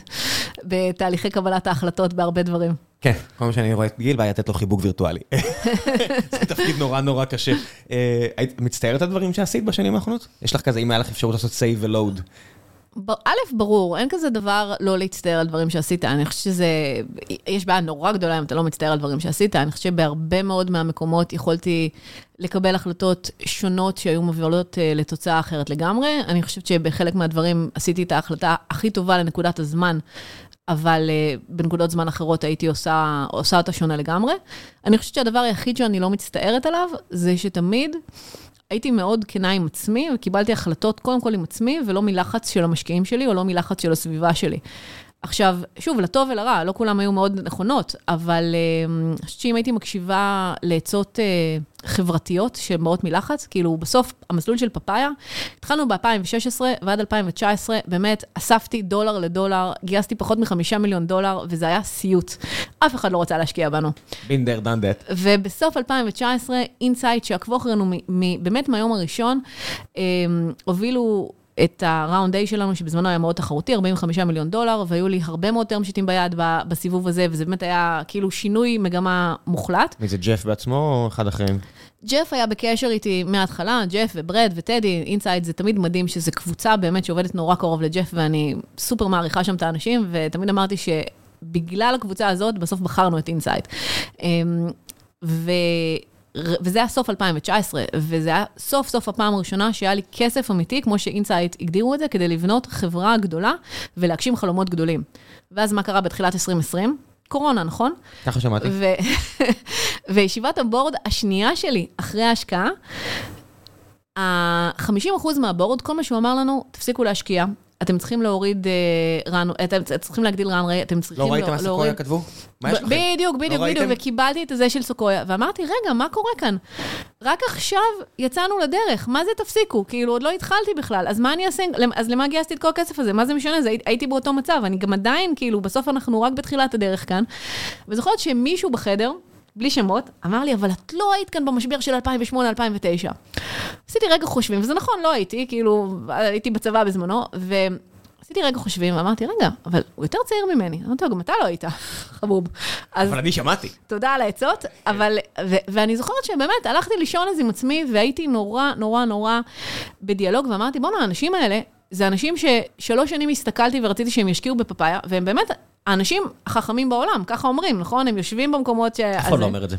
בתהליכי קבלת ההחלטות בהרבה דברים. כן, כל מה שאני רואה את גיל, בעיה לתת לו חיבוק וירטואלי. [LAUGHS] זה תפקיד נורא נורא קשה. היית מצטערת על דברים שעשית בשנים האחרונות? יש לך כזה, אם היה לך אפשרות לעשות save ולואוד. א', ברור, אין כזה דבר לא להצטער על דברים שעשית. אני חושבת שזה, יש בעיה נורא גדולה אם אתה לא מצטער על דברים שעשית. אני חושבת שבהרבה מאוד מהמקומות יכולתי לקבל החלטות שונות שהיו מובילות לתוצאה אחרת לגמרי. אני חושבת שבחלק מהדברים עשיתי את ההחלטה הכי טובה לנקודת הזמן. אבל בנקודות זמן אחרות הייתי עושה, עושה אותה שונה לגמרי. אני חושבת שהדבר היחיד שאני לא מצטערת עליו, זה שתמיד הייתי מאוד כנה עם עצמי, וקיבלתי החלטות קודם כל עם עצמי, ולא מלחץ של המשקיעים שלי, או לא מלחץ של הסביבה שלי. עכשיו, שוב, לטוב ולרע, לא כולם היו מאוד נכונות, אבל אני חושבת שאם הייתי מקשיבה לעצות חברתיות שבאות מלחץ, כאילו בסוף המסלול של פאפאיה, התחלנו ב-2016 ועד 2019, באמת אספתי דולר לדולר, גייסתי פחות מחמישה מיליון דולר, וזה היה סיוט. אף אחד לא רצה להשקיע בנו. there, done that. ובסוף 2019, Insight שעקבו אחרינו באמת מהיום הראשון, הובילו... את ה round A שלנו, שבזמנו היה מאוד תחרותי, 45 מיליון דולר, והיו לי הרבה מאוד term sheetים ביד בסיבוב הזה, וזה באמת היה כאילו שינוי מגמה מוחלט. מי זה ג'ף בעצמו או אחד אחרים? ג'ף היה בקשר איתי מההתחלה, ג'ף וברד וטדי, Insight, זה תמיד מדהים שזו קבוצה באמת שעובדת נורא קרוב לג'ף, ואני סופר מעריכה שם את האנשים, ותמיד אמרתי שבגלל הקבוצה הזאת, בסוף בחרנו את אינסייד. ו... וזה היה סוף 2019, וזה היה סוף סוף הפעם הראשונה שהיה לי כסף אמיתי, כמו ש Insight הגדירו את זה, כדי לבנות חברה גדולה ולהגשים חלומות גדולים. ואז מה קרה בתחילת 2020? קורונה, נכון? ככה שמעתי. [LAUGHS] וישיבת ה board השנייה שלי אחרי ההשקעה, ה-50% מה board, כל מה שהוא אמר לנו, תפסיקו להשקיע, אתם צריכים להוריד burn, אתם צריכים להגדיל runway, אתם צריכים להוריד... לא ראית מה סוקויה כתבו? מה יש לכם? בדיוק, בדיוק, בדיוק, וקיבלתי את זה של סוקויה, ואמרתי, רגע, מה קורה כאן? רק עכשיו יצאנו לדרך, מה זה תפסיקו? כאילו, עוד לא התחלתי בכלל, אז מה אני אעשה? אז למה גייסתי את כל הכסף הזה? מה זה משנה? הייתי באותו מצב, אני גם עדיין, כאילו, בסוף אנחנו רק בתחילת הדרך כאן, וזוכרת שמישהו בחדר, בלי שמות, אמר לי, אבל את לא היית כאן במשבר של 2008-2009. עשיתי רגע חושבים, וזה נכון, לא הייתי, כאילו, הייתי בצבא בזמנו, ועשיתי רגע חושבים, ואמרתי, רגע, אבל הוא יותר צעיר ממני. אמרתי לו, גם אתה לא היית, [LAUGHS] חבוב. אבל אני שמעתי. תודה על העצות, אבל, ואני זוכרת שבאמת, הלכתי לישון אז עם עצמי, והייתי נורא, נורא, נורא בדיאלוג, ואמרתי, בוא'נה, האנשים האלה, זה אנשים ששלוש שנים הסתכלתי ורציתי שהם ישקיעו בפאפאיה, והם באמת האנשים החכמים בעולם, ככה אומרים, נכון? הם יושבים במקומות ש... אף אחד לא אומר את זה.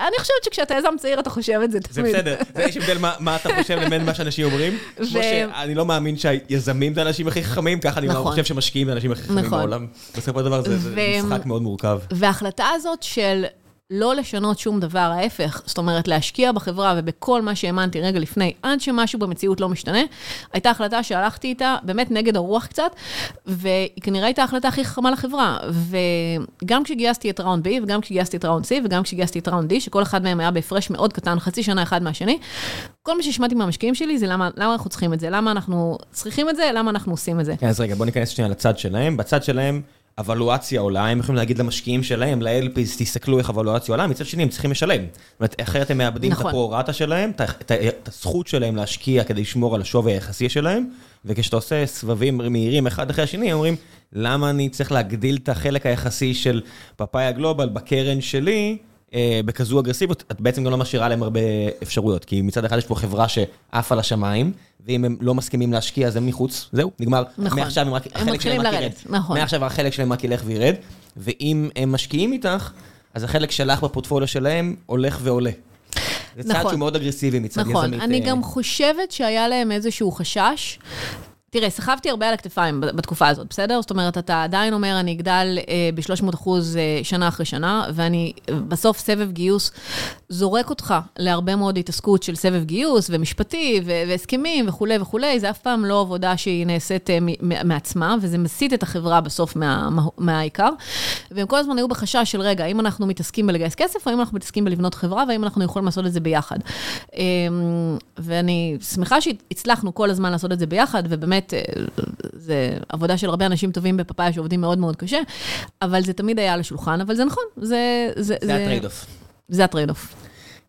אני חושבת שכשאתה יזם צעיר אתה חושב את זה תמיד. זה בסדר, זה יש הבדל מה אתה חושב לבין מה שאנשים אומרים. כמו שאני לא מאמין שהיזמים זה האנשים הכי חכמים, ככה אני לא חושב שמשקיעים זה האנשים הכי חכמים בעולם. בסופו של דבר זה משחק מאוד מורכב. וההחלטה הזאת של לא לשנות שום דבר, ההפך, זאת אומרת, להשקיע בחברה ובכל מה שהאמנתי רגע לפני, עד שמשהו במציאות לא משתנה, הייתה החלטה שהלכתי איתה באמת נגד הרוח קצת, והיא כנראה הייתה ההחלטה הכי חכמה לחברה. וגם כשגייסתי את ראונד B, וגם כשגייסתי את ראונד C, וגם כשגייסתי את ראונד D, שכל אחד מהם היה בהפרש מאוד קטן, חצי שנה אחד מהשני, כל מה שהשמעתי מהמשקיעים שלי זה למה, למה אנחנו צריכים את זה, למה אנחנו צריכים את זה, למה אנחנו עושים את זה. כן, אז רגע, בוא ניכנס שנייה לצד שלהם. בצד שלהם, אבלואציה עולה, הם יכולים להגיד למשקיעים שלהם, ל-LPs, תסתכלו איך אבלואציה עולה, מצד שני הם צריכים לשלם. זאת אומרת, אחרת הם מאבדים נכון. את הפרו-רטה שלהם, את הזכות שלהם להשקיע כדי לשמור על השווי היחסי שלהם, וכשאתה עושה סבבים מהירים אחד אחרי השני, הם אומרים, למה אני צריך להגדיל את החלק היחסי של פאפאיה גלובל בקרן שלי, בכזו אגרסיביות, את בעצם גם לא משאירה להם הרבה אפשרויות, כי מצד אחד יש פה חברה שעפה לשמיים, ואם הם לא מסכימים להשקיע, אז הם מחוץ, זהו, נגמר. נכון. מעכשיו הם רק, הם החלק מתחילים שלהם רק לרדת, ירד. נכון. מעכשיו החלק שלהם רק ילך וירד, ואם הם משקיעים איתך, אז החלק שלך בפורטפוליו שלהם הולך ועולה. זה צעד נכון. שהוא מאוד אגרסיבי מצד יזמית. נכון, אני אה, גם חושבת שהיה להם איזשהו חשש. תראה, סחבתי הרבה על הכתפיים בתקופה הזאת, בסדר? זאת אומרת, אתה עדיין אומר, אני אגדל אה, ב-300 אחוז אה, שנה אחרי שנה, ואני אה, בסוף סבב גיוס זורק אותך להרבה מאוד התעסקות של סבב גיוס, ומשפטי, והסכמים וכולי וכולי, זה אף פעם לא עבודה שהיא נעשית מעצמה, וזה מסיט את החברה בסוף מה- מהעיקר. והם כל הזמן היו בחשש של, רגע, האם אנחנו מתעסקים בלגייס כסף, או האם אנחנו מתעסקים בלבנות חברה, והאם אנחנו יכולים לעשות את זה ביחד. אמ, ואני שמחה שהצלחנו כל הזמן לעשות את זה ביחד, ובאמת, אה, זה עבודה של הרבה אנשים טובים בפאפאיה שעובדים מאוד מאוד קשה, אבל זה תמיד היה על השולחן, אבל זה נכון, זה... זה, זה ה trade off. זה ה trade off.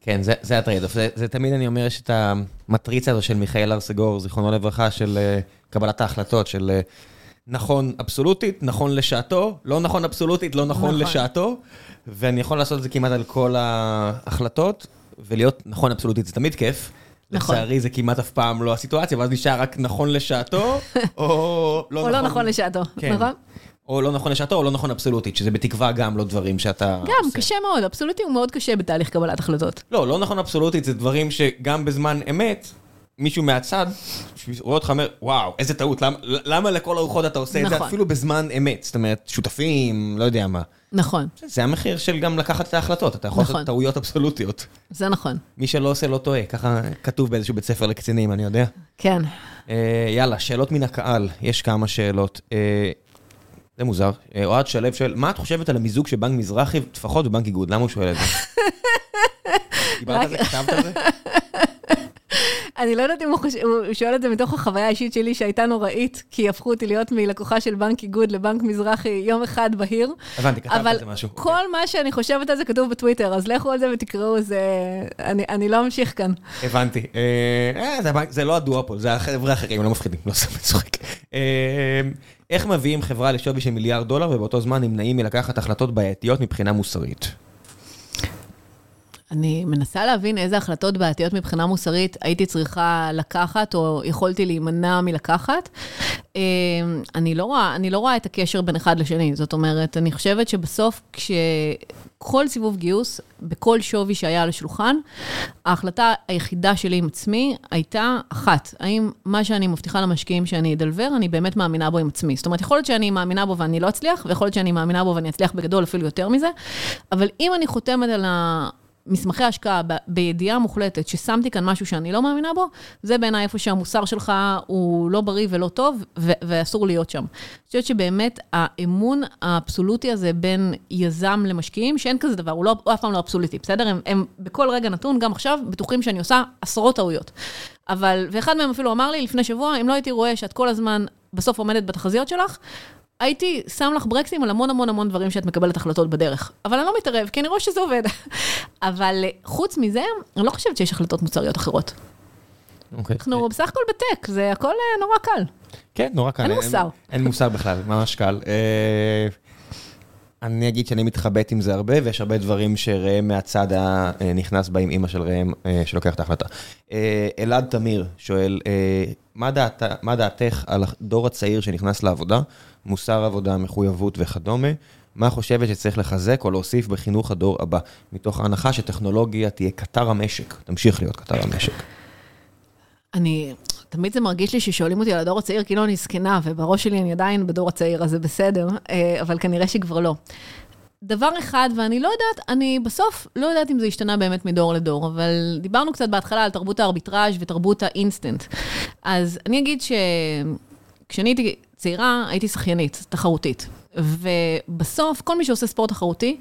כן, זה, זה ה trade off. זה, זה תמיד אני אומר, יש את המטריצה הזו של מיכאל הרסגור, זיכרונו לברכה, של אה, קבלת ההחלטות, של אה, נכון אבסולוטית, נכון לשעתו, לא נכון אבסולוטית, לא נכון, נכון. לשעתו, ואני יכול לעשות את זה כמעט על כל ההחלטות, ולהיות נכון אבסולוטית זה תמיד כיף. נכון. לצערי זה כמעט אף פעם לא הסיטואציה, ואז נשאר רק נכון לשעתו, [LAUGHS] או לא או לא נכון לשעתו, כן. נכון? או לא נכון לשעתו, או לא נכון אבסולוטית, שזה בתקווה גם לא דברים שאתה גם, עושה. קשה מאוד, אבסולוטי הוא מאוד קשה בתהליך קבלת החלטות. לא, לא נכון אבסולוטית, זה דברים שגם בזמן אמת, מישהו מהצד, רואה אותך אומר, וואו, איזה טעות, למה, למה לכל הרוחות אתה עושה את זה נכון. אפילו בזמן אמת? זאת אומרת, שותפים, לא יודע מה. נכון, זה המחיר של גם לקחת את ההחלטות, אתה יכול נכון. לעשות טעויות אבסולוטיות. זה נכון. מי שלא עושה לא טועה, ככה כתוב באיזשהו בית ספר לקצינים, אני יודע. כן. אה, יאללה, שאלות מן הקהל, יש כמה שאלות. אה, זה מוזר. אה, אוהד שלו שואל, מה את חושבת על המיזוג של בנק מזרחי, טפחות ובנק איגוד? למה הוא שואל את זה? [LAUGHS] דיברת על זה? כתבת על זה? אני לא יודעת אם הוא חושב, הוא שואל את זה מתוך החוויה האישית שלי שהייתה נוראית, כי הפכו אותי להיות מלקוחה של בנק איגוד לבנק מזרחי יום אחד בהיר. הבנתי, כתבת אבל על זה משהו. כל מה שאני חושבת על זה כתוב בטוויטר, אז לכו על זה ותקראו, זה... אני, אני לא אמשיך כאן. הבנתי. אה, אה, זה זה לא הדואופול, זה החבר'ה האחרים, לא מפחידים, לא סתם צוחק. אה, איך מביאים חברה לשווי של מיליארד דולר ובאותו זמן נמנעים מלקחת החלטות בעייתיות מבחינה מוסרית? אני מנסה להבין איזה החלטות בעייתיות מבחינה מוסרית הייתי צריכה לקחת, או יכולתי להימנע מלקחת. אה, אני לא רואה, אני לא רואה את הקשר בין אחד לשני. זאת אומרת, אני חושבת שבסוף, כשכל סיבוב גיוס, בכל שווי שהיה על השולחן, ההחלטה היחידה שלי עם עצמי הייתה אחת, האם מה שאני מבטיחה למשקיעים שאני אדלבר, אני באמת מאמינה בו עם עצמי. זאת אומרת, יכול להיות שאני מאמינה בו ואני לא אצליח, ויכול להיות שאני מאמינה בו ואני אצליח בגדול אפילו יותר מזה, אבל אם אני חותמת על ה... מסמכי השקעה בידיעה מוחלטת ששמתי כאן משהו שאני לא מאמינה בו, זה בעיניי איפה שהמוסר שלך הוא לא בריא ולא טוב, ואסור להיות שם. אני חושבת שבאמת האמון האבסולוטי הזה בין יזם למשקיעים, שאין כזה דבר, הוא, לא, הוא אף פעם לא אבסולוטי, בסדר? הם, הם בכל רגע נתון, גם עכשיו, בטוחים שאני עושה עשרות טעויות. אבל, ואחד מהם אפילו אמר לי לפני שבוע, אם לא הייתי רואה שאת כל הזמן בסוף עומדת בתחזיות שלך, הייתי שם לך ברקסים על המון המון המון דברים שאת מקבלת החלטות בדרך. אבל אני לא מתערב, כי אני רואה שזה עובד. [LAUGHS] אבל אה, חוץ מזה, אני לא חושבת שיש החלטות מוצריות אחרות. אוקיי. אנחנו בסך הכל בטק, זה הכל אה, נורא קל. כן, נורא קל. אין מוסר. אין מוסר בכלל, ממש קל. אני אגיד שאני מתחבט עם זה הרבה, ויש הרבה דברים שראם מהצד הנכנס בה עם אימא של ראם, אה, שלוקח את ההחלטה. אה, אלעד תמיר שואל, אה, מה דעת- מה דעתך על הדור הצעיר שנכנס לעבודה, מוסר עבודה, מחויבות וכדומה? מה חושבת שצריך לחזק או להוסיף בחינוך הדור הבא? מתוך ההנחה שטכנולוגיה תהיה קטר המשק, תמשיך להיות קטר המשק. אני, תמיד זה מרגיש לי ששואלים אותי על הדור הצעיר, כאילו אני זקנה, ובראש שלי אני עדיין בדור הצעיר, אז זה בסדר, אה, אבל כנראה שכבר לא. דבר אחד, ואני לא יודעת, אני בסוף לא יודעת אם זה השתנה באמת מדור לדור, אבל דיברנו קצת בהתחלה על תרבות הארביטראז' ותרבות האינסטנט. אז אני אגיד שכשאני הייתי צעירה, הייתי שחיינית, תחרותית. ובסוף, כל מי שעושה ספורט תחרותי,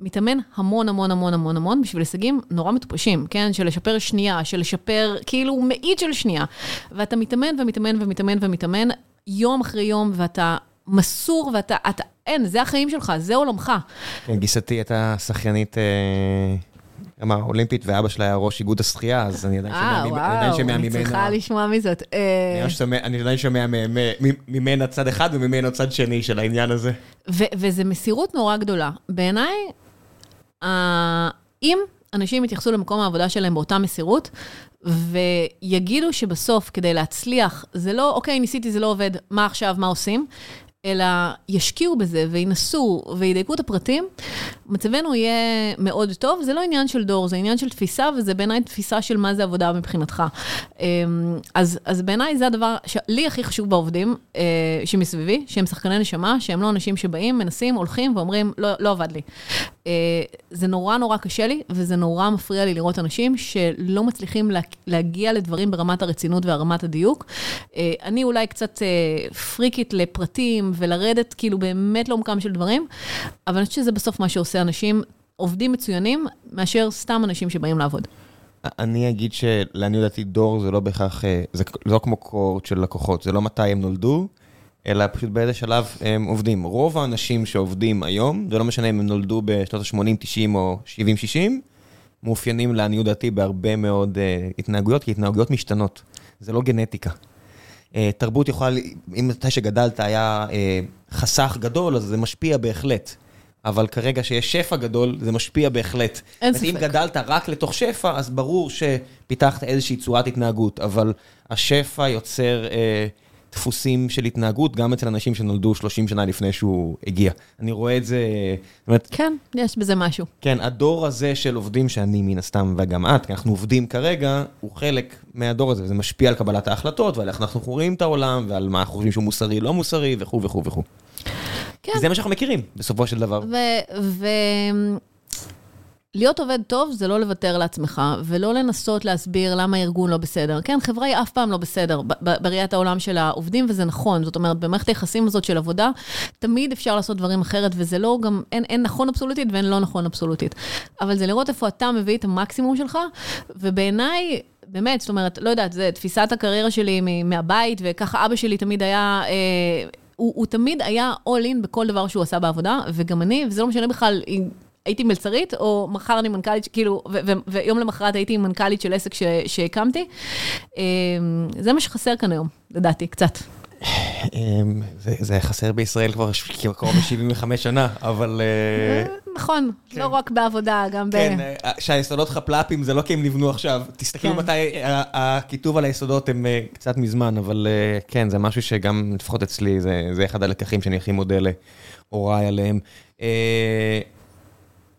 מתאמן המון המון המון המון המון בשביל הישגים נורא מטופשים, כן? של לשפר שנייה, של לשפר כאילו מאית של שנייה. ואתה מתאמן ומתאמן ומתאמן ומתאמן יום אחרי יום, ואתה מסור ואתה, אתה, אין, זה החיים שלך, זה עולמך. כן, גיסתי הייתה שחיינית, אמר, אה, אולימפית, ואבא שלה היה ראש איגוד השחייה, אז אני עדיין שומע ממנה. אה, וואו, אני צריכה לשמוע מזאת. אה, אני עדיין שומע ממנה צד אחד וממנו צד שני של העניין הזה. וזו מסירות נורא גדולה. בעיניי, אם אנשים יתייחסו למקום העבודה שלהם באותה מסירות, ויגידו שבסוף, כדי להצליח, זה לא, אוקיי, ניסיתי, זה לא עובד, מה עכשיו, מה עושים? אלא ישקיעו בזה וינסו וידייקו את הפרטים, מצבנו יהיה מאוד טוב. זה לא עניין של דור, זה עניין של תפיסה, וזה בעיניי תפיסה של מה זה עבודה מבחינתך. אמ, אז, אז בעיניי זה הדבר שלי הכי חשוב בעובדים אה, שמסביבי, שהם שחקני נשמה, שהם לא אנשים שבאים, מנסים, הולכים ואומרים, לא, לא עבד לי. אה, זה נורא נורא קשה לי, וזה נורא מפריע לי לראות אנשים שלא מצליחים לה, להגיע לדברים ברמת הרצינות והרמת הדיוק. אה, אני אולי קצת פריקית לפרטים ולרדת כאילו באמת לעומקם של דברים, אבל אני חושבת שזה בסוף מה שעושה אנשים, עובדים מצוינים, מאשר סתם אנשים שבאים לעבוד. אני אגיד שלעניות דעתי דור זה לא בהכרח, אה, זה לא כמו קורט של לקוחות, זה לא מתי הם נולדו, אלא פשוט באיזה שלב הם עובדים. רוב האנשים שעובדים היום, זה לא משנה אם הם נולדו בשנות ה-80, 90 או 70, 60, מאופיינים לעניות דעתי בהרבה מאוד uh, התנהגויות, כי התנהגויות משתנות. זה לא גנטיקה. Uh, תרבות יכולה, אם מתי שגדלת היה uh, חסך גדול, אז זה משפיע בהחלט. אבל כרגע שיש שפע גדול, זה משפיע בהחלט. אין ספק. אם גדלת רק לתוך שפע, אז ברור שפיתחת איזושהי צורת התנהגות, אבל השפע יוצר אה, דפוסים של התנהגות, גם אצל אנשים שנולדו 30 שנה לפני שהוא הגיע. אני רואה את זה... אומרת, כן, יש בזה משהו. כן, הדור הזה של עובדים, שאני מן הסתם וגם את, כי אנחנו עובדים כרגע, הוא חלק מהדור הזה, וזה משפיע על קבלת ההחלטות, ועל איך אנחנו רואים את העולם, ועל מה אנחנו חושבים שהוא מוסרי, לא מוסרי, וכו' וכו' וכו'. כן. זה מה שאנחנו מכירים, בסופו של דבר. ו... להיות עובד טוב זה לא לוותר לעצמך, ולא לנסות להסביר למה הארגון לא בסדר. כן, חברה היא אף פעם לא בסדר בראיית העולם של העובדים, וזה נכון. זאת אומרת, במערכת היחסים הזאת של עבודה, תמיד אפשר לעשות דברים אחרת, וזה לא גם, אין, אין נכון אבסולוטית ואין לא נכון אבסולוטית. אבל זה לראות איפה אתה מביא את המקסימום שלך, ובעיניי... באמת, זאת אומרת, לא יודעת, זה תפיסת הקריירה שלי מהבית, וככה אבא שלי תמיד היה... אה, הוא, הוא תמיד היה all in בכל דבר שהוא עשה בעבודה, וגם אני, וזה לא משנה בכלל אם הייתי מלצרית, או מחר אני מנכ"לית, כאילו, ויום למחרת הייתי מנכ"לית של עסק שהקמתי. אמ, זה מה שחסר כאן היום, לדעתי, קצת. אמ, זה חסר בישראל כבר קרוב ל-75 שנה, אבל... אה, נכון, כן. לא רק בעבודה, גם ב... כן, אה, שהיסודות חפל"פים זה לא כי הם נבנו עכשיו. תסתכלו כן. מתי הכיתוב על היסודות הם אה, קצת מזמן, אבל כן, זה משהו שגם, לפחות אצלי, זה אחד הלקחים שאני הכי מודה להוריי עליהם.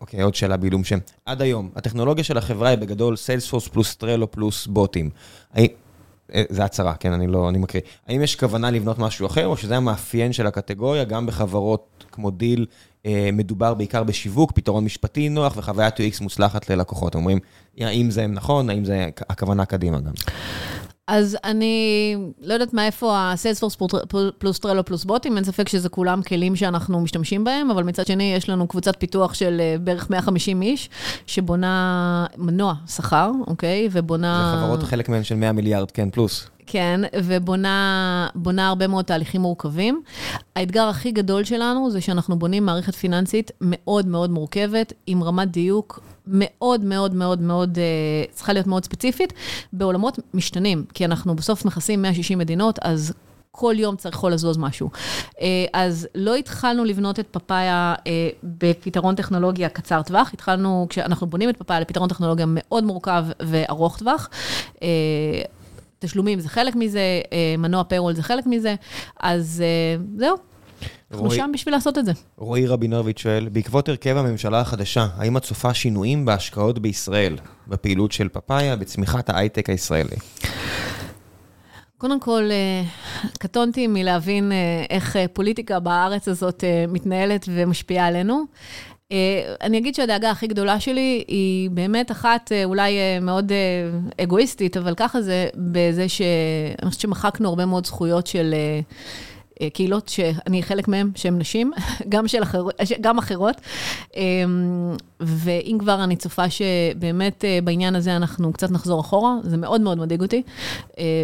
אוקיי, עוד שאלה בעילום שם. עד היום, הטכנולוגיה של החברה היא בגדול Salesforce פלוס Trello פלוס בוטים. אה, זה הצהרה, כן, אני לא, אני מקריא. האם יש כוונה לבנות משהו אחר, או שזה המאפיין של הקטגוריה, גם בחברות כמו Deel, אה, מדובר בעיקר בשיווק, פתרון משפטי נוח וחוויית UX מוצלחת ללקוחות. אומרים, האם זה נכון, האם זה הכוונה קדימה גם. אז אני לא יודעת מאיפה ה-Salesforce פלוס טרלו פלוס בוטים, אין ספק שזה כולם כלים שאנחנו משתמשים בהם, אבל מצד שני יש לנו קבוצת פיתוח של אה, בערך 150 איש, שבונה מנוע שכר, אוקיי? ובונה... זה חברות חלק מהן של 100 מיליארד, כן, פלוס. כן, ובונה הרבה מאוד תהליכים מורכבים. האתגר הכי גדול שלנו זה שאנחנו בונים מערכת פיננסית מאוד מאוד מורכבת, עם רמת דיוק מאוד מאוד מאוד מאוד, uh, צריכה להיות מאוד ספציפית, בעולמות משתנים, כי אנחנו בסוף מכסים 160 מדינות, אז כל יום צריך יכול לזוז משהו. Uh, אז לא התחלנו לבנות את פאפאיה uh, בפתרון טכנולוגיה קצר טווח, התחלנו, כשאנחנו בונים את פאפאיה לפתרון טכנולוגיה מאוד מורכב וארוך טווח. תשלומים זה חלק מזה, מנוע פיירול זה חלק מזה, אז זהו, אנחנו שם בשביל לעשות את זה. רועי רבינוביץ' שואל, בעקבות הרכב הממשלה החדשה, האם את צופה שינויים בהשקעות בישראל, בפעילות של פאפאיה, בצמיחת ההייטק הישראלי? קודם כל, אה, קטונתי מלהבין אה, איך אה, פוליטיקה בארץ הזאת מתנהלת ומשפיעה עלינו. אני אגיד שהדאגה הכי גדולה שלי היא באמת אחת אולי מאוד אגואיסטית, אבל ככה זה בזה שאני חושבת שמחקנו הרבה מאוד זכויות של קהילות שאני חלק מהן, שהן נשים, [LAUGHS] גם, של אחר, גם אחרות. ואם כבר אני צופה שבאמת בעניין הזה אנחנו קצת נחזור אחורה, זה מאוד מאוד מדאיג אותי,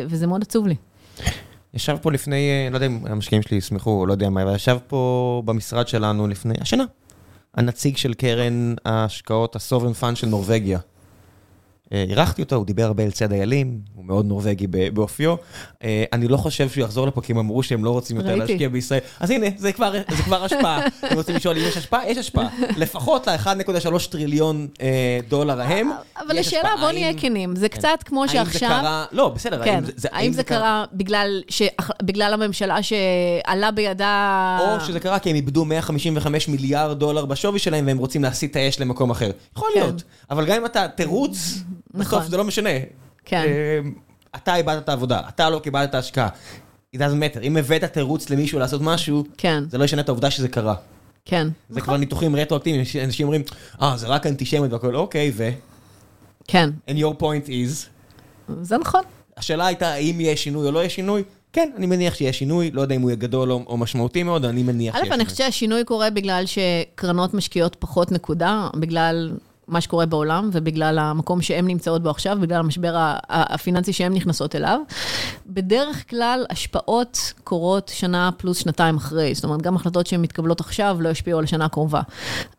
וזה מאוד עצוב לי. ישב פה לפני, לא יודע אם המשקיעים שלי ישמחו, לא יודע מה, אבל ישב פה במשרד שלנו לפני, השנה, הנציג של קרן ההשקעות, ה sovereign fund של נורבגיה. אירחתי אותו, הוא דיבר הרבה על צד איילים, הוא מאוד נורבגי באופיו. אני לא חושב שהוא יחזור לפה, כי הם אמרו שהם לא רוצים יותר להשקיע בישראל. אז הנה, זה כבר השפעה. אתם רוצים לשאול אם יש השפעה? יש השפעה. לפחות ל-1.3 טריליון דולר ההם. אבל השאלה, בוא נהיה כנים, זה קצת כמו שעכשיו... האם זה קרה... לא, בסדר, האם זה קרה בגלל הממשלה שעלה בידה... או שזה קרה כי הם איבדו 155 מיליארד דולר בשווי שלהם, והם רוצים להסיט את האש למקום אחר. יכול להיות. אבל גם אם אתה תירוץ... נכון. בסוף זה לא משנה. כן. אמ, אתה איבדת את העבודה, אתה לא קיבלת את ההשקעה. It doesn't matter. אם הבאת תירוץ למישהו לעשות משהו, כן. זה לא ישנה את העובדה שזה קרה. כן. זה כבר ניתוחים רטרואקטיביים, אנשים אומרים, אה, זה רק אנטישמיות והכל, אוקיי, ו... כן. And your point is? זה נכון. השאלה הייתה, האם יהיה שינוי או לא יהיה שינוי? כן, אני מניח שיהיה שינוי, לא יודע אם הוא יהיה גדול או, או משמעותי מאוד, אני מניח שיהיה שינוי. א', אני חושבת שהשינוי קורה בגלל שקרנות משקיעות פחות נקודה, בגלל מה שקורה בעולם, ובגלל המקום שהן נמצאות בו עכשיו, בגלל המשבר הפיננסי שהן נכנסות אליו. בדרך כלל, השפעות קורות שנה פלוס שנתיים אחרי. זאת אומרת, גם החלטות שהן מתקבלות עכשיו לא ישפיעו על השנה הקרובה.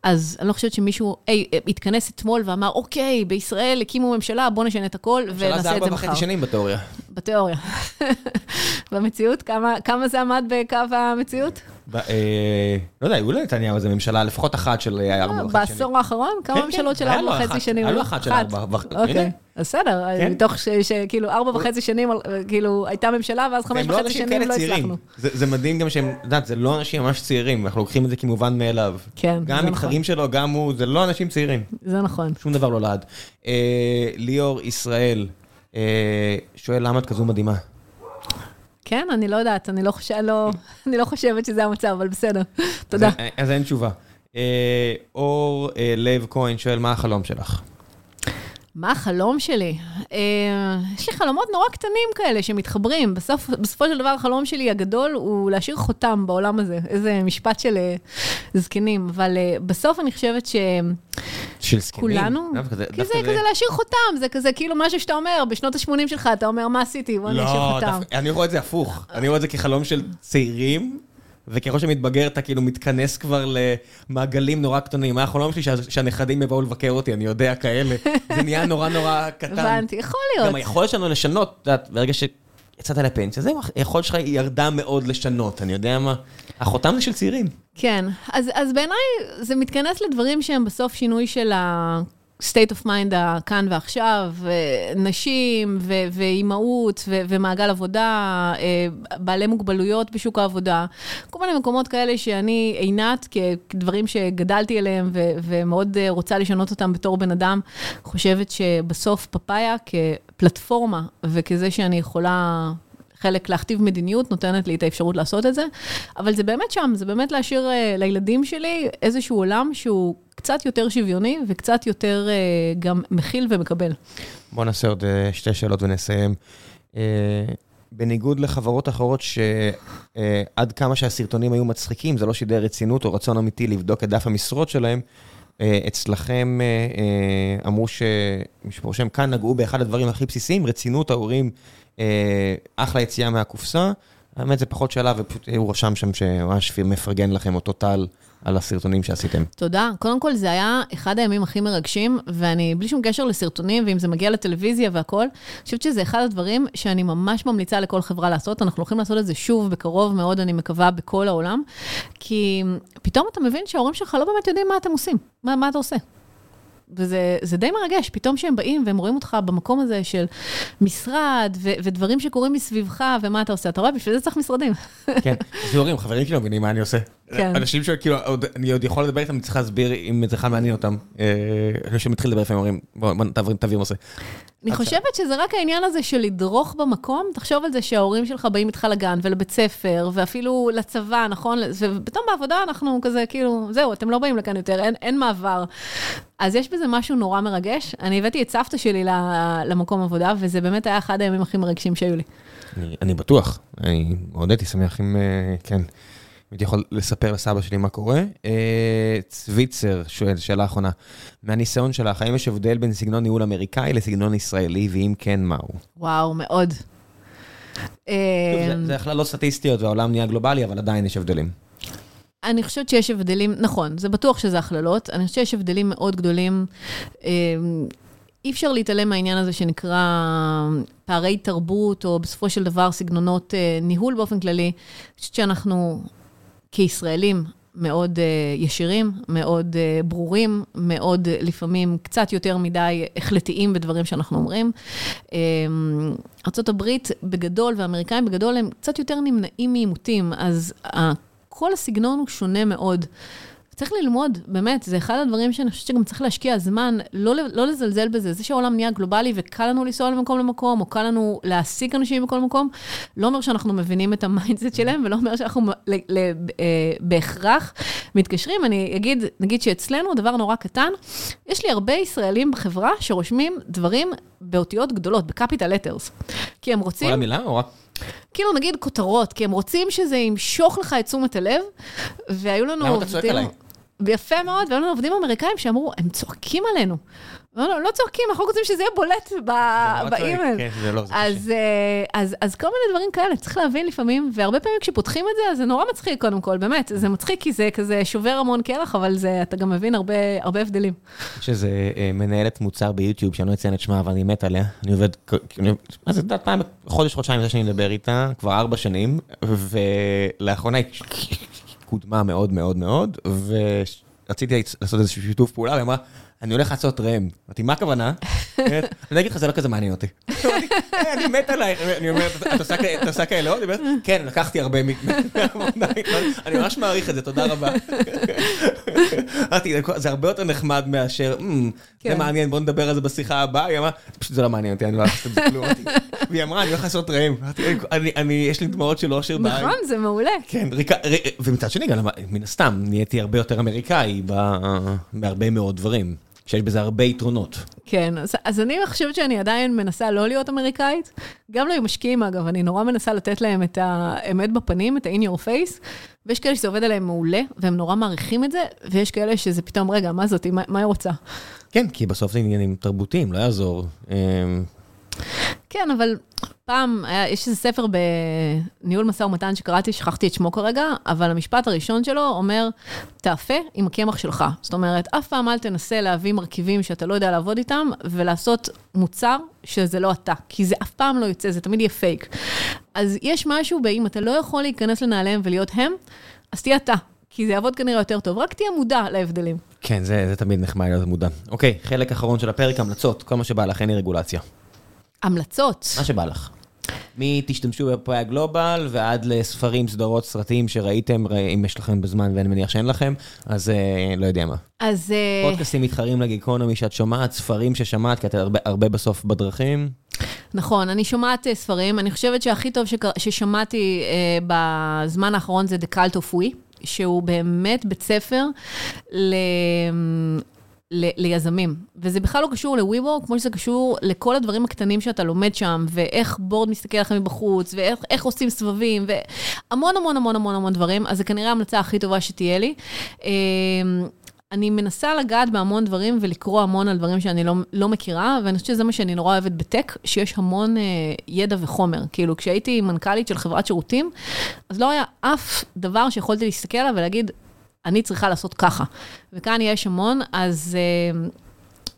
אז אני לא חושבת שמישהו, היי, התכנס אתמול ואמר, אוקיי, בישראל הקימו ממשלה, בואו נשנה את הכל ונעשה את זה מחר. ממשלה זה ארבע וחצי שנים בתיאוריה. בתיאוריה. [LAUGHS] במציאות, כמה, כמה זה עמד בקו המציאות? אה, לא יודע, היו לנתניהו איזה ממשלה, לפחות אחת של אה, ארבע וחצי שנים. בעשור האחרון? כמה כן, כן, ממשלות של ארבע וחצי שנים? היה לו אחת של ארבע וחצי. אוקיי, בסדר, כן. מתוך שכאילו ארבע וחצי שנים, כאילו הייתה ממשלה, ואז חמש וחצי שנים לא הצלחנו. זה מדהים גם שהם, את יודעת, זה לא אנשים ממש צעירים, אנחנו לוקחים את זה כמובן מאליו. כן, זה נכון. גם המתחרים שלו, גם הוא, זה לא אנשים צעירים. זה נכון. שום דבר לא לעד. אה, ליאור ישראל שואל למה את כזו מדהימה. כן, אני לא יודעת, אני לא, חושב, לא, אני לא חושבת שזה המצב, אבל בסדר. תודה. אז, אז אין תשובה. אה, אור אה, לב כהן שואל, מה החלום שלך? מה החלום שלי? אה, יש לי חלומות נורא קטנים כאלה שמתחברים. בסוף, בסופו של דבר החלום שלי הגדול הוא להשאיר חותם בעולם הזה. איזה משפט של אה, זקנים. אבל אה, בסוף אני חושבת ש... של זקנים? כולנו, כי זה כזה להשאיר חותם, זה כזה כאילו משהו שאתה אומר, בשנות ה-80 שלך אתה אומר, מה עשיתי? בוא נשאיר לא, חותם. לא, אני רואה את זה הפוך. אני רואה את זה כחלום של צעירים. וככל שמתבגר אתה כאילו מתכנס כבר למעגלים נורא קטנים. מה החלום שלי שהנכדים יבואו לבקר אותי, אני יודע, כאלה. [LAUGHS] זה נהיה נורא נורא קטן. הבנתי, יכול להיות. גם היכולת שלנו לשנות, את יודעת, ברגע שיצאת לפנסיה, זהו, היכולת שלך ירדה מאוד לשנות, אני יודע מה. החותם זה של צעירים. כן, אז, אז בעיניי זה מתכנס לדברים שהם בסוף שינוי של ה... state of mind הכאן ועכשיו, נשים ואימהות ומעגל עבודה, אה, בעלי מוגבלויות בשוק העבודה, כל מיני מקומות כאלה שאני, עינת, כדברים שגדלתי עליהם ומאוד אה, רוצה לשנות אותם בתור בן אדם, חושבת שבסוף פאפאיה כפלטפורמה וכזה שאני יכולה... חלק להכתיב מדיניות, נותנת לי את האפשרות לעשות את זה, אבל זה באמת שם, זה באמת להשאיר uh, לילדים שלי איזשהו עולם שהוא קצת יותר שוויוני וקצת יותר uh, גם מכיל ומקבל. בוא נעשה עוד uh, שתי שאלות ונסיים. Uh, בניגוד לחברות אחרות שעד uh, כמה שהסרטונים היו מצחיקים, זה לא שידר רצינות או רצון אמיתי לבדוק את דף המשרות שלהם, אצלכם uh, uh, אמרו שמשפורשם כאן נגעו באחד הדברים הכי בסיסיים, רצינות ההורים אחלה יציאה מהקופסה. האמת, זה פחות שאלה, ופשוט הוא רשם שם שממש מפרגן לכם אותו טל על הסרטונים שעשיתם. תודה. קודם כל, זה היה אחד הימים הכי מרגשים, ואני, בלי שום קשר לסרטונים, ואם זה מגיע לטלוויזיה והכול, אני חושבת שזה אחד הדברים שאני ממש ממליצה לכל חברה לעשות. אנחנו הולכים לעשות את זה שוב, בקרוב מאוד, אני מקווה, בכל העולם, כי פתאום אתה מבין שההורים שלך לא באמת יודעים מה אתם עושים, מה, מה אתה עושה. וזה די מרגש, פתאום שהם באים והם רואים אותך במקום הזה של משרד ו- ודברים שקורים מסביבך, ומה אתה עושה. אתה רואה, בשביל זה צריך משרדים. כן, יש הורים, חברים שלי לא מבינים מה אני עושה. כן. אנשים שכאילו, אני עוד יכול לדבר איתם, אני צריך להסביר אם זה בכלל מעניין אותם. אה, אנשים מתחילים לדבר לפעמים, אומרים, בוא, בוא, תעביר- נושא. אני חושבת שזה רק העניין הזה של לדרוך במקום, תחשוב על זה שההורים שלך באים איתך לגן ולבית ספר, ואפילו לצבא, נכון? ופתאום בעבודה אנחנו כזה, כאילו, זהו, אתם לא באים לכאן יותר, אין, אין מעבר. אז יש בזה משהו נורא מרגש. אני הבאתי את סבתא שלי למקום עבודה, וזה באמת היה אחד הימים הכי מרגשים שהיו לי. אני, אני בטוח, אני מאוד הייתי שמח אם, אה, כן, הייתי יכול לספר לסבא שלי מה קורה. אה, צוויצר שואל, שאלה אחרונה, מהניסיון שלך, האם יש הבדל בין סגנון ניהול אמריקאי לסגנון ישראלי, ואם כן, מהו? וואו, מאוד. זה- זה הכללות סטטיסטיות והעולם נהיה גלובלי, אבל עדיין יש הבדלים. אני חושבת שיש הבדלים, נכון, זה בטוח שזה הכללות, אני חושבת שיש הבדלים מאוד גדולים. אה, אי אפשר להתעלם מהעניין הזה שנקרא פערי תרבות, או בסופו של דבר סגנונות אה, ניהול באופן כללי. אני חושבת שאנחנו כישראלים מאוד אה, ישירים, מאוד אה, ברורים, מאוד אה, לפעמים קצת יותר מדי החלטיים בדברים שאנחנו אומרים. אה, ארה"ב בגדול והאמריקאים בגדול הם קצת יותר נמנעים מעימותים, אז כל הסגנון הוא שונה מאוד. צריך ללמוד, באמת, זה אחד הדברים שאני חושבת שגם צריך להשקיע זמן, לא, לא לזלזל בזה. זה שהעולם נהיה גלובלי וקל לנו לנסוע למקום למקום, או קל לנו להעסיק אנשים בכל מקום, לא אומר שאנחנו מבינים את ה mindset שלהם, ולא אומר שאנחנו ל- ל- אה, בהכרח מתקשרים. אני אגיד, נגיד שאצלנו, דבר נורא קטן, יש לי הרבה ישראלים בחברה שרושמים דברים באותיות גדולות, ב capital letters. כי הם רוצים... כל המילה או רק... כאילו נגיד כותרות, כי הם רוצים שזה ימשוך לך את תשומת הלב, והיו לנו למה אתה צועק עליי? יפה מאוד, והיו לנו עובדים אמריקאים שאמרו, הם צועקים עלינו. אמרנו, לא צועקים, אנחנו רוצים שזה יהיה בולט לא באימייל. כן, זה לא, זה. אז, אה, אז, אז כל מיני דברים כאלה, צריך להבין לפעמים, והרבה פעמים כשפותחים את זה, אז זה נורא מצחיק קודם כל, באמת, זה מצחיק כי זה כזה שובר המון קרח, אבל זה, אתה גם מבין הרבה, הרבה הבדלים. יש איזה אה, מנהלת מוצר ביוטיוב, שאני לא אציין את שמה, אבל אני מת עליה. אני עובד, מה זה, את יודעת, פעם, חודש, חודשיים אחרי שאני מדבר איתה, כבר ארבע שנים, ולאחרונה היא קודמה מאוד מאוד מאוד, ורציתי לעשות איזשהו שיתוף פעולה, והיא אמרה, אני הולך לעשות ראם. אמרתי, מה הכוונה? [LAUGHS] אני אגיד לך, זה לא כזה מעניין אותי. [LAUGHS] אמרתי, "אה, אני מת עלייך. אני אומר, "את עושה כאלה עוד? היא אומרת, כן, לקחתי הרבה מ- מהעבודה. אני ממש מעריך את זה, תודה רבה. אמרתי, "זה- הרבה יותר נחמד מאשר, "אמ, זה כן. מעניין, בוא נדבר על זה בשיחה הבאה. היא אמרה, פשוט זה לא מעניין אותי, אני לא הולך לעשות את זה כלום. והיא אמרה, אני הולך לעשות ראם. אמרתי, "אני- אני, יש לי דמעות של אושר בעין. נכון, זה מעולה. כן. ומצד שני מן הסתם, נהייתי הרבה יותר אמריקאי. בהרבה מאוד דברים, שיש בזה הרבה יתרונות. כן, אז, אז אני חושבת שאני עדיין מנסה לא להיות אמריקאית. גם למשקיעים, אגב, אני נורא מנסה לתת להם את האמת בפנים, את ה-in your face, ויש כאלה שזה עובד עליהם מעולה, והם נורא מעריכים את זה, ויש כאלה שזה פתאום, רגע, מה זאתי, מה, מה היא רוצה? כן, כי בסוף זה עניינים תרבותיים, לא יעזור. כן, אבל פעם, היה, יש איזה ספר בניהול משא ומתן שקראתי, שכחתי את שמו כרגע, אבל המשפט הראשון שלו אומר, תאפה עם הקמח שלך. זאת אומרת, אף פעם אל תנסה להביא מרכיבים שאתה לא יודע לעבוד איתם, ולעשות מוצר שזה לא אתה, כי זה אף פעם לא יוצא, זה תמיד יהיה פייק. אז יש משהו באם אתה לא יכול להיכנס לנעליהם ולהיות הם, אז תהיה אתה, כי זה יעבוד כנראה יותר טוב, רק תהיה מודע להבדלים. כן, זה, זה תמיד נחמד להיות מודע. אוקיי, חלק אחרון של הפרק, המלצות, כל מה שבא לך, אין לי רגולציה. המלצות. מה שבא לך. מתשתמשו בפאי הגלובל ועד לספרים, סדרות, סרטים שראיתם, אם יש לכם בזמן ואני מניח שאין לכם, אז אה, לא יודע מה. אז... אה, פודקאסטים מתחרים לגיקונומי שאת שומעת, ספרים ששמעת, כי את הרבה, הרבה בסוף בדרכים. נכון, אני שומעת אה, ספרים, אני חושבת שהכי טוב שקר... ששמעתי אה, בזמן האחרון זה The Cult of We, שהוא באמת בית ספר ל... ל- ליזמים, וזה בכלל לא קשור ל-WeWork, כמו שזה קשור לכל הדברים הקטנים שאתה לומד שם, ואיך בורד מסתכל לכם מבחוץ, ואיך איך עושים סבבים, והמון המון המון המון המון דברים, אז זה כנראה ההמלצה הכי טובה שתהיה לי. אה, אני מנסה לגעת בהמון דברים ולקרוא המון על דברים שאני לא, לא מכירה, ואני חושבת שזה מה שאני נורא אוהבת בטק, שיש המון אה, ידע וחומר. כאילו, כשהייתי מנכ"לית של חברת שירותים, אז לא היה אף דבר שיכולתי להסתכל עליו ולהגיד, אני צריכה לעשות ככה. וכאן יש המון, אז... אה,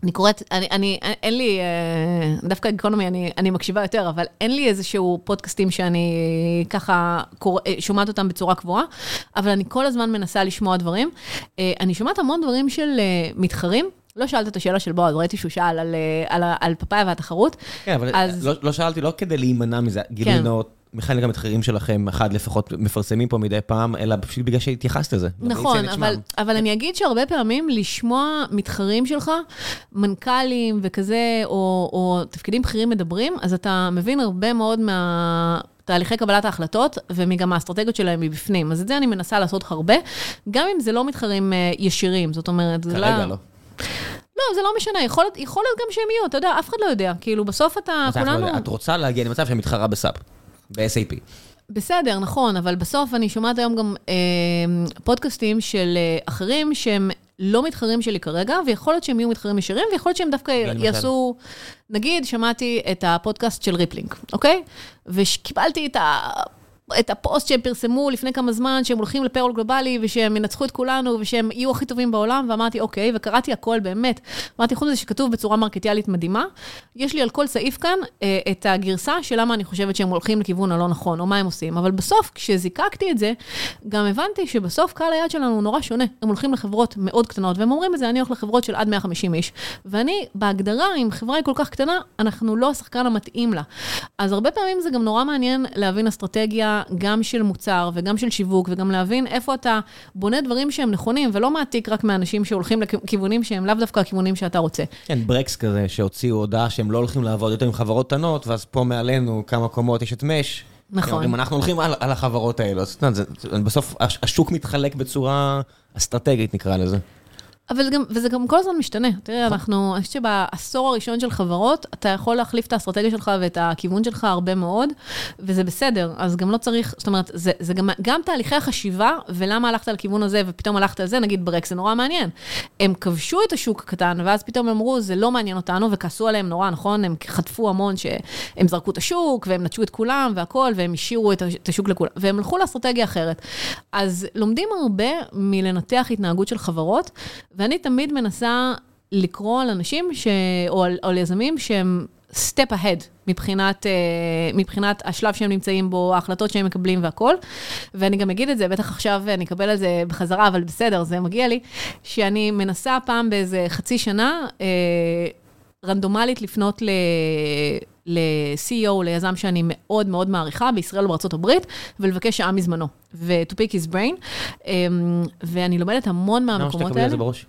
אני קוראת, אני, אני, אין לי, אה, דווקא גיקונומי אני, אני מקשיבה יותר, אבל אין לי איזשהו פודקאסטים שאני ככה קורא, אה, שומעת אותם בצורה קבועה, אבל אני כל הזמן מנסה לשמוע דברים. אה, אני שומעת המון דברים של אה, מתחרים. לא שאלת את השאלה של בועז, ראיתי שהוא שאל על, על, על פאפאיה והתחרות. כן, אבל אז- לא, לא שאלתי לא כדי להימנע מזה, גילוי כן. נאות, גם מתחרים שלכם, אחד לפחות מפרסמים פה מדי פעם, אלא פשוט בגלל שהתייחסת לזה. נכון, אבל, אבל אני אגיד שהרבה פעמים לשמוע מתחרים שלך, מנכ"לים וכזה, או, או תפקידים בכירים מדברים, אז אתה מבין הרבה מאוד מה... תהליכי קבלת ההחלטות, וגם האסטרטגיות שלהם מבפנים. אז את זה אני מנסה לעשות הרבה, גם אם זה לא מתחרים אה, ישירים, זאת אומרת, זה לא... כרגע לא. לא, זה לא משנה, יכול יכול להיות גם שהם יהיו, אתה יודע, אף אחד לא יודע. כאילו, בסוף אתה, כולנו... לא את רוצה להגיע למצב שמתחרה בסאפ, ב-SAP. בסדר, נכון, אבל בסוף אני שומעת היום גם אה, פודקאסטים של אה, אחרים שהם לא מתחרים שלי כרגע, ויכול להיות שהם יהיו מתחרים ישירים, ויכול להיות שהם דווקא יעשו... נגיד, שמעתי את הפודקאסט של Rippling, אוקיי? וקיבלתי את ה... את הפוסט שהם פרסמו לפני כמה זמן, שהם הולכים ל payroll גלובלי, ושהם ינצחו את כולנו, ושהם יהיו הכי טובים בעולם, ואמרתי, אוקיי, וקראתי הכל באמת. אמרתי, חוץ מזה שכתוב בצורה מרקטיאלית מדהימה, יש לי על כל סעיף כאן אה, את הגרסה של למה אני חושבת שהם הולכים לכיוון הלא נכון, או מה הם עושים. אבל בסוף, כשזיקקתי את זה, גם הבנתי שבסוף קהל היד שלנו הוא נורא שונה. הם הולכים לחברות מאוד קטנות, והם אומרים את זה, אני הולך לחברות של עד 150 איש. ואני, בהגדרה, אם חברה היא כל כך קטנה, אנחנו לא השחקן המתאים לה. אז הרבה פעמים זה גם נורא מעניין להבין אסטרטגיה גם של מוצר וגם של שיווק, וגם להבין איפה אתה בונה דברים שהם נכונים, ולא מעתיק רק מאנשים שהולכים לכיוונים שהם לאו דווקא הכיוונים שאתה רוצה. כן, ברקס כזה, שהוציאו הודעה שהם לא הולכים לעבוד יותר עם חברות קטנות, ואז פה מעלינו כמה קומות יש את מש. נכון. אם אנחנו הולכים על, על החברות האלו, אז בסוף השוק מתחלק בצורה אסטרטגית, נקרא לזה. אבל גם, וזה גם כל הזמן משתנה. תראה, אנחנו, אני חושבת שבעשור הראשון של חברות, אתה יכול להחליף את האסטרטגיה שלך ואת הכיוון שלך הרבה מאוד, וזה בסדר. אז גם לא צריך, זאת אומרת, זה, זה גם, גם תהליכי החשיבה, ולמה הלכת לכיוון הזה ופתאום הלכת על זה, נגיד ברקס, זה נורא מעניין. הם כבשו את השוק הקטן, ואז פתאום אמרו, זה לא מעניין אותנו, וכעסו עליהם נורא, נכון? הם חטפו המון שהם זרקו את השוק, והם נטשו את כולם והכול, והם השאירו את השוק לכולם, והם הלכו לאסטרטגיה אחרת. אז לומדים הרבה מלנתח התנהגות של חברות, ואני תמיד מנסה לקרוא על אנשים ש... או על, על יזמים שהם step ahead מבחינת, uh, מבחינת השלב שהם נמצאים בו, ההחלטות שהם מקבלים והכול. ואני גם אגיד את זה, בטח עכשיו אני אקבל על זה בחזרה, אבל בסדר, זה מגיע לי, שאני מנסה פעם באיזה חצי שנה, uh, רנדומלית לפנות ל... ל-CEO, ליזם שאני מאוד מאוד מעריכה, בישראל ובארה"ב, ולבקש שעה מזמנו, ו-to pick his brain, um, ואני לומדת המון מהמקומות האלה. למה שתקבלי את זה בראש?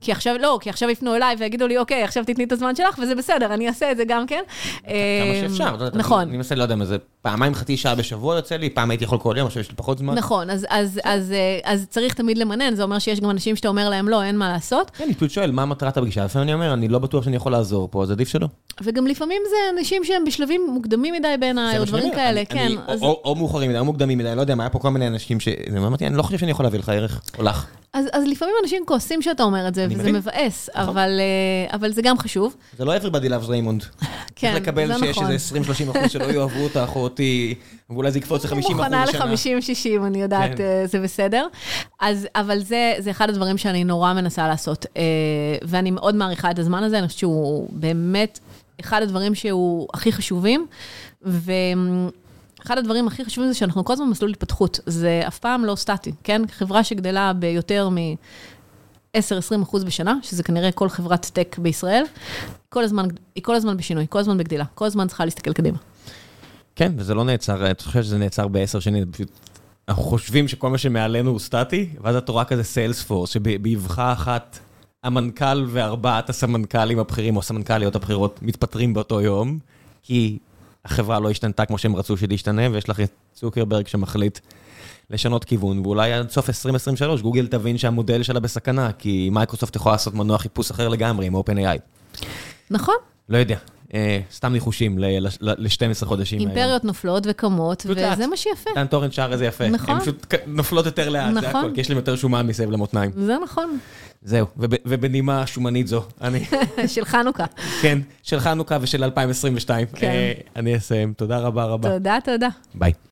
כי עכשיו, לא, כי עכשיו יפנו אליי ויגידו לי, אוקיי, עכשיו תתני את הזמן שלך, וזה בסדר, אני אעשה את זה גם כן. כמה אמ, שאפשר. נכון. אני מנסה, לא יודע מה זה, פעמיים חצי שעה בשבוע יוצא לי, פעם הייתי יכול כל יום, עכשיו יש לי פחות זמן. נכון, אז צריך תמיד למנן, זה אומר שיש גם אנשים שאתה אומר להם, לא, אין מה לעשות. כן, אני פשוט שואל, מה מטרת הפגישה? לפעמים אני אומר, אני לא בטוח שאני יכול לעזור פה, אז עדיף שלא. וגם לפעמים זה אנשים שהם בשלבים מוקדמים מדי בעיניי, או דברים כאלה, כן. או מאוחרים מדי, או מוקדמים מדי, לא יודע מה, היה פה כל מיני אנשים ש... אני לא חושב שאני יכול להביא לך ערך, או לך. אז, אז לפעמים אנשים כועסים שאתה אומר את זה, וזה מבין. מבאס, נכון. אבל, אה, אבל זה גם חשוב. זה לא everybody loves [LAUGHS] ריימונד. כן, זה נכון. צריך לקבל שיש איזה 20-30 אחוז שלא יאהבו אותך או אותי, ואולי זה יקפוץ ל-50 אחוז. אני מוכנה ל-50-60, אני יודעת, כן. אה, זה בסדר. אז, אבל זה, זה אחד הדברים שאני נורא מנסה לעשות, אה, ואני מאוד מעריכה את הזמן הזה, אני חושבת שהוא באמת אחד הדברים שהוא הכי חשובים, ו... אחד הדברים הכי חשובים זה שאנחנו כל הזמן במסלול התפתחות, זה אף פעם לא סטטי, כן? חברה שגדלה ביותר מ-10-20 אחוז בשנה, שזה כנראה כל חברת טק בישראל, כל הזמן, היא כל הזמן בשינוי, כל הזמן בגדילה, כל הזמן צריכה להסתכל קדימה. כן, וזה לא נעצר, אתה חושב שזה נעצר בעשר שנים, פשוט... אנחנו חושבים שכל מה שמעלינו הוא סטטי, ואז את רואה כזה סיילספורס, שבאבחה אחת המנכ"ל וארבעת הסמנכ"לים הבכירים, או הסמנכ"ליות הבכירות, מתפטרים באותו יום, כי החברה לא השתנתה כמו שהם רצו שתשתנה, ויש לך את צוקרברג שמחליט לשנות כיוון, ואולי עד סוף 2023 גוגל תבין שהמודל שלה בסכנה, כי מייקרוסופט יכולה לעשות מנוע חיפוש אחר לגמרי עם OpenAI. נכון. לא יודע, סתם ניחושים ל-12 חודשים. אימפריות נופלות וקמות, וזה מה שיפה. דן תורן שר איזה יפה. נכון. הן פשוט נופלות יותר לאט, זה הכל, כי יש להם יותר שומן מסביב למותניים. זה נכון. זהו, ובנימה שומנית זו, אני... [LAUGHS] של חנוכה. כן, של חנוכה ושל 2022. כן. אני אסיים, תודה רבה רבה. תודה, תודה. ביי.